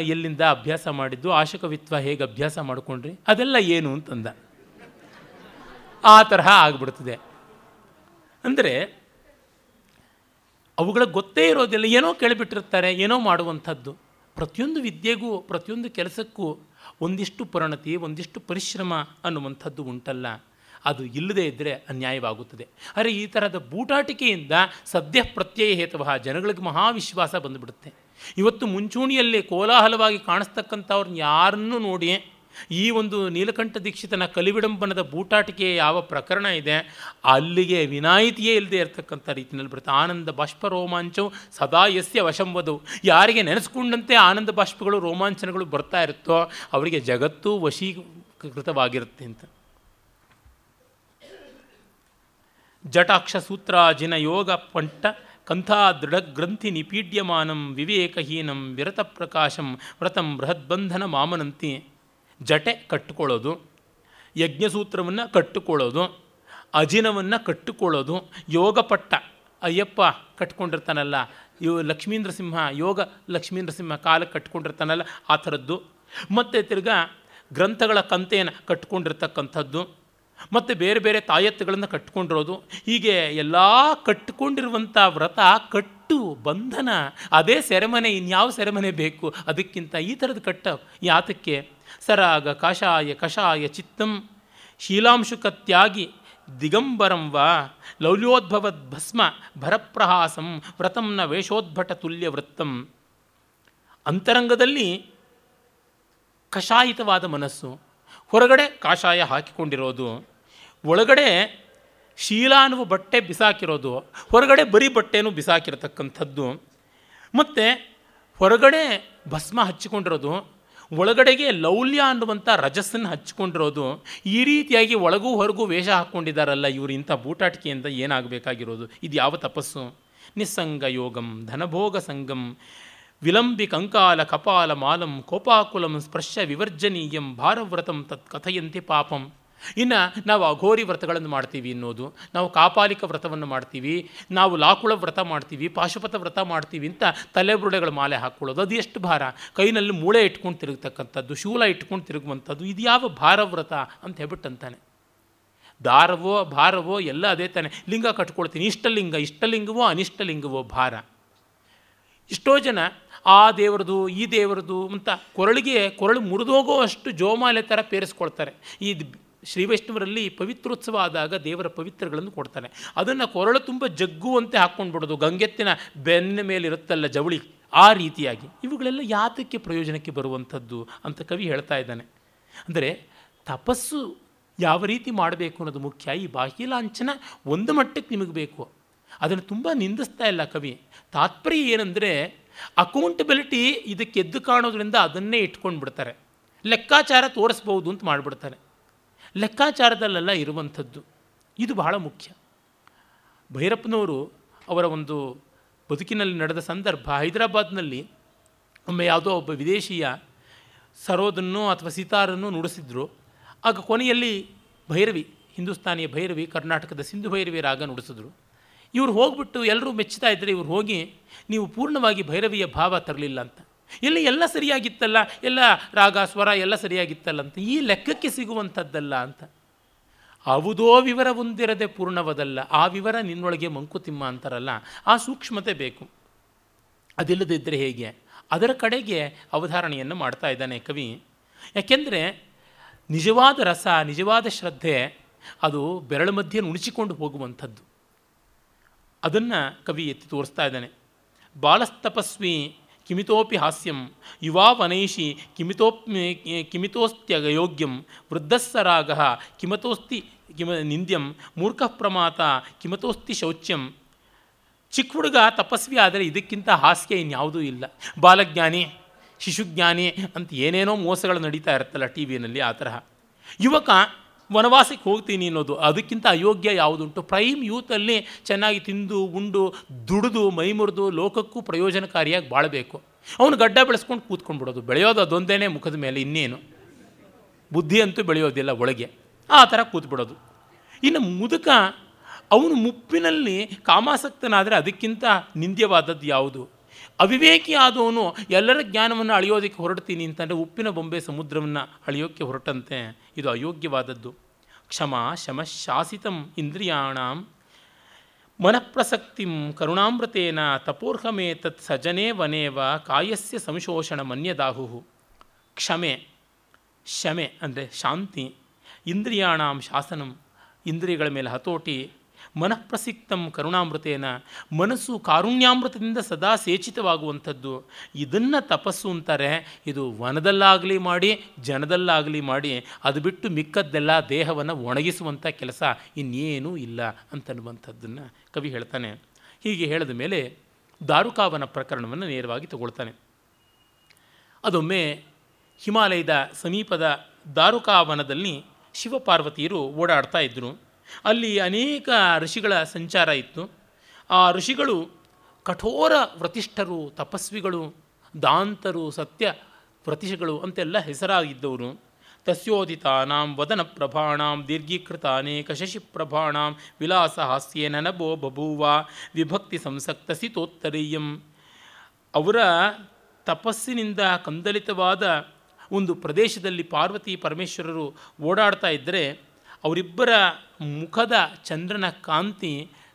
ಎಲ್ಲಿಂದ ಅಭ್ಯಾಸ ಮಾಡಿದ್ದು? ಆಶಕವಿತ್ವ ಹೇಗೆ ಅಭ್ಯಾಸ ಮಾಡಿಕೊಂಡ್ರಿ? ಅದೆಲ್ಲ ಏನು ಅಂತಂದ. ಆ ತರಹ ಆಗ್ಬಿಡ್ತದೆ. ಅಂದರೆ, ಅವುಗಳ ಗೊತ್ತೇ ಇರೋದಿಲ್ಲ. ಏನೋ ಕೇಳಿಬಿಟ್ಟಿರ್ತಾರೆ, ಏನೋ ಮಾಡುವಂಥದ್ದು. ಪ್ರತಿಯೊಂದು ವಿದ್ಯೆಗೂ, ಪ್ರತಿಯೊಂದು ಕೆಲಸಕ್ಕೂ ಒಂದಿಷ್ಟು ಪರಿಣತಿ, ಒಂದಿಷ್ಟು ಪರಿಶ್ರಮ ಅನ್ನುವಂಥದ್ದು ಉಂಟಲ್ಲ. ಅದು ಇಲ್ಲದೇ ಇದ್ದರೆ ಅನ್ಯಾಯವಾಗುತ್ತದೆ. ಅರೆ ಈ ಥರದ ಬೂಟಾಟಿಕೆಯಿಂದ ಸದ್ಯ ಪ್ರತ್ಯಯ ಹೇತುವ ಜನಗಳಿಗೆ ಮಹಾವಿಶ್ವಾಸ ಬಂದುಬಿಡುತ್ತೆ. ಇವತ್ತು ಮುಂಚೂಣಿಯಲ್ಲಿ ಕೋಲಾಹಲವಾಗಿ ಕಾಣಿಸ್ತಕ್ಕಂಥವ್ರನ್ನ ಯಾರನ್ನೂ ನೋಡಿ ಈ ಒಂದು ನೀಲಕಂಠ ದೀಕ್ಷಿತನ ಕಲಿವಿಡಂಬನದ ಬೂಟಾಟಿಕೆ ಯಾವ ಪ್ರಕರಣ ಇದೆ, ಅಲ್ಲಿಗೆ ವಿನಾಯಿತಿಯೇ ಇಲ್ಲದೆ ಇರತಕ್ಕಂಥ ರೀತಿಯಲ್ಲಿ ಬರುತ್ತೆ. ಆನಂದ ಬಾಷ್ಪ ರೋಮಾಂಚವು ಸದಾ ಯಸ್ಯ ವಶಂವದು ಯಾರಿಗೆ ನೆನೆಸ್ಕೊಂಡಂತೆ ಆನಂದ ಬಾಷ್ಪಗಳು ರೋಮಾಂಚನಗಳು ಬರ್ತಾ ಇರುತ್ತೋ, ಅವರಿಗೆ ಜಗತ್ತು ವಶೀಕೃತವಾಗಿರುತ್ತೆ ಅಂತ. ಜಟಾಕ್ಷ ಸೂತ್ರ ಜಿನ ಯೋಗ ಪಂಟ ಕಂಥಾ ದೃಢಗ್ರಂಥಿ ನಿಪೀಡ್ಯಮಾನಂ ವಿವೇಕಹೀನಂ ವಿರತ ಪ್ರಕಾಶಂ ವ್ರತಂ ಬೃಹದ್ಬಂಧನ ಮಾಮನಂತಿ. ಜಟೆ ಕಟ್ಟಿಕೊಳ್ಳೋದು. ಯಜ್ಞಸೂತ್ರವನ್ನು ಕಟ್ಟಿಕೊಳ್ಳೋದು. ಅಜಿನವನ್ನು ಕಟ್ಟಿಕೊಳ್ಳೋದು. ಯೋಗಪಟ್ಟ. ಅಯ್ಯಪ್ಪ ಕಟ್ಕೊಂಡಿರ್ತಾನಲ್ಲ. ಯೋ ಲಕ್ಷ್ಮೀಂದ್ರ ಸಿಂಹ, ಯೋಗ ಲಕ್ಷ್ಮೀಂದ್ರ ಸಿಂಹ ಕಾಲಕ್ಕೆ ಕಟ್ಕೊಂಡಿರ್ತಾನಲ್ಲ, ಆ ಥರದ್ದು. ಮತ್ತು ತಿರ್ಗಾ ಗ್ರಂಥಗಳ ಕಂತೆಯನ್ನು ಕಟ್ಕೊಂಡಿರ್ತಕ್ಕಂಥದ್ದು. ಮತ್ತು ಬೇರೆ ಬೇರೆ ತಾಯತ್ತುಗಳನ್ನು ಕಟ್ಕೊಂಡಿರೋದು. ಹೀಗೆ ಎಲ್ಲ ಕಟ್ಟಿಕೊಂಡಿರುವಂಥ ವ್ರತ, ಕಟ್ಟು, ಬಂಧನ, ಅದೇ ಸೆರೆಮನೆ, ಇನ್ಯಾವ ಸೆರೆಮನೆ ಬೇಕು, ಅದಕ್ಕಿಂತ ಈ ಥರದ ಕಟ್ಟ ಯಾತಕ್ಕೆ ಸರಾಗ, ಕಷಾಯ ಕಷಾಯ, ಚಿತ್ತಂ ಶೀಲಾಂಶುಕತ್ಯಾಗಿ ದಿಗಂಬರಂ ವಾ ಲೌಲ್ಯೋದ್ಭವದ್ ಭಸ್ಮ ಭರಪ್ರಹಾಸಂ ವ್ರತಂನ ವೇಷೋದ್ಭಟ ತುಲ್ಯ ವೃತ್ತಂ. ಅಂತರಂಗದಲ್ಲಿ ಕಷಾಯಿತವಾದ ಮನಸ್ಸು. ಹೊರಗಡೆ ಕಾಷಾಯ ಹಾಕಿಕೊಂಡಿರೋದು, ಒಳಗಡೆ ಶೀಲ ಬಟ್ಟೆ ಬಿಸಾಕಿರೋದು, ಹೊರಗಡೆ ಬರೀ ಬಟ್ಟೆನೂ ಬಿಸಾಕಿರತಕ್ಕಂಥದ್ದು, ಮತ್ತು ಹೊರಗಡೆ ಭಸ್ಮ ಹಚ್ಚಿಕೊಂಡಿರೋದು, ಒಳಗಡೆಗೆ ಲೌಲ್ಯ ಅನ್ನುವಂಥ ರಜಸ್ಸನ್ನು ಹಚ್ಚಿಕೊಂಡಿರೋದು, ಈ ರೀತಿಯಾಗಿ ಒಳಗೂ ಹೊರಗೂ ವೇಷ ಹಾಕ್ಕೊಂಡಿದ್ದಾರಲ್ಲ ಇವರು ಇಂಥ ಬೂಟಾಟಿಕೆಯಿಂದ ಏನಾಗಬೇಕಾಗಿರೋದು? ಇದು ಯಾವ ತಪಸ್ಸು? ನಿಸ್ಸಂಗ ಯೋಗಂ ಧನಭೋಗ ಸಂಗಂ ವಿಲಂಬಿ ಕಂಕಾಲ ಕಪಾಲ ಮಾಲಂ ಕೋಪಾಕುಲಂ ಸ್ಪರ್ಶ ವಿವರ್ಜನೀಯಂ ಭಾರವ್ರತಂ ತತ್ ಕಥಯಂತಿ ಪಾಪಂ. ಇನ್ನು ನಾವು ಅಘೋರಿ ವ್ರತಗಳನ್ನು ಮಾಡ್ತೀವಿ ಅನ್ನೋದು, ನಾವು ಕಾಪಾಲಿಕ ವ್ರತವನ್ನು ಮಾಡ್ತೀವಿ, ನಾವು ಲಾಕುಳ ವ್ರತ ಮಾಡ್ತೀವಿ, ಪಾಶುಪತ ವ್ರತ ಮಾಡ್ತೀವಿ ಅಂತ ತಲೆಬುರುಡೆಗಳ ಮಾಲೆ ಹಾಕ್ಕೊಳ್ಳೋದು. ಅದು ಎಷ್ಟು ಭಾರ? ಕೈನಲ್ಲಿ ಮೂಳೆ ಇಟ್ಕೊಂಡು ತಿರುಗತಕ್ಕಂಥದ್ದು, ಶೂಲ ಇಟ್ಕೊಂಡು ತಿರುಗುವಂಥದ್ದು, ಇದು ಯಾವ ಭಾರವ್ರತ ಅಂತ ಹೇಳ್ಬಿಟ್ಟು ಅಂತಾನೆ ದಾರವೋ, ಭಾರವೋ, ಎಲ್ಲ ಅದೇ ತಾನೆ. ಲಿಂಗ ಕಟ್ಕೊಳ್ತೀನಿ. ಇಷ್ಟಲಿಂಗ, ಇಷ್ಟಲಿಂಗವೋ, ಅನಿಷ್ಟಲಿಂಗವೋ ಭಾರ. ಎಷ್ಟೋ ಜನ ಆ ದೇವರದು, ಈ ದೇವರದು ಅಂತ ಕೊರಳಿಗೆ, ಕೊರಳು ಮುರಿದೋಗೋ ಅಷ್ಟು ಜೋಮಾಲೆ ಥರ ಪೇರಿಸ್ಕೊಳ್ತಾರೆ. ಈ ಶ್ರೀ ವೈಷ್ಣವರಲ್ಲಿ ಪವಿತ್ರೋತ್ಸವ ಆದಾಗ ದೇವರ ಪವಿತ್ರಗಳನ್ನು ಕೊಡ್ತಾನೆ ಅದನ್ನು ಕೊರಳು ತುಂಬ ಜಗ್ಗುವಂತೆ ಹಾಕ್ಕೊಂಡು ಬಿಡೋದು ಗಂಗೆತ್ತಿನ ಬೆನ್ನ ಮೇಲೆ ಇರುತ್ತಲ್ಲ ಜವಳಿ, ಆ ರೀತಿಯಾಗಿ. ಇವುಗಳೆಲ್ಲ ಯಾತಕ್ಕೆ ಪ್ರಯೋಜನಕ್ಕೆ ಬರುವಂಥದ್ದು ಅಂತ ಕವಿ ಹೇಳ್ತಾ ಇದ್ದಾನೆ. ಅಂದರೆ ತಪಸ್ಸು ಯಾವ ರೀತಿ ಮಾಡಬೇಕು ಅನ್ನೋದು ಮುಖ್ಯ. ಈ ಬಾಹ್ಯಲಾಂಛನ ಒಂದು ಮಟ್ಟಕ್ಕೆ ನಿಮಗೆ ಬೇಕು ಅದನ್ನು ತುಂಬ ನಿಂದಿಸ್ತಾ ಇಲ್ಲ ಕವಿ. ತಾತ್ಪರ್ಯ ಏನಂದರೆ ಅಕೌಂಟಬಿಲಿಟಿ ಇದಕ್ಕೆ ಎದ್ದು ಕಾಣೋದ್ರಿಂದ ಅದನ್ನೇ ಇಟ್ಕೊಂಡು ಬಿಡ್ತಾರೆ ಲೆಕ್ಕಾಚಾರ ತೋರಿಸ್ಬೋದು ಅಂತ ಮಾಡಿಬಿಡ್ತಾರೆ. ಲೆಕ್ಕಾಚಾರದಲ್ಲೆಲ್ಲ ಇರುವಂಥದ್ದು. ಇದು ಬಹಳ ಮುಖ್ಯ. ಭೈರಪ್ಪನವರು ಅವರ ಒಂದು ಬದುಕಿನಲ್ಲಿ ನಡೆದ ಸಂದರ್ಭ, ಹೈದರಾಬಾದ್ನಲ್ಲಿ ಒಮ್ಮೆ ಯಾವುದೋ ಒಬ್ಬ ವಿದೇಶಿಯ ಸರೋದನ್ನು ಅಥವಾ ಸಿತಾರನ್ನು ನುಡಿಸಿದ್ರು. ಆಗ ಕೊನೆಯಲ್ಲಿ ಭೈರವಿ, ಹಿಂದೂಸ್ತಾನಿಯ ಭೈರವಿ, ಕರ್ನಾಟಕದ ಸಿಂಧು ಭೈರವಿ ರಾಗ ನುಡಿಸಿದ್ರು. ಇವ್ರು ಹೋಗ್ಬಿಟ್ಟು ಎಲ್ಲರೂ ಮೆಚ್ಚುತ್ತಾ ಇದ್ದರೆ ಇವ್ರು ಹೋಗಿ ನೀವು ಪೂರ್ಣವಾಗಿ ಭೈರವಿಯ ಭಾವ ತರಲಿಲ್ಲ ಅಂತ. ಇಲ್ಲಿ ಎಲ್ಲ ಸರಿಯಾಗಿತ್ತಲ್ಲ, ಎಲ್ಲ ರಾಗ, ಸ್ವರ ಎಲ್ಲ ಸರಿಯಾಗಿತ್ತಲ್ಲ ಅಂತ, ಈ ಲೆಕ್ಕಕ್ಕೆ ಸಿಗುವಂಥದ್ದಲ್ಲ ಅಂತ. ಅವುದೋ ವಿವರ ಹೊಂದಿರದೆ ಪೂರ್ಣವದಲ್ಲ, ಆ ವಿವರ ನಿನ್ನೊಳಗೆ ಮಂಕುತಿಮ್ಮ ಅಂತಾರಲ್ಲ, ಆ ಸೂಕ್ಷ್ಮತೆ ಬೇಕು. ಅದಿಲ್ಲದಿದ್ದರೆ ಹೇಗೆ? ಅದರ ಕಡೆಗೆ ಅವಧಾರಣೆಯನ್ನು ಮಾಡ್ತಾ ಇದ್ದಾನೆ ಕವಿ. ಯಾಕೆಂದರೆ ನಿಜವಾದ ರಸ, ನಿಜವಾದ ಶ್ರದ್ಧೆ, ಅದು ಬೆರಳ ಮಧ್ಯೆ ನುಣಿಸಿಕೊಂಡು ಹೋಗುವಂಥದ್ದು. ಅದನ್ನು ಕವಿ ಎತ್ತಿ ತೋರಿಸ್ತಾ ಇದ್ದಾನೆ. ಬಾಲಸ್ತಪಸ್ವಿ ಕಿಮಿತೋಪಿ ಹಾಸ್ಯಂ ಯುವಾ ವನೈಷಿ ಕಿಮಿತೋಪ್ ಕಿಮಿತೋಸ್ತ್ಯಯೋಗ್ಯಂ ವೃದ್ಧಸ್ಸರಾಗ ಕಿಮತೋಸ್ತಿ ಕಿಮ, ನಿಂದ್ಯಂ ಮೂರ್ಖ ಪ್ರಮಾತ ಕಿಮತೋಸ್ತಿ ಶೌಚ್ಯಂ. ಚಿಕ್ಕ ಹುಡುಗ ತಪಸ್ವಿ ಆದರೆ ಇದಕ್ಕಿಂತ ಹಾಸ್ಯ ಇನ್ಯಾವುದೂ ಇಲ್ಲ. ಬಾಲಜ್ಞಾನಿ, ಶಿಶುಜ್ಞಾನಿ ಅಂತ ಏನೇನೋ ಮೋಸಗಳು ನಡೀತಾ ಇರುತ್ತಲ್ಲ ಟಿ ವಿನಲ್ಲಿ ಆ ತರಹ. ಯುವಕ ವನವಾಸಕ್ಕೆ ಹೋಗ್ತೀನಿ ಅನ್ನೋದು, ಅದಕ್ಕಿಂತ ಅಯೋಗ್ಯ ಯಾವುದುಂಟು? ಪ್ರೈಮ್ ಯೂತಲ್ಲಿ ಚೆನ್ನಾಗಿ ತಿಂದು, ಉಂಡು, ದುಡಿದು, ಮೈ ಮುರಿದು ಲೋಕಕ್ಕೂ ಪ್ರಯೋಜನಕಾರಿಯಾಗಿ ಬಾಳಬೇಕು. ಅವನು ಗಡ್ಡ ಬೆಳೆಸ್ಕೊಂಡು ಕೂತ್ಕೊಂಡ್ಬಿಡೋದು. ಬೆಳೆಯೋದು ಅದೊಂದೇ ಮುಖದ ಮೇಲೆ ಇನ್ನೇನು? ಬುದ್ಧಿ ಅಂತೂ ಬೆಳೆಯೋದಿಲ್ಲ ಒಳಗೆ. ಆ ಥರ ಕೂತ್ಬಿಡೋದು. ಇನ್ನು ಮುದುಕ, ಅವನು ಮುಪ್ಪಿನಲ್ಲಿ ಕಾಮಾಸಕ್ತನಾದರೆ ಅದಕ್ಕಿಂತ ನಿಂದ್ಯವಾದದ್ದು ಯಾವುದು? ಅವಿವೇಕಿ ಆದವನು ಎಲ್ಲರ ಜ್ಞಾನವನ್ನು ಅಳಿಯೋದಕ್ಕೆ ಹೊರಡ್ತೀನಿ ಅಂತಂದರೆ ಉಪ್ಪಿನ ಬೊಂಬೆ ಸಮುದ್ರವನ್ನು ಅಳಿಯೋಕ್ಕೆ ಹೊರಟಂತೆ. ಇದು ಅಯೋಗ್ಯವಾದದ್ದು. ಕ್ಷಮ ಶಮ ಶಾಸಿತಂ ಇಂದ್ರಿಯಾಣಂ ಮನಃಪ್ರಸಕ್ತಿಂ ಕರುಣಾಮೃತೇನ ತಪೋರ್ಹಮೇ ತತ್ ಸಜನೇ ವನೇವ ಕಾಯಸ್ಯ ಸಂಶೋಷಣ ಮನ್ಯದಾಹು ಕ್ಷಮೆ, ಶಮೆ ಅಂದರೆ ಶಾಂತಿ, ಇಂದ್ರಿಯಾಣಾಂ ಶಾಸನಂ, ಇಂದ್ರಿಯಗಳ ಮೇಲೆ ಹತೋಟಿ ಮನಃಪ್ರಸಿಕ್ತಂ ಕರುಣಾಮೃತೇನ, ಮನಸ್ಸು ಕಾರುಣ್ಯಾಮೃತದಿಂದ ಸದಾ ಸೇಚಿತವಾಗುವಂಥದ್ದು. ಇದನ್ನು ತಪಸ್ಸು ಅಂತಾರೆ, ಇದು ವನದಲ್ಲಾಗಲಿ ಮಾಡಿ, ಜನದಲ್ಲಾಗಲಿ ಮಾಡಿ, ಅದು ಬಿಟ್ಟು ಮಿಕ್ಕದ್ದೆಲ್ಲ ದೇಹವನ್ನು ಒಣಗಿಸುವಂಥ ಕೆಲಸ ಇನ್ನೇನೂ ಇಲ್ಲ ಅಂತನ್ನುವಂಥದ್ದನ್ನು ಕವಿ ಹೇಳ್ತಾನೆ. ಹೀಗೆ ಹೇಳಿದ ಮೇಲೆ ದಾರುಕಾವನ ಪ್ರಕರಣವನ್ನು ನೇರವಾಗಿ ತಗೊಳ್ತಾನೆ. ಅದೊಮ್ಮೆ ಹಿಮಾಲಯದ ಸಮೀಪದ ದಾರುಕಾವನದಲ್ಲಿ ಶಿವಪಾರ್ವತಿಯರು ಓಡಾಡ್ತಾ ಇದ್ದರು ಅಲ್ಲಿ ಅನೇಕ ಋಷಿಗಳ ಸಂಚಾರ ಇತ್ತು. ಆ ಋಷಿಗಳು ಕಠೋರ ವ್ರತಿಷ್ಠರು, ತಪಸ್ವಿಗಳು, ದಾಂತರು, ಸತ್ಯ ವ್ರತಿಷಗಳು ಅಂತೆಲ್ಲ ಹೆಸರಾಗಿದ್ದವರು. ತಸ್ಯೋದಿತಾನಾಂ ವದನ ಪ್ರಭಾಣಾಂ ದೀರ್ಘೀಕೃತ ಅನೇಕ ಶಶಿಪ್ರಭಾಣಾಂ ವಿಲಾಸ ಹಾಸ್ಯೇನ ನನಬೋ ಬಭೂವ ವಿಭಕ್ತಿ ಸಂಸಕ್ತ ಸಿತೋತ್ತರೀಯಂ ಅವರ ತಪಸ್ಸಿನಿಂದ ಕಂದಲಿತವಾದ ಒಂದು ಪ್ರದೇಶದಲ್ಲಿ ಪಾರ್ವತಿ ಪರಮೇಶ್ವರರು ಓಡಾಡ್ತಾ ಇದ್ದರೆ ಅವರಿಬ್ಬರ ಮುಖದ ಚಂದ್ರನ ಕಾಂತಿ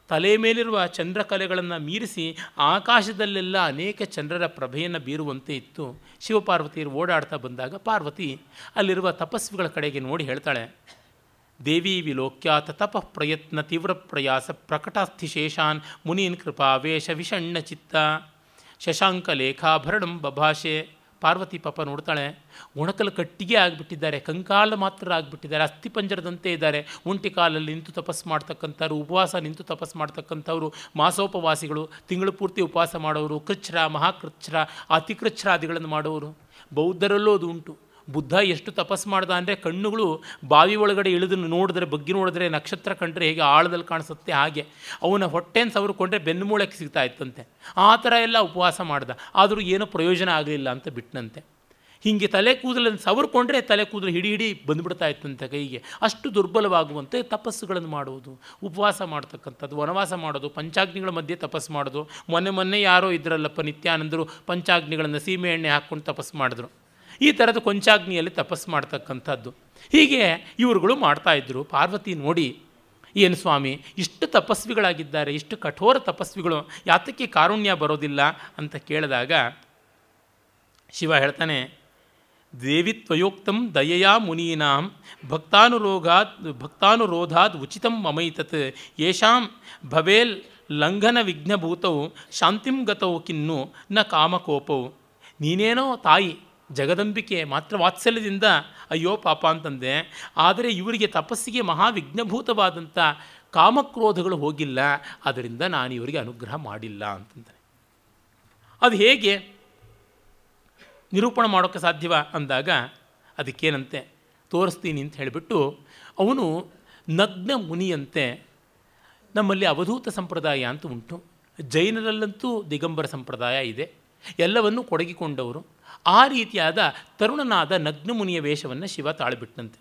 ತಲೆ ಮೇಲಿರುವ ಚಂದ್ರಕಲೆಗಳನ್ನು ಮೀರಿಸಿ ಆಕಾಶದಲ್ಲೆಲ್ಲ ಅನೇಕ ಚಂದ್ರರ ಪ್ರಭೆಯನ್ನು ಬೀರುವಂತೆ ಇತ್ತು. ಶಿವಪಾರ್ವತಿಯರು ಓಡಾಡ್ತಾ ಬಂದಾಗ ಪಾರ್ವತಿ ಅಲ್ಲಿರುವ ತಪಸ್ವಿಗಳ ಕಡೆಗೆ ನೋಡಿ ಹೇಳ್ತಾಳೆ, ದೇವಿ ವಿಲೋಕ್ಯಾತ ತಪ ಪ್ರಯತ್ನ ತೀವ್ರ ಪ್ರಯಾಸ ಪ್ರಕಟಾಸ್ಥಿಶೇಷಾನ್ ಮುನೀನ್ ಕೃಪಾ ವೇಷ ವಿಷಣ್ಣ ಚಿತ್ತ. ಶಶಾಂಕ ಲೇಖಾಭರಣಂ ಬಭಾಷೆ ಪಾರ್ವತಿ ಪಾಪ ನೋಡ್ತಾಳೆ, ಒಣಕಲು ಕಟ್ಟಿಗೆ ಆಗಿಬಿಟ್ಟಿದ್ದಾರೆ, ಕಂಕಾಲ ಮಾತ್ರ ಆಗಿಬಿಟ್ಟಿದ್ದಾರೆ ಅಸ್ಥಿಪಂಜರದಂತೆ ಇದ್ದಾರೆ. ಒಂಟಿ ಕಾಲಲ್ಲಿ ನಿಂತು ತಪಸ್ಸು ಮಾಡ್ತಕ್ಕಂಥವ್ರು, ಉಪವಾಸ ನಿಂತು ತಪಸ್ಸು ಮಾಡ್ತಕ್ಕಂಥವ್ರು, ಮಾಸೋಪವಾಸಿಗಳು, ತಿಂಗಳು ಪೂರ್ತಿ ಉಪವಾಸ ಮಾಡೋರು, ಕೃಚ್ಛ್ರ, ಮಹಾಕೃಚ್ಛ್ರ, ಅತಿಕೃಚ್ಛ್ರಾದಿಗಳನ್ನು ಮಾಡೋರು. ಬೌದ್ಧರಲ್ಲೂ ಅದು ಉಂಟು. ಬುದ್ಧ ಎಷ್ಟು ತಪಸ್ಸು ಮಾಡ್ದ ಅಂದರೆ ಕಣ್ಣುಗಳು ಬಾವಿ ಒಳಗಡೆ ಇಳಿದು ನೋಡಿದ್ರೆ, ಬಗ್ಗಿ ನೋಡಿದ್ರೆ ನಕ್ಷತ್ರ ಕಂಡ್ರೆ ಹೇಗೆ ಆಳದಲ್ಲಿ ಕಾಣಿಸುತ್ತೆ ಹಾಗೆ. ಅವನ ಹೊಟ್ಟೆನ ಸವರ್ಕೊಂಡ್ರೆ ಬೆನ್ನು ಮೂಳೆಗೆ ಸಿಗ್ತಾ ಇತ್ತಂತೆ. ಆ ಥರ ಎಲ್ಲ ಉಪವಾಸ ಮಾಡ್ದ. ಆದರೂ ಏನೂ ಪ್ರಯೋಜನ ಆಗಲಿಲ್ಲ ಅಂತ ಬಿಟ್ಟನಂತೆ ಹೀಗೆ ತಲೆ ಕೂದಲನ್ನು ಸವರ್ಕೊಂಡ್ರೆ ತಲೆ ಕೂದಲು ಹಿಡಿ ಹಿಡಿ ಬಂದುಬಿಡ್ತಾ ಇತ್ತಂತೆ ಕೈಗೆ. ಅಷ್ಟು ದುರ್ಬಲವಾಗುವಂತೆ ತಪಸ್ಸುಗಳನ್ನು ಮಾಡುವುದು. ಉಪವಾಸ ಮಾಡ್ತಕ್ಕಂಥದ್ದು, ವನವಾಸ ಮಾಡೋದು, ಪಂಚಾಗ್ನಿಗಳ ಮಧ್ಯೆ ತಪಸ್ಸು ಮಾಡೋದು. ಮೊನ್ನೆ ಮೊನ್ನೆ ಯಾರೋ ಇದ್ರಲ್ಲಪ್ಪ ನಿತ್ಯಾನಂದರು ಪಂಚಾಗ್ನಿಗಳನ್ನು ಸೀಮೆ ಎಣ್ಣೆ ಹಾಕ್ಕೊಂಡು ತಪಸ್ಸು ಮಾಡಿದ್ರು. ಈ ಥರದ ಕೊಂಚಾಗ್ನಿಯಲ್ಲಿ ತಪಸ್ಸು ಮಾಡ್ತಕ್ಕಂಥದ್ದು. ಹೀಗೆ ಇವರುಗಳು ಮಾಡ್ತಾಯಿದ್ರು ಪಾರ್ವತಿ ನೋಡಿ, ಏನು ಸ್ವಾಮಿ, ಇಷ್ಟು ತಪಸ್ವಿಗಳಾಗಿದ್ದಾರೆ, ಇಷ್ಟು ಕಠೋರ ತಪಸ್ವಿಗಳು, ಯಾತಕ್ಕೆ ಕಾರುಣ್ಯ ಬರೋದಿಲ್ಲ ಅಂತ ಕೇಳಿದಾಗ ಶಿವ ಹೇಳ್ತಾನೆ ದೇವಿತ್ವಯೋಕ್ತಂ ದಯಯಾ ಮುನೀನಾಂ ಭಕ್ತಾನುರೋಗಾತ್ ಭಕ್ತಾನುರೋಧಾದ್ ಉಚಿತಂ ಮಮೈತತ್, ಯೇಷಾಂ ಭವೇಲ್ ಲಂಘನ ವಿಘ್ನಭೂತವು ಶಾಂತಿಂ ಗತೌ ಕಿನ್ನು ನ ಕಾಮಕೋಪವು ನೀನೇನೋ ತಾಯಿ ಜಗದಂಬಿಕೆ ಮಾತ್ರ ವಾತ್ಸಲ್ಯದಿಂದ ಅಯ್ಯೋ ಪಾಪ ಅಂತಂದೆ, ಆದರೆ ಇವರಿಗೆ ತಪಸ್ಸಿಗೆ ಮಹಾವಿಘ್ನಭೂತವಾದಂಥ ಕಾಮಕ್ರೋಧಗಳು ಹೋಗಿಲ್ಲ ಅದರಿಂದ ನಾನು ಇವರಿಗೆ ಅನುಗ್ರಹ ಮಾಡಿಲ್ಲ ಅಂತಂತಾನೆ ಅದು ಹೇಗೆ ನಿರೂಪಣೆ ಮಾಡೋಕ್ಕೆ ಸಾಧ್ಯವ ಅಂದಾಗ, ಅದಕ್ಕೇನಂತೆ ತೋರಿಸ್ತೀನಿ ಅಂತ ಹೇಳಿಬಿಟ್ಟು, ಅವನು ನಗ್ನ ಮುನಿಯಂತೆ ನಮ್ಮಲ್ಲಿ ಅವಧೂತ ಸಂಪ್ರದಾಯ ಅಂತ ಉಂಟು. ಜೈನರಲ್ಲಂತೂ ದಿಗಂಬರ ಸಂಪ್ರದಾಯ ಇದೆ. ಎಲ್ಲವನ್ನೂ ಕೊಡಗಿಕೊಂಡವರು. ಆ ರೀತಿಯಾದ ತರುಣನಾದ ನಗ್ನ ಮುನಿಯ ವೇಷವನ್ನು ಶಿವ ತಾಳಿಬಿಟ್ಟಂತೆ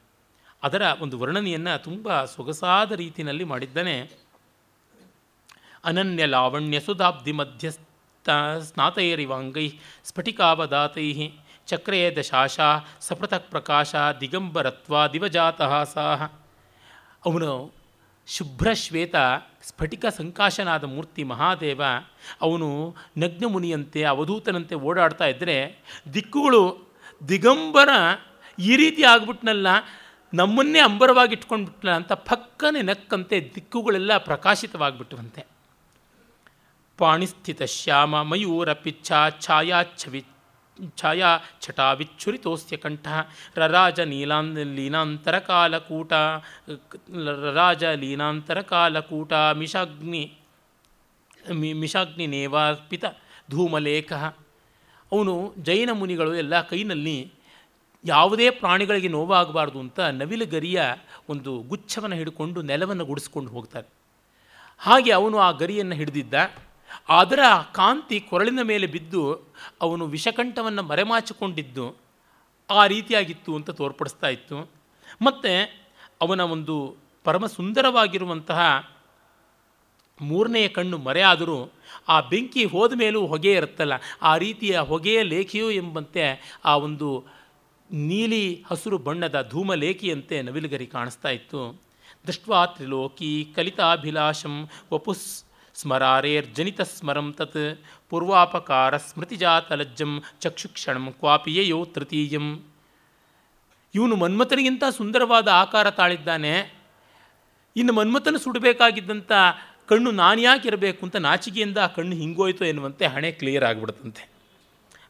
ಅದರ ಒಂದು ವರ್ಣನೆಯನ್ನು ತುಂಬ ಸೊಗಸಾದ ರೀತಿಯಲ್ಲಿ ಮಾಡಿದ್ದಾನೆ. ಅನನ್ಯ ಲಾವಣ್ಯ ಸುಧಾಬ್ಧಿ ಮಧ್ಯ ತ ಸ್ನಾತೈರಿವಾಂಗೈ ಸ್ಫಟಿಕಾವದಾತೈ ಚಕ್ರೇ ದಶಾಶ ಸಪೃಥಕ್ ಪ್ರಕಾಶ ದಿಗಂಬರತ್ವ ಸಾಹ. ಅವನು ಶುಭ್ರಶ್ವೇತ ಸ್ಫಟಿಕ ಸಂಕಾಶನಾದ ಮೂರ್ತಿ ಮಹಾದೇವ ಅವನು ನಗ್ನ ಮುನಿಯಂತೆ ಅವಧೂತನಂತೆ ಓಡಾಡ್ತಾ ಇದ್ದರೆ ದಿಕ್ಕುಗಳು ದಿಗಂಬರ ಈ ರೀತಿ ಆಗ್ಬಿಟ್ನಲ್ಲ, ನಮ್ಮನ್ನೇ ಅಂಬರವಾಗಿ ಇಟ್ಕೊಂಡ್ಬಿಟ್ನಲ್ಲ ಅಂತ ಪಕ್ಕನೆ ನಕ್ಕಂತೆ ದಿಕ್ಕುಗಳೆಲ್ಲ ಪ್ರಕಾಶಿತವಾಗಿಬಿಟ್ಟವಂತೆ. ಪಾಣಿಸ್ಥಿತ ಶ್ಯಾಮ ಮಯೂರ ಪಿಚ್ಛ ಛಾಯಾ ಛಟಾವಿಚ್ಛುರಿತೋಸ್ಯ ಕಂಠ, ರರಾಜ ನೀಲಾಂ, ಲೀನಾಂತರಕಾಲಕೂಟ ರರಾಜ ಲೀನಾಂತರಕಾಲಕೂಟ, ಮಿಷಾಗ್ನಿ, ಮಿ, ಮಿಷಾಗ್ನಿ ನೇವಾರ್ಪಿತ ಧೂಮಲೇಖ. ಅವನು ಜೈನ ಮುನಿಗಳು ಎಲ್ಲ ಕೈನಲ್ಲಿ ಯಾವುದೇ ಪ್ರಾಣಿಗಳಿಗೆ ನೋವಾಗಬಾರ್ದು ಅಂತ ನವಿಲುಗರಿಯ ಒಂದು ಗುಚ್ಛವನ್ನು ಹಿಡ್ಕೊಂಡು ನೆಲವನ್ನು ಗುಡಿಸ್ಕೊಂಡು ಹೋಗ್ತಾರೆ. ಹಾಗೆ ಅವನು ಆ ಗರಿಯನ್ನು ಹಿಡಿದಿದ್ದ. ಅದರ ಕಾಂತಿ ಕೊರಳಿನ ಮೇಲೆ ಬಿದ್ದು ಅವನು ವಿಷಕಂಠವನ್ನು ಮರೆಮಾಚಿಕೊಂಡಿದ್ದು ಆ ರೀತಿಯಾಗಿತ್ತು ಅಂತ ತೋರ್ಪಡಿಸ್ತಾ ಇತ್ತು. ಮತ್ತು ಅವನ ಒಂದು ಪರಮ ಸುಂದರವಾಗಿರುವಂತಹ ಮೂರನೆಯ ಕಣ್ಣು ಮರೆಯಾದರೂ ಆ ಬೆಂಕಿ ಹೋದ ಮೇಲೂ ಹೊಗೆ ಇರುತ್ತಲ್ಲ, ಆ ರೀತಿಯ ಹೊಗೆಯ ಲೇಖೆಯು ಎಂಬಂತೆ ಆ ಒಂದು ನೀಲಿ ಹಸಿರು ಬಣ್ಣದ ಧೂಮಲೇಖಿಯಂತೆ ನವಿಲುಗರಿ ಕಾಣಿಸ್ತಾ ಇತ್ತು. ದೃಷ್ಟ್ವಾ ತ್ರಿಲೋಕಿ ಕಲಿತಾಭಿಲಾಷಂ ವಪುಸ್ ಸ್ಮರಾರೇರ್ಜನಿತ ಸ್ಮರಂ ತತ್ ಪೂರ್ವಾಪಕಾರ ಸ್ಮೃತಿಜಾತಲಜ್ಜಂ ಚಕ್ಷುಕ್ಷಣಂ ಕ್ವಾಪಿಯೋ ತೃತೀಯಂ ಇವನು ಮನ್ಮಥನಿಗಿಂತ ಸುಂದರವಾದ ಆಕಾರ ತಾಳಿದ್ದಾನೆ। ಇನ್ನು ಮನ್ಮಥನ ಸುಡಬೇಕಾಗಿದ್ದಂಥ ಕಣ್ಣು ನಾನು ಯಾಕೆ ಇರಬೇಕು ಅಂತ ನಾಚಿಕೆಯಿಂದ ಆ ಕಣ್ಣು ಹಿಂಗೋಯ್ತು ಎನ್ನುವಂತೆ ಹಣೆ ಕ್ಲಿಯರ್ ಆಗಿಬಿಡುತ್ತಂತೆ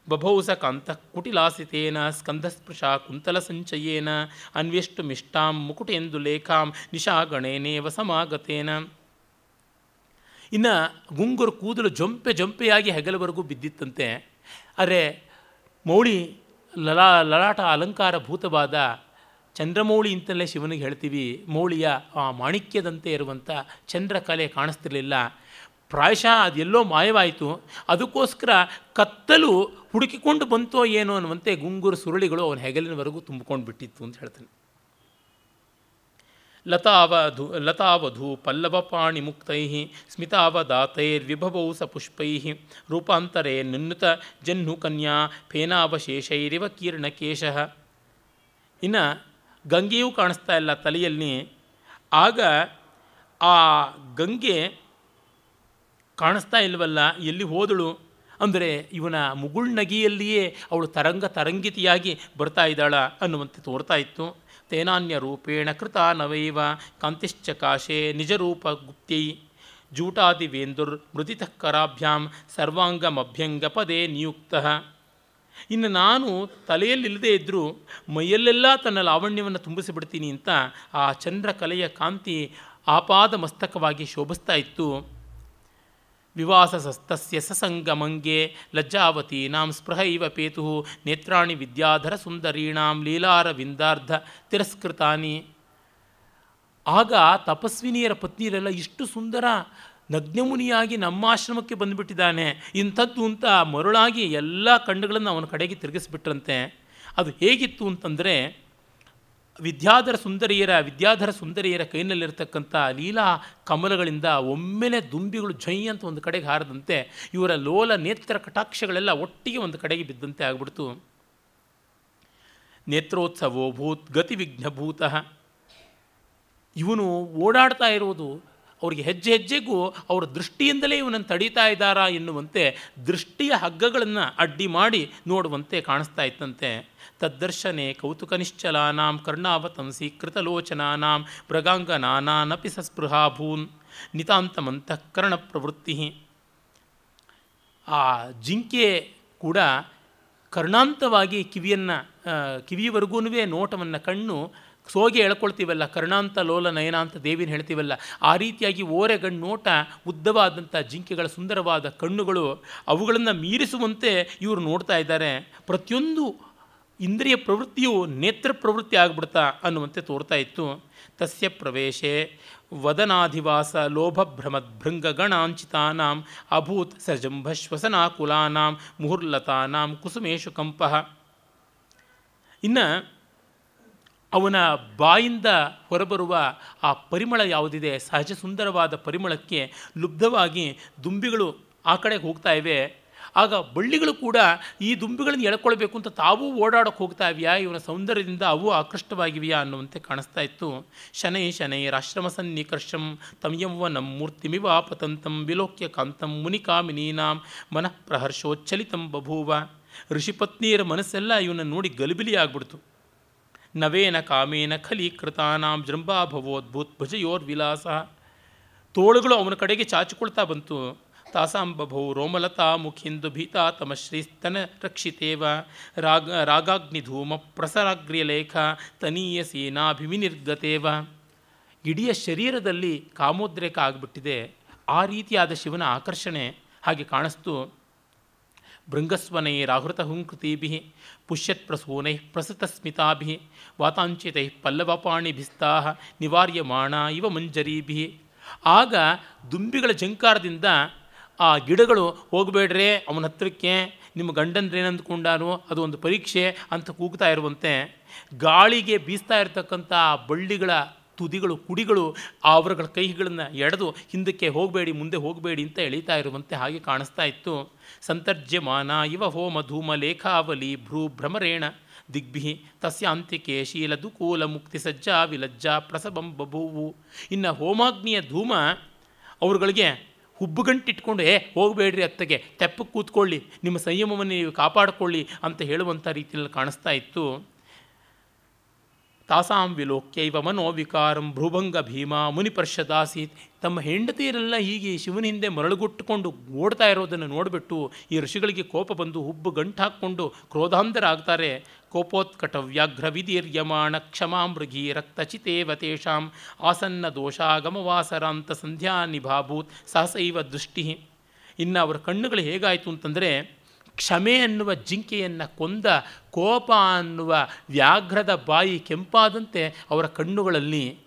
ಬಭೌಸ ಕಾಂತ ಕುಟಿಲಾಸಿತೇನ ಸ್ಕಂಧಸ್ಪೃಶ ಕುಂತಲ ಸಂಚಯೇನ ಅನ್ವೇಷ್ಟು ಮಿಷ್ಟಾಂ ಮುಕುಟೆಂದು ಲೇಖಾಂ ನಿಶಾಗಣೇನೇವ ಸಮಾಗತೇನ। ಇನ್ನು ಗುಂಗುರು ಕೂದಲು ಜೊಂಪೆ ಜೊಂಪೆಯಾಗಿ ಹೆಗಲವರೆಗೂ ಬಿದ್ದಿತ್ತಂತೆ. ಅರೆ ಮೌಳಿ ಲಲಾ, ಲಲಾಟ ಅಲಂಕಾರ ಭೂತವಾದ ಚಂದ್ರಮೌಳಿ ಅಂತಲೇ ಶಿವನಿಗೆ ಹೇಳ್ತೀವಿ, ಮೌಳಿಯ ಆ ಮಾಣಿಕ್ಯದಂತೆ ಇರುವಂಥ ಚಂದ್ರಕಲೆ ಕಾಣಿಸ್ತಿರಲಿಲ್ಲ. ಪ್ರಾಯಶಃ ಅದೆಲ್ಲೋ ಮಾಯವಾಯಿತು. ಅದಕ್ಕೋಸ್ಕರ ಕತ್ತಲು ಹುಡುಕಿಕೊಂಡು ಬಂತೋ ಏನೋ ಅನ್ನುವಂತೆ ಗುಂಗುರು ಸುರುಳಿಗಳು ಅವನ ಹೆಗಲಿನವರೆಗೂ ತುಂಬಿಕೊಂಡು ಬಿಟ್ಟಿತ್ತು ಅಂತ ಹೇಳ್ತಾನೆ. ಲತಾವಧು ಲತಾವಧು ಪಲ್ಲವಪಾಣಿ ಮುಕ್ತೈ ಸ್ಮಿತಾವದಾತೈರ್ವಿಭವೌ ಪುಷ್ಪೈ ರೂಪಾಂತರೇ ನಿನ್ನುತ ಜನ್ನು ಕನ್ಯಾ, ಫೇನಾವಶೇಷೈರಿವ ಕೀರ್ಣಕೇಶ. ಇನ್ನು ಗಂಗೆಯೂ ಕಾಣಿಸ್ತಾ ಇಲ್ಲ ತಲೆಯಲ್ಲಿ. ಆಗ ಆ ಗಂಗೆ ಕಾಣಿಸ್ತಾ ಇಲ್ವಲ್ಲ, ಎಲ್ಲಿ ಹೋದಳು? ಅಂದರೆ ಇವನ ಮುಗುಳ್ನಗಿಯಲ್ಲಿಯೇ ಅವಳು ತರಂಗ ತರಂಗಿತಿಯಾಗಿ ಬರ್ತಾ ಇದ್ದಾಳ ಅನ್ನುವಂತೆ ತೋರ್ತಾ ಇತ್ತು. ತೇನಾನ್ಯ ರೂಪೇಣ ಕೃತ ನವೈವ ಕಾಂತಿಶ್ಚಕಾಶೆ ನಿಜರೂಪ ಗುಪ್ತೈ ಜೂಟಾದಿವೇಂದುರ್ ಮೃದಿತಃ ಕರಾಭ್ಯಾಂ ಸರ್ವಾಂಗಮಭ್ಯಂಗ ಪದೇ ನಿಯುಕ್ತ. ಇನ್ನು ನಾನು ತಲೆಯಲ್ಲಿಲ್ಲದೆ ಇದ್ದರೂ ಮೈಯಲ್ಲೆಲ್ಲ ತನ್ನ ಲಾವಣ್ಯವನ್ನು ತುಂಬಿಸಿಬಿಡ್ತೀನಿ ಅಂತ ಆ ಚಂದ್ರಕಲೆಯ ಕಾಂತಿ ಆಪಾದ ಮಸ್ತಕವಾಗಿ ಶೋಭಿಸ್ತಾ ಇತ್ತು. ವಿವಾಸಸಸ್ತಸ್ಯ ಸಸಂಗಮಂಗೆ ಲಜ್ಜಾವತೀನಾಂ ಸ್ಪೃಹೈವ ಪೇತು ನೇತ್ರಾಣಿ ವಿದ್ಯಾಧರ ಸುಂದರೀಣಾಂ ಲೀಲಾರವಿಂದಾರ್ಧ ತಿರಸ್ಕೃತಾನಿ ಆಗ ತಪಸ್ವಿನಿಯರ ಪತ್ನಿಯರೆಲ್ಲ ಇಷ್ಟು ಸುಂದರ ನಗ್ನಮುನಿಯಾಗಿ ನಮ್ಮ ಆಶ್ರಮಕ್ಕೆ ಬಂದುಬಿಟ್ಟಿದ್ದಾನೆ. ಇಂಥದ್ದು ಅಂತ ಮರುಳಾಗಿ ಎಲ್ಲ ಕಣ್ಣುಗಳನ್ನು ಅವನ ಕಡೆಗೆ ತಿರುಗಿಸ್ಬಿಟ್ರಂತೆ. ಅದು ಹೇಗಿತ್ತು ಅಂತಂದರೆ ವಿದ್ಯಾಧರ ಸುಂದರಿಯರ ವಿದ್ಯಾಧರ ಸುಂದರಿಯರ ಕೈನಲ್ಲಿರ್ತಕ್ಕಂಥ ಲೀಲಾ ಕಮಲಗಳಿಂದ ಒಮ್ಮೆಲೆ ದುಂಬಿಗಳು ಜೈ ಅಂತ ಒಂದು ಕಡೆಗೆ ಹಾರದಂತೆ ಇವರ ಲೋಲ, ನೇತ್ರ, ಕಟಾಕ್ಷಗಳೆಲ್ಲ ಒಟ್ಟಿಗೆ ಒಂದು ಕಡೆಗೆ ಬಿದ್ದಂತೆ ಆಗ್ಬಿಡ್ತು. ನೇತ್ರೋತ್ಸವೋ ಭೂತ್ ಗತಿವಿಘ್ನಭೂತಃ. ಇವನು ಓಡಾಡ್ತಾ ಇರೋದು ಅವರಿಗೆ ಹೆಜ್ಜೆ ಹೆಜ್ಜೆಗೂ ಅವರ ದೃಷ್ಟಿಯಿಂದಲೇ ಇವನನ್ನು ತಡೀತಾ ಇದ್ದಾರಾ ಎನ್ನುವಂತೆ ದೃಷ್ಟಿಯ ಹಗ್ಗಗಳನ್ನು ಅಡ್ಡಿ ಮಾಡಿ ನೋಡುವಂತೆ ಕಾಣಿಸ್ತಾ ಇತ್ತಂತೆ. ತದ್ದರ್ಶನೆ ಕೌತುಕ ನಿಶ್ಚಲಾನಾಂ ಕರ್ಣಾವತಂಸಿ ಕೃತಲೋಚನಾನಾಂ ಮೃಗಾಂಗನಾನಾನಪಿ ಸಸ್ಪೃಹಾಭೂನ್ ನಿತಾಂತಮಂತಃಕರಣ ಪ್ರವೃತ್ತಿ. ಆ ಜಿಂಕೆ ಕೂಡ ಕರ್ಣಾಂತವಾಗಿ ಕಿವಿಯನ್ನು ಕಿವಿಯವರೆಗೂ ನೋಟವನ್ನು ಕಣ್ಣು ಸೋಗೆ ಎಳ್ಕೊಳ್ತೀವಲ್ಲ, ಕರ್ಣಾಂತ ಲೋಲ ನಯನ ಅಂತ ದೇವಿನ ಹೇಳ್ತೀವಲ್ಲ, ಆ ರೀತಿಯಾಗಿ ಓರೆಗಣ್ಣು ನೋಟ ಉದ್ದವಾದಂಥ ಜಿಂಕೆಗಳ ಸುಂದರವಾದ ಕಣ್ಣುಗಳು ಅವುಗಳನ್ನು ಮೀರಿಸುವಂತೆ ಇವರು ನೋಡ್ತಾ ಇದ್ದಾರೆ. ಪ್ರತಿಯೊಂದು ಇಂದ್ರಿಯ ಪ್ರವೃತ್ತಿಯು ನೇತ್ರ ಪ್ರವೃತ್ತಿ ಆಗ್ಬಿಡ್ತಾ ಅನ್ನುವಂತೆ ತೋರ್ತಾ ಇತ್ತು. ತಸ್ಯ ಪ್ರವೇಶೆ ವದನಾಧಿವಾಸ ಲೋಭಭ್ರಮದ್ಭೃಂಗಗಣಾಂಚಿತಾನಾಂ ಅಭೂತ್ ಸಜಂಭ ಶ್ವಸನಾಕುಲಾನಾಂ ಮುಹುರ್ಲತಾನಾಂ ಕುಸುಮೇಶು ಕಂಪಃ. ಇನ್ನು ಅವನ ಬಾಯಿಂದ ಹೊರಬರುವ ಆ ಪರಿಮಳ ಯಾವುದಿದೆ? ಸಹಜ ಸುಂದರವಾದ ಪರಿಮಳಕ್ಕೆ ಲುಬ್ಧವಾಗಿ ದುಂಬಿಗಳು ಆ ಕಡೆಗೆ ಹೋಗ್ತಾ ಇವೆ. ಆಗ ಬಳ್ಳಿಗಳು ಕೂಡ ಈ ದುಂಬಿಗಳನ್ನು ಎಳ್ಕೊಳ್ಬೇಕು ಅಂತ ತಾವೂ ಓಡಾಡೋಕೆ ಹೋಗ್ತಾ ಇವೆಯಾ? ಇವನ ಸೌಂದರ್ಯದಿಂದ ಅವು ಆಕೃಷ್ಟವಾಗಿವೆಯಾ ಅನ್ನುವಂತೆ ಕಾಣಿಸ್ತಾ ಇತ್ತು. ಶನೈ ಶನೈರಾಶ್ರಮ ಸನ್ನಿಕರ್ಷಂ ತಮಯಂವ ನಮ್ಮ ಮೂರ್ತಿಮಿವ ಪತಂತಂ ವಿಲೋಕ್ಯ ಕಾಂತಂ ಮುನಿಕಾಮಿನೀನಾಂ ಮನಃ ಪ್ರಹರ್ಷೋಚ್ಚಲಿತಂ ಬಭೂವ ಋಷಿಪತ್ನಿಯರ ಮನಸ್ಸೆಲ್ಲ ಇವನ್ನ ನೋಡಿ ಗಲಿಬಿಲಿ ಆಗ್ಬಿಡ್ತು ನವೇನ ಕಾಮೇನ ಖಲಿ ಕೃತಾನಾಂ ಜೃಂಭಾಭವೋದ್ಭೂತ್ ಭುಜಯೋರ್ವಿಲಾಸ. ತೋಳುಗಳು ಅವನ ಕಡೆಗೆ ಚಾಚಿಕೊಳ್ತಾ ಬಂತು. ತಾಸಾಂಬಭೌ ರೋಮಲತಾ ಮುಖಿಂದು ಭೀತಾ ತಮಶ್ರೀಸ್ತನ ರಕ್ಷಿತೇವ. ರಾಗ, ರಾಗಾಗ್ನಿಧೂಮ ಪ್ರಸರಾಗ್ರ್ಯಲೇಖ ತನೀಯ ಸೇನಾಭಿಮಿನಿರ್ಗತೇವ ಇಡೀ ಶರೀರದಲ್ಲಿ ಕಾಮೋದ್ರೇಕ ಆಗಿಬಿಟ್ಟಿದೆ. ಆ ರೀತಿಯಾದ ಶಿವನ ಆಕರ್ಷಣೆ ಹಾಗೆ ಕಾಣಿಸ್ತು. ಭೃಂಗಸ್ವನೈರಾಹೃತ ಹುಂಕೃತಿಭಿ ಪುಷ್ಯತ್ ಪ್ರಸೂನೈ ಸ್ಮಿತಾಭಿ ವಾತಾಂಚಿತೈ ಪಲ್ಲವಪಾಣಿಭಿಸ್ತಾ ನಿವಾರ್ಯಮಾಣ ಇವ ಮಂಜರೀಭಿ. ಆಗ ದುಂಬಿಗಳ ಜಂಕಾರದಿಂದ ಆ ಗಿಡಗಳು ಹೋಗಬೇಡ್ರೆ, ಅವನ ಹತ್ರಕ್ಕೆ ನಿಮ್ಮ ಗಂಡಂದ್ರೇನು ಅಂದ್ಕೊಂಡಾನು ಅದು ಒಂದು ಪರೀಕ್ಷೆ ಅಂತ ಕೂಗ್ತಾ ಇರುವಂತೆ, ಗಾಳಿಗೆ ಬೀಸ್ತಾ ಇರತಕ್ಕಂಥ ಬಳ್ಳಿಗಳ ತುದಿಗಳು, ಕುಡಿಗಳು ಅವರುಗಳ ಕೈಗಳನ್ನು ಎಡೆದು ಹಿಂದಕ್ಕೆ ಹೋಗಬೇಡಿ, ಮುಂದೆ ಹೋಗಬೇಡಿ ಅಂತ ಎಳೀತಾ ಇರುವಂತೆ ಹಾಗೆ ಕಾಣಿಸ್ತಾ ಇತ್ತು. ಸಂತರ್ಜ್ಯಮಾನ ಇವ ಹೋಮ ಧೂಮ ಲೇಖಾವಲಿ ಭ್ರೂ ಭ್ರಮರೇಣ ದಿಗ್ಭಿ ಅಂತ್ಯಕ್ಕೆ ಶೀಲ ದುಕೂಲ ಮುಕ್ತಿ ಸಜ್ಜಾ ವಿಲಜ್ಜಾ ಪ್ರಸಬಂ ಬಭೂವು. ಇನ್ನು ಹೋಮಾಗ್ನಿಯ ಧೂಮ ಅವ್ರುಗಳಿಗೆ ಹುಬ್ಬುಗಂಟಿಟ್ಕೊಂಡು, ಏ, ಹೋಗಬೇಡ್ರಿ ಅತ್ತಗೆ, ತೆಪ್ಪಕ್ಕೆ ಕೂತ್ಕೊಳ್ಳಿ, ನಿಮ್ಮ ಸಂಯಮವನ್ನು ನೀವು ಕಾಪಾಡಿಕೊಳ್ಳಿ ಅಂತ ಹೇಳುವಂಥ ರೀತಿಯಲ್ಲಿ ಕಾಣಿಸ್ತಾ ಇತ್ತು. ತಾಸಾಂ ವಿಲೋಕ್ಯೈವ ಮನೋವಿಕಾರಂ ಭ್ರುಭಂಗ ಭೀಮಾ ಮುನಿಪರ್ಷದಾಸೀತ್. ತಮ್ಮ ಹೆಂಡತಿಯರೆಲ್ಲ ಹೀಗೆ ಶಿವನ ಹಿಂದೆ ಮರಳುಗುಟ್ಟುಕೊಂಡು ಓಡ್ತಾ ಇರೋದನ್ನು ನೋಡಿಬಿಟ್ಟು ಈ ಋಷಿಗಳಿಗೆ ಕೋಪ ಬಂದು ಹುಬ್ಬು ಗಂಟು ಹಾಕ್ಕೊಂಡು ಕ್ರೋಧಾಂಧರಾಗ್ತಾರೆ ಕೋಪೋತ್ಕಟ ವ್ಯಾಘ್ರ ವಿದೀರ್ಯಮಾಣ ಕ್ಷಮಾಮೃಗಿ ರಕ್ತಚಿತೇವ ತೇಷಾಂ ಆಸನ್ನ ದೋಷಾಗಮವಾಸರಾಂತ ಸಂಧ್ಯಾ ನಿಭಾಭೂತ್ ಸಹಸೈವ ದೃಷ್ಟಿ. ಇನ್ನು ಅವರ ಕಣ್ಣುಗಳು ಹೇಗಾಯಿತು ಅಂತಂದರೆ ಕ್ಷಮೆ ಅನ್ನುವ ಜಿಂಕೆಯನ್ನು ಕೊಂದ ಕೋಪ ಅನ್ನುವ ವ್ಯಾಘ್ರದ ಬಾಯಿ ಕೆಂಪಾದಂತೆ ಅವರ ಕಣ್ಣುಗಳಲ್ಲಿ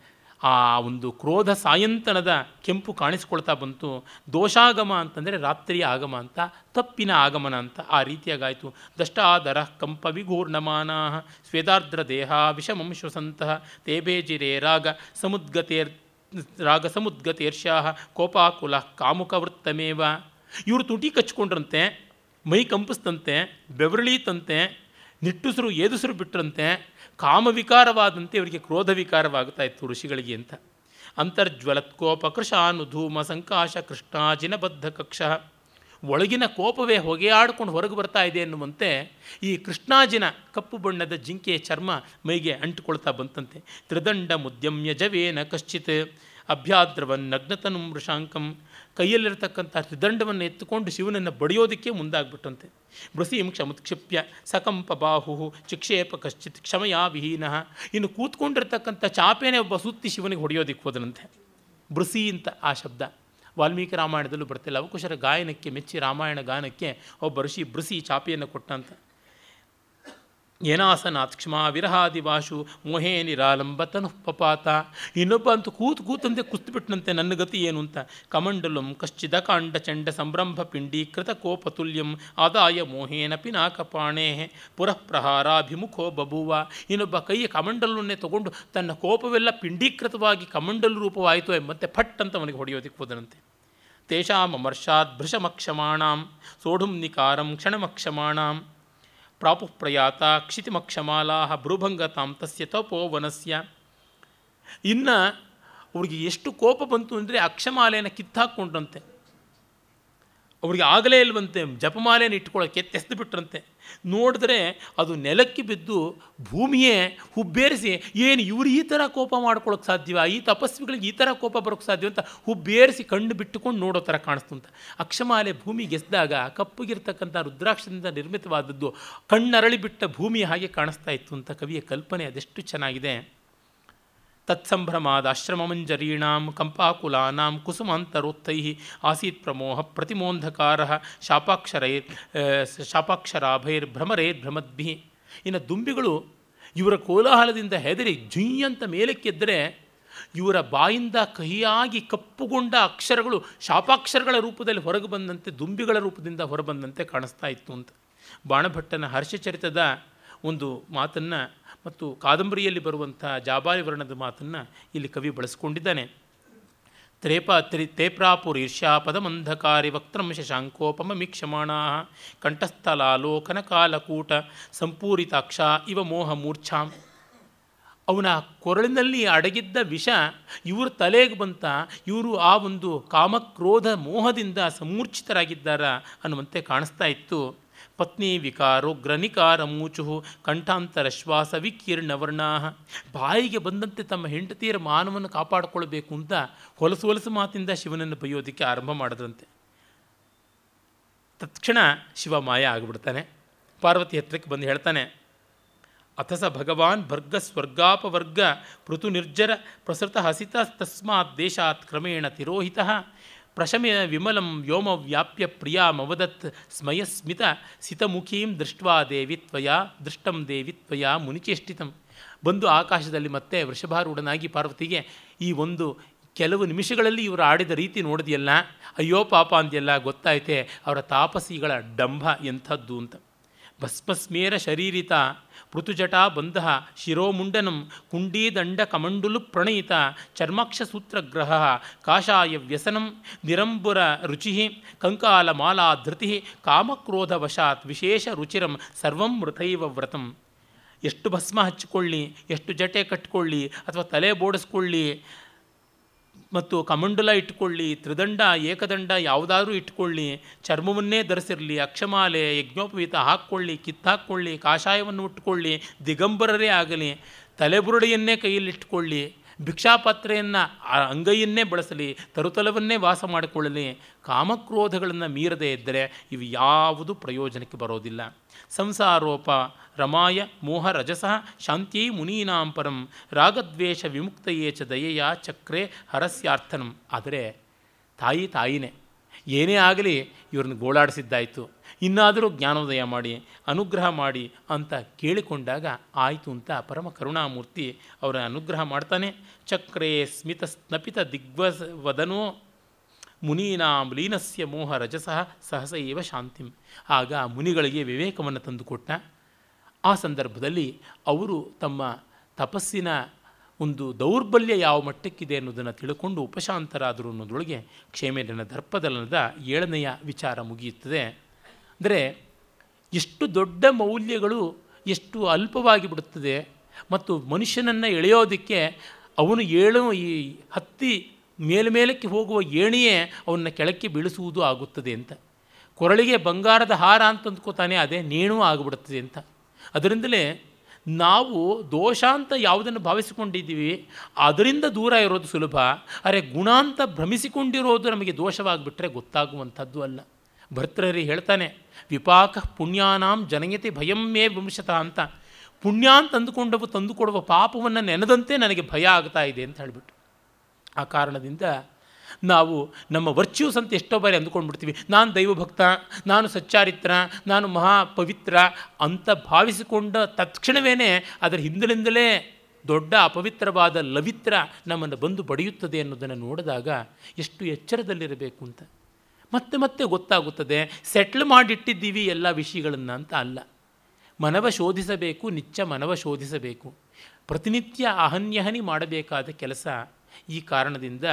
ಆ ಒಂದು ಕ್ರೋಧ ಸಾಯಂತನದ ಕೆಂಪು ಕಾಣಿಸ್ಕೊಳ್ತಾ ಬಂತು. ದೋಷಾಗಮ ಅಂತಂದರೆ ರಾತ್ರಿಯ ಆಗಮ ಅಂತ, ತಪ್ಪಿನ ಆಗಮನ ಅಂತ ಆ ರೀತಿಯಾಗಾಯಿತು. ದಷ್ಟಾದರ ಕಂಪ ವಿಘೂರ್ಣಮಾನ ಸ್ವೇದಾರ್ದ್ರ ದೇಹ ವಿಷಮಂ ಶ್ವಸಂತಹ ತೇಬೇಜಿರೇ ರಾಗ ಸಮುದ್ಗತೇರ್, ರಾಗ ಸಮುದ್ಗತೇರ್ಷ್ಯಾ ಕೋಪಾಕುಲ ಕಾಮುಕವೃತ್ತಮೇವ. ಇವರು ತುಟಿ ಕಚ್ಕೊಂಡ್ರಂತೆ ಮೈ ಕಂಪಿಸ್ತಂತೆ ಬೆವರಳೀತಂತೆ ನಿಟ್ಟುಸಿರು ಏದುಸಿರು ಬಿಟ್ಟರಂತೆ ಕಾಮವಿಕಾರವಾದಂತೆ ಇವರಿಗೆ ಕ್ರೋಧ ವಿಕಾರವಾಗ್ತಾ ಇತ್ತು ಋಷಿಗಳಿಗೆ ಅಂತ. ಅಂತರ್ಜ್ವಲತ್ಕೋಪ ಕೃಶಾನುಧೂಮ ಸಂಕಾಶ ಕೃಷ್ಣಾಜಿನಬದ್ಧ ಕಕ್ಷ. ಒಳಗಿನ ಕೋಪವೇ ಹೊಗೆಯಾಡ್ಕೊಂಡು ಹೊರಗೆ ಬರ್ತಾ ಇದೆ ಎನ್ನುವಂತೆ ಈ ಕೃಷ್ಣಾಜಿನ ಕಪ್ಪು ಬಣ್ಣದ ಜಿಂಕೆಯ ಚರ್ಮ ಮೈಗೆ ಅಂಟಿಕೊಳ್ತಾ ಬಂತಂತೆ. ತ್ರಿದಂಡ ಮುದ್ಯಮ್ಯ ಜವೇನ ಕಶ್ಚಿತ್. ಅಭ್ಯಾದ್ರವನ್ನಗ್ನತನು ಮೃಷಾಂಕಂ ಕೈಯಲ್ಲಿರತಕ್ಕಂಥ ತ್ರಿದಂಡವನ್ನು ಎತ್ತುಕೊಂಡು ಶಿವನನ್ನು ಬಡಿಯೋದಕ್ಕೆ ಮುಂದಾಗ್ಬಿಟ್ಟಂತೆ. ಬೃಸೀಂ ಕ್ಷಮತ್ಕ್ಷಿಪ್ಯ ಸಕಂಪ ಬಾಹು ಚಿಕ್ಷೇಪ ಕಶ್ಚಿತ್ ಕ್ಷಮಯ ವಿಹೀನ. ಇನ್ನು ಕೂತ್ಕೊಂಡಿರ್ತಕ್ಕಂಥ ಚಾಪೇನೆ ಒಬ್ಬ ಸುತ್ತಿ ಶಿವನಿಗೆ ಹೊಡೆಯೋದಕ್ಕೆ ಹೋದನಂತೆ. ಬೃಸಿ ಅಂತ ಆ ಶಬ್ದ. ವಾಲ್ಮೀಕಿ ರಾಮಾಯಣದಲ್ಲೂ ಬರ್ತಿಲ್ಲ. ಅವಕುಶರ ಗಾಯನಕ್ಕೆ ಮೆಚ್ಚಿ ರಾಮಾಯಣ ಗಾನಕ್ಕೆ ಒಬ್ಬ ಋಷಿ ಬೃಸಿ ಚಾಪೆಯನ್ನು ಕೊಟ್ಟಂತ. ಏನಾಸನಾತ್ ಕ್ಷಮಾ ವಿರಹಾದಿವಾಶು ಮೋಹೇ ನಿರಾಲಂಬತನು ಪಪಾತ. ಇನ್ನೊಬ್ಬ ಅಂತೂ ಕೂತು ಕೂತಂತೆ ಕುಸ್ತುಬಿಟ್ನಂತೆ ನನ್ನ ಗತಿ ಏನು ಅಂತ. ಕಮಂಡಲಂ ಕಶ್ಚಿದ ಕಾಂಡ ಚಂಡ ಸಂಭ್ರಂಭ ಪಿಂಡೀಕೃತ ಕೋಪತುಲ್ಯಂ ಆದಾಯ ಮೋಹೇನ ಪಿನಾಕಪಾಣೇ. ಪುರಃ ಪ್ರಹಾರಾಭಿಮುಖೋ ಬಬುವ ಇನ್ನೊಬ್ಬ ಕೈಯ ಕಮಂಡಲನ್ನೇ ತಗೊಂಡು ತನ್ನ ಕೋಪವೆಲ್ಲ ಪಿಂಡೀಕೃತವಾಗಿ ಕಮಂಡಲು ರೂಪವಾಯಿತು ಎಂಬಂತೆ ಫಟ್ ಅಂತ ಅವನಿಗೆ ಹೊಡೆಯೋದಕ್ಕೆ ಹೋದನಂತೆ. ತೇಷಾಮರ್ಷಾತ್ ಭೃಶಮಕ್ಷಮಾಣಾಂ. ಸೋಢುಂ ನಿಕಾರಂ ಕ್ಷಣಮಕ್ಷಮಾಣಾಂ. ಪ್ರಾಪು ಪ್ರಯಾತ ಕ್ಷಿತಿಮಕ್ಷಮಾಲಾ ಭ್ರೂಭಂಗತಾಂ ತಸ್ಯ ತಪೋವನಸ್ಯ ಇನ್ನು ಅವ್ರಿಗೆ ಎಷ್ಟು ಕೋಪ ಬಂತು ಅಂದರೆ ಅಕ್ಷಮಾಲೆಯನ್ನು ಕಿತ್ತಾಕ್ಕೊಂಡ್ರಂತೆ ಅವ್ರಿಗೆ ಆಗಲೇ ಇಲ್ವಂತೆ ಜಪಮಾಲೆಯನ್ನು ಇಟ್ಕೊಳ್ಳೋಕ್ಕೆ ತೆಸ್ದು ಬಿಟ್ರಂತೆ. ನೋಡಿದ್ರೆ ಅದು ನೆಲಕ್ಕೆ ಬಿದ್ದು ಭೂಮಿಯೇ ಹುಬ್ಬೇರಿಸಿ ಏನು ಇವರು ಈ ಥರ ಕೋಪ ಮಾಡ್ಕೊಳ್ಳೋಕೆ ಸಾಧ್ಯವ? ಈ ತಪಸ್ವಿಗಳಿಗೆ ಈ ಥರ ಕೋಪ ಬರೋಕ್ಕೆ ಸಾಧ್ಯ ಅಂತ ಹುಬ್ಬೇರಿಸಿ ಕಣ್ಣು ಬಿಟ್ಟುಕೊಂಡು ನೋಡೋ ಥರ ಕಾಣಿಸ್ತು ಅಂತ. ಅಕ್ಷಮಾಲೆ ಭೂಮಿ ಗೆಸ್ದಾಗ ಕಪ್ಪುಗಿರ್ತಕ್ಕಂಥ ರುದ್ರಾಕ್ಷದಿಂದ ನಿರ್ಮಿತವಾದದ್ದು ಕಣ್ಣರಳಿ ಬಿಟ್ಟ ಭೂಮಿ ಹಾಗೆ ಕಾಣಿಸ್ತಾ ಇತ್ತು ಅಂತ ಕವಿಯ ಕಲ್ಪನೆ ಅದೆಷ್ಟು ಚೆನ್ನಾಗಿದೆ. ತತ್ಸಂಭ್ರಮಾದಾಶ್ರಮಮಂಜರೀಣಾಂ ಕಂಪಾಕುಲಾನಾಂ ಕುಸುಮಾಂತರೋತ್ತೈ ಆಸೀತ್ ಪ್ರಮೋಹ ಪ್ರತಿಮೋಂಧಕಾರ ಶಾಪಾಕ್ಷರೈರ್ ಶಾಪಾಕ್ಷರಾಭೈರ್ಭ್ರಮರೈರ್ಭ್ರಮದ್ಭಿ ಇನ್ನು ದುಂಬಿಗಳು ಇವರ ಕೋಲಾಹಲದಿಂದ ಹೆದರಿ ಜುಯ್ಯಂತ ಮೇಲಕ್ಕೆದ್ದರೆ ಇವರ ಬಾಯಿಂದ ಕಹಿಯಾಗಿ ಕಪ್ಪುಗೊಂಡ ಅಕ್ಷರಗಳು ಶಾಪಾಕ್ಷರಗಳ ರೂಪದಲ್ಲಿ ಹೊರಗೆ ಬಂದಂತೆ ದುಂಬಿಗಳ ರೂಪದಿಂದ ಹೊರಬಂದಂತೆ ಕಾಣಿಸ್ತಾ ಇತ್ತು ಅಂತ. ಬಾಣಭಟ್ಟನ ಹರ್ಷಚರಿತದ ಒಂದು ಮಾತನ್ನು ಮತ್ತು ಕಾದಂಬರಿಯಲ್ಲಿ ಬರುವಂಥ ಜಾಬಾಲಿ ವರ್ಣದ ಮಾತನ್ನು ಇಲ್ಲಿ ಕವಿ ಬಳಸ್ಕೊಂಡಿದ್ದಾನೆ. ತ್ರೇಪ ತ್ರಿ ಪದಮಂಧಕಾರಿ ವಕ್ತ್ರಂ ಶಶಾಂಕೋಪಮ ಮೀಕ್ಷಮಾಣ ಕಂಠಸ್ಥಲಾಲೋಕನ ಕಾಲಕೂಟ ಸಂಪೂರಿತಾಕ್ಷ ಇವ ಮೋಹ ಮೂರ್ಛಾಂ. ಅವನ ಕೊರಳಿನಲ್ಲಿ ಅಡಗಿದ್ದ ವಿಷ ಇವ್ರ ತಲೆಗೆ ಬಂತ, ಇವರು ಆ ಒಂದು ಕಾಮಕ್ರೋಧ ಮೋಹದಿಂದ ಸಮೂರ್ಛಿತರಾಗಿದ್ದಾರ ಅನ್ನುವಂತೆ ಕಾಣಿಸ್ತಾ ಇತ್ತು. ಪತ್ನಿ ವಿಕಾರೋಗ್ರನಿಕಾರ ಮೂಚು ಕಂಠಾಂತರ ಶ್ವಾಸ ವಿಕೀರ್ಣವರ್ಣಾ ಬಾಯಿಗೆ ಬಂದಂತೆ ತಮ್ಮ ಹೆಂಡತಿಯರ ಮಾನವನ್ನು ಕಾಪಾಡಿಕೊಳ್ಳಬೇಕು ಅಂತ ಹೊಲಸು ಹೊಲಸು ಮಾತಿಂದ ಶಿವನನ್ನು ಬೈಯೋದಕ್ಕೆ ಆರಂಭ ಮಾಡಿದ್ರಂತೆ. ತತ್ಕ್ಷಣ ಶಿವ ಮಾಯ ಆಗಿಬಿಡ್ತಾನೆ. ಪಾರ್ವತಿ ಹತ್ರಕ್ಕೆ ಬಂದು ಹೇಳ್ತಾನೆ, ಅಥಸ ಭಗವಾನ್ ಭರ್ಗ ಸ್ವರ್ಗಾಪವರ್ಗ ಪೃಥು ನಿರ್ಜರ ಪ್ರಸೃತ ಹಸಿತ ತಸ್ಮಾತ್ ದೇಶಾತ್ ಕ್ರಮೇಣ ತಿರೋಹಿತ. ಪ್ರಶಮೆ ವಿಮಲಂ ವ್ಯೋಮ ವ್ಯಾಪ್ಯ ಪ್ರಿಯಾಮವದತ್ ಸ್ಮಯಸ್ಮಿತ ಸಿತಮುಖೀಂ ದೃಷ್ಟ್ವಾ ದೇವಿ ತ್ವಯ, ದೃಷ್ಟಂ ದೇವಿ ತ್ವಯ ಮುನಿಚೇಷ್ಟಿತಂ. ಬಂದು ಆಕಾಶದಲ್ಲಿ ಮತ್ತೆ ವೃಷಭಾರೂಢನಾಗಿ ಪಾರ್ವತಿಗೆ, ಈ ಒಂದು ಕೆಲವು ನಿಮಿಷಗಳಲ್ಲಿ ಇವರು ಆಡಿದ ರೀತಿ ನೋಡಿದೆಯಲ್ಲ, ಅಯ್ಯೋ ಪಾಪ ಅಂದೆಲ್ಲ ಗೊತ್ತಾಯ್ತೆ, ಅವರ ತಾಪಸಿಗಳ ಡಂಭ ಎಂಥದ್ದು ಅಂತ. ಭಸ್ಮಸ್ಮೇರ ಶರೀರಿತ ಪೃಥುಜಟಾ ಬಂಧ ಶಿರೋಮುಂಡನಂ ಕುಂಡೀದಂಡ ಕಮಂಡುಲು ಪ್ರಣಯಿತ ಚರ್ಮಾಕ್ಷಸೂತ್ರಗ್ರಹ ಕಾಷಾಯ ವ್ಯಸನಂ ನಿರಂಬುರ ರುಚಿ ಕಂಕಾಲ ಮಾಲಾ ಧೃತಿ ಕಾಮಕ್ರೋಧವಶಾತ್ ವಿಶೇಷ ರುಚಿರಂ ಸರ್ವಂ ಮೃತೈವ ವ್ರತಂ. ಎಷ್ಟು ಭಸ್ಮ ಹಚ್ಚಿಕೊಳ್ಳಿ, ಎಷ್ಟು ಜಟೆ ಕಟ್ಕೊಳ್ಳಿ ಅಥವಾ ತಲೆ ಬೋಡಿಸ್ಕೊಳ್ಳಿ ಮತ್ತು ಕಮಂಡಲ ಇಟ್ಕೊಳ್ಳಿ, ತ್ರಿದಂಡ, ಏಕದಂಡ ಯಾವುದಾದ್ರೂ ಇಟ್ಕೊಳ್ಳಿ, ಚರ್ಮವನ್ನೇ ಧರಿಸಿರಲಿ, ಅಕ್ಷಮಾಲೆ, ಯಜ್ಞೋಪವೀತ ಹಾಕ್ಕೊಳ್ಳಿ ಕಿತ್ತಾಕ್ಕೊಳ್ಳಿ ಕಾಷಾಯವನ್ನು ಉಟ್ಕೊಳ್ಳಿ, ದಿಗಂಬರರೇ ಆಗಲಿ, ತಲೆಬುರುಡೆಯನ್ನೇ ಕೈಯಲ್ಲಿಟ್ಕೊಳ್ಳಿ. ಭಿಕ್ಷಾಪಾತ್ರೆಯನ್ನು ಅಂಗೈಯನ್ನೇ ಬಳಸಲಿ, ತರುತಲವನ್ನೇ ವಾಸ ಮಾಡಿಕೊಳ್ಳಲಿ, ಕಾಮಕ್ರೋಧಗಳನ್ನು ಮೀರದೇ ಇದ್ದರೆ ಇವು ಯಾವುದು ಪ್ರಯೋಜನಕ್ಕೆ ಬರೋದಿಲ್ಲ. ಸಂಸಾರೋಪ, ರಮಾಯ, ಮೋಹ, ರಜಸಃ, ಶಾಂತಿಯೈ ಮುನೀನಾಂ ಪರಂ, ರಾಗದ್ವೇಷ ವಿಮುಕ್ತಯೇ ಚ ದಯೆಯ ಚಕ್ರೆ ಹರಸ್ಯಾರ್ಥನಂ. ಆದರೆ ತಾಯಿ ತಾಯಿನೇ, ಏನೇ ಆಗಲಿ ಇವ್ರನ್ನ ಗೋಳಾಡಿಸಿದ್ದಾಯಿತು. ಇನ್ನಾದರೂ ಜ್ಞಾನೋದಯ ಮಾಡಿ, ಅನುಗ್ರಹ ಮಾಡಿ ಅಂತ ಕೇಳಿಕೊಂಡಾಗ ಆಯಿತು ಅಂತ ಪರಮ ಕರುಣಾಮೂರ್ತಿ ಅವರ ಅನುಗ್ರಹ ಮಾಡ್ತಾನೆ. ಚಕ್ರೇ ಸ್ಮಿತ ಸ್ನಪಿತ ದಿಗ್ವದನೋ ಮುನೀನಾಂ ಲೀನಸ್ಯ ಮೋಹ ರಜಸಃ ಸಹಸ ಶಾಂತಿಂ. ಆಗ ಮುನಿಗಳಿಗೆ ವಿವೇಕವನ್ನು ತಂದುಕೊಟ್ಟ. ಆ ಸಂದರ್ಭದಲ್ಲಿ ಅವರು ತಮ್ಮ ತಪಸ್ಸಿನ ಒಂದು ದೌರ್ಬಲ್ಯ ಯಾವ ಮಟ್ಟಕ್ಕಿದೆ ಅನ್ನೋದನ್ನು ತಿಳ್ಕೊಂಡು ಉಪಶಾಂತರಾದರು ಅನ್ನೋದೊಳಗೆ ಕ್ಷೇಮೇಲನ ದರ್ಪದಲನದ ಏಳನೆಯ ವಿಚಾರ ಮುಗಿಯುತ್ತದೆ. ಅಂದರೆ ಎಷ್ಟು ದೊಡ್ಡ ಮೌಲ್ಯಗಳು ಎಷ್ಟು ಅಲ್ಪವಾಗಿ ಬಿಡುತ್ತದೆ ಮತ್ತು ಮನುಷ್ಯನನ್ನು ಎಳೆಯೋದಕ್ಕೆ ಅವನು ಏಳು ಈ ಹತ್ತಿ ಮೇಲ್ಮೇಲಕ್ಕೆ ಹೋಗುವ ಏಣಿಯೇ ಅವನ್ನ ಕೆಳಕ್ಕೆ ಬೀಳಿಸುವುದು ಆಗುತ್ತದೆ ಅಂತ. ಕೊರಳಿಗೆ ಬಂಗಾರದ ಹಾರ ಅಂತ ಅಂದ್ಕೋತಾನೆ ಅದೇ ನೇಣು ಆಗಿಬಿಡುತ್ತದೆ ಅಂತ. ಅದರಿಂದಲೇ ನಾವು ದೋಷ ಅಂತ ಯಾವುದನ್ನು ಭಾವಿಸಿಕೊಂಡಿದ್ದೀವಿ, ಅದರಿಂದ ದೂರ ಇರೋದು ಸುಲಭ. ಅರೆ ಗುಣ ಅಂತ ಭ್ರಮಿಸಿಕೊಂಡಿರೋದು ನಮಗೆ ದೋಷವಾಗಿಬಿಟ್ರೆ ಗೊತ್ತಾಗುವಂಥದ್ದು ಅಲ್ಲ. ಭರ್ತೃಹರಿ ಹೇಳ್ತಾನೆ, ವಿಪಾಕ ಪುಣ್ಯಾನಾಂ ಜನಯತಿ ಭಯಂ ಮೇ ಅಂತ. ಪುಣ್ಯ ಅಂತ ಅಂದುಕೊಂಡವು ತಂದುಕೊಡುವ ಪಾಪವನ್ನು ನೆನೆದಂತೆ ನನಗೆ ಭಯ ಆಗ್ತಾ ಇದೆ ಅಂತ ಹೇಳಿಬಿಟ್ಟು ಆ ಕಾರಣದಿಂದ ನಾವು ನಮ್ಮ ವರ್ಚ್ಯೂಸ್ ಅಂತ ಎಷ್ಟೋ ಬಾರಿ ಅಂದುಕೊಂಡ್ಬಿಡ್ತೀವಿ. ನಾನು ದೈವಭಕ್ತ, ನಾನು ಸಚ್ಚಾರಿತ್ರ, ನಾನು ಮಹಾ ಪವಿತ್ರ ಅಂತ ಭಾವಿಸಿಕೊಂಡ ತಕ್ಷಣವೇ ಅದರ ಹಿಂದಿನಿಂದಲೇ ದೊಡ್ಡ ಅಪವಿತ್ರವಾದ ಲವಿತ್ರ ನಮ್ಮನ್ನು ಬಂದು ಬಡಿಯುತ್ತದೆ ಅನ್ನೋದನ್ನು ನೋಡಿದಾಗ ಎಷ್ಟು ಎಚ್ಚರದಲ್ಲಿರಬೇಕು ಅಂತ. ಮತ್ತೆ ಮತ್ತೆ ಗೊತ್ತಾಗುತ್ತದೆ. ಸೆಟ್ಲ್ ಮಾಡಿಟ್ಟಿದ್ದೀವಿ ಎಲ್ಲ ವಿಷಯಗಳನ್ನು ಅಂತ ಅಲ್ಲ. ಮನವ ಶೋಧಿಸಬೇಕು, ನಿತ್ಯ ಮನವ ಶೋಧಿಸಬೇಕು. ಪ್ರತಿನಿತ್ಯ ಅಹನ್ಯಹನಿ ಮಾಡಬೇಕಾದ ಕೆಲಸ ಈ ಕಾರಣದಿಂದ,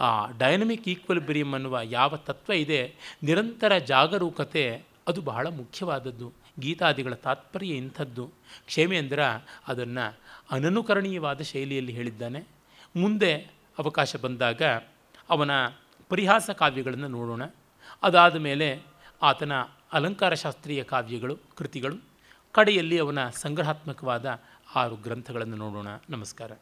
ಆ ಡೈನಮಿಕ್ ಈಕ್ವಲಿಬ್ರಿಯಮ್ ಅನ್ನುವ ಯಾವ ತತ್ವ ಇದೆ, ನಿರಂತರ ಜಾಗರೂಕತೆ ಅದು ಬಹಳ ಮುಖ್ಯವಾದದ್ದು. ಗೀತಾದಿಗಳ ತಾತ್ಪರ್ಯ ಇಂಥದ್ದು. ಕ್ಷೇಮೇಂದ್ರ ಅದನ್ನು ಅನನುಕರಣೀಯವಾದ ಶೈಲಿಯಲ್ಲಿ ಹೇಳಿದ್ದಾನೆ. ಮುಂದೆ ಅವಕಾಶ ಬಂದಾಗ ಅವನ ಪರಿಹಾಸ ಕಾವ್ಯಗಳನ್ನು ನೋಡೋಣ. ಅದಾದ ಮೇಲೆ ಆತನ ಅಲಂಕಾರ ಶಾಸ್ತ್ರೀಯ ಕಾವ್ಯಗಳು, ಕೃತಿಗಳು, ಕಡೆಯಲ್ಲಿ ಅವನ ಸಂಗ್ರಹಾತ್ಮಕವಾದ ಆರು ಗ್ರಂಥಗಳನ್ನು ನೋಡೋಣ. ನಮಸ್ಕಾರ.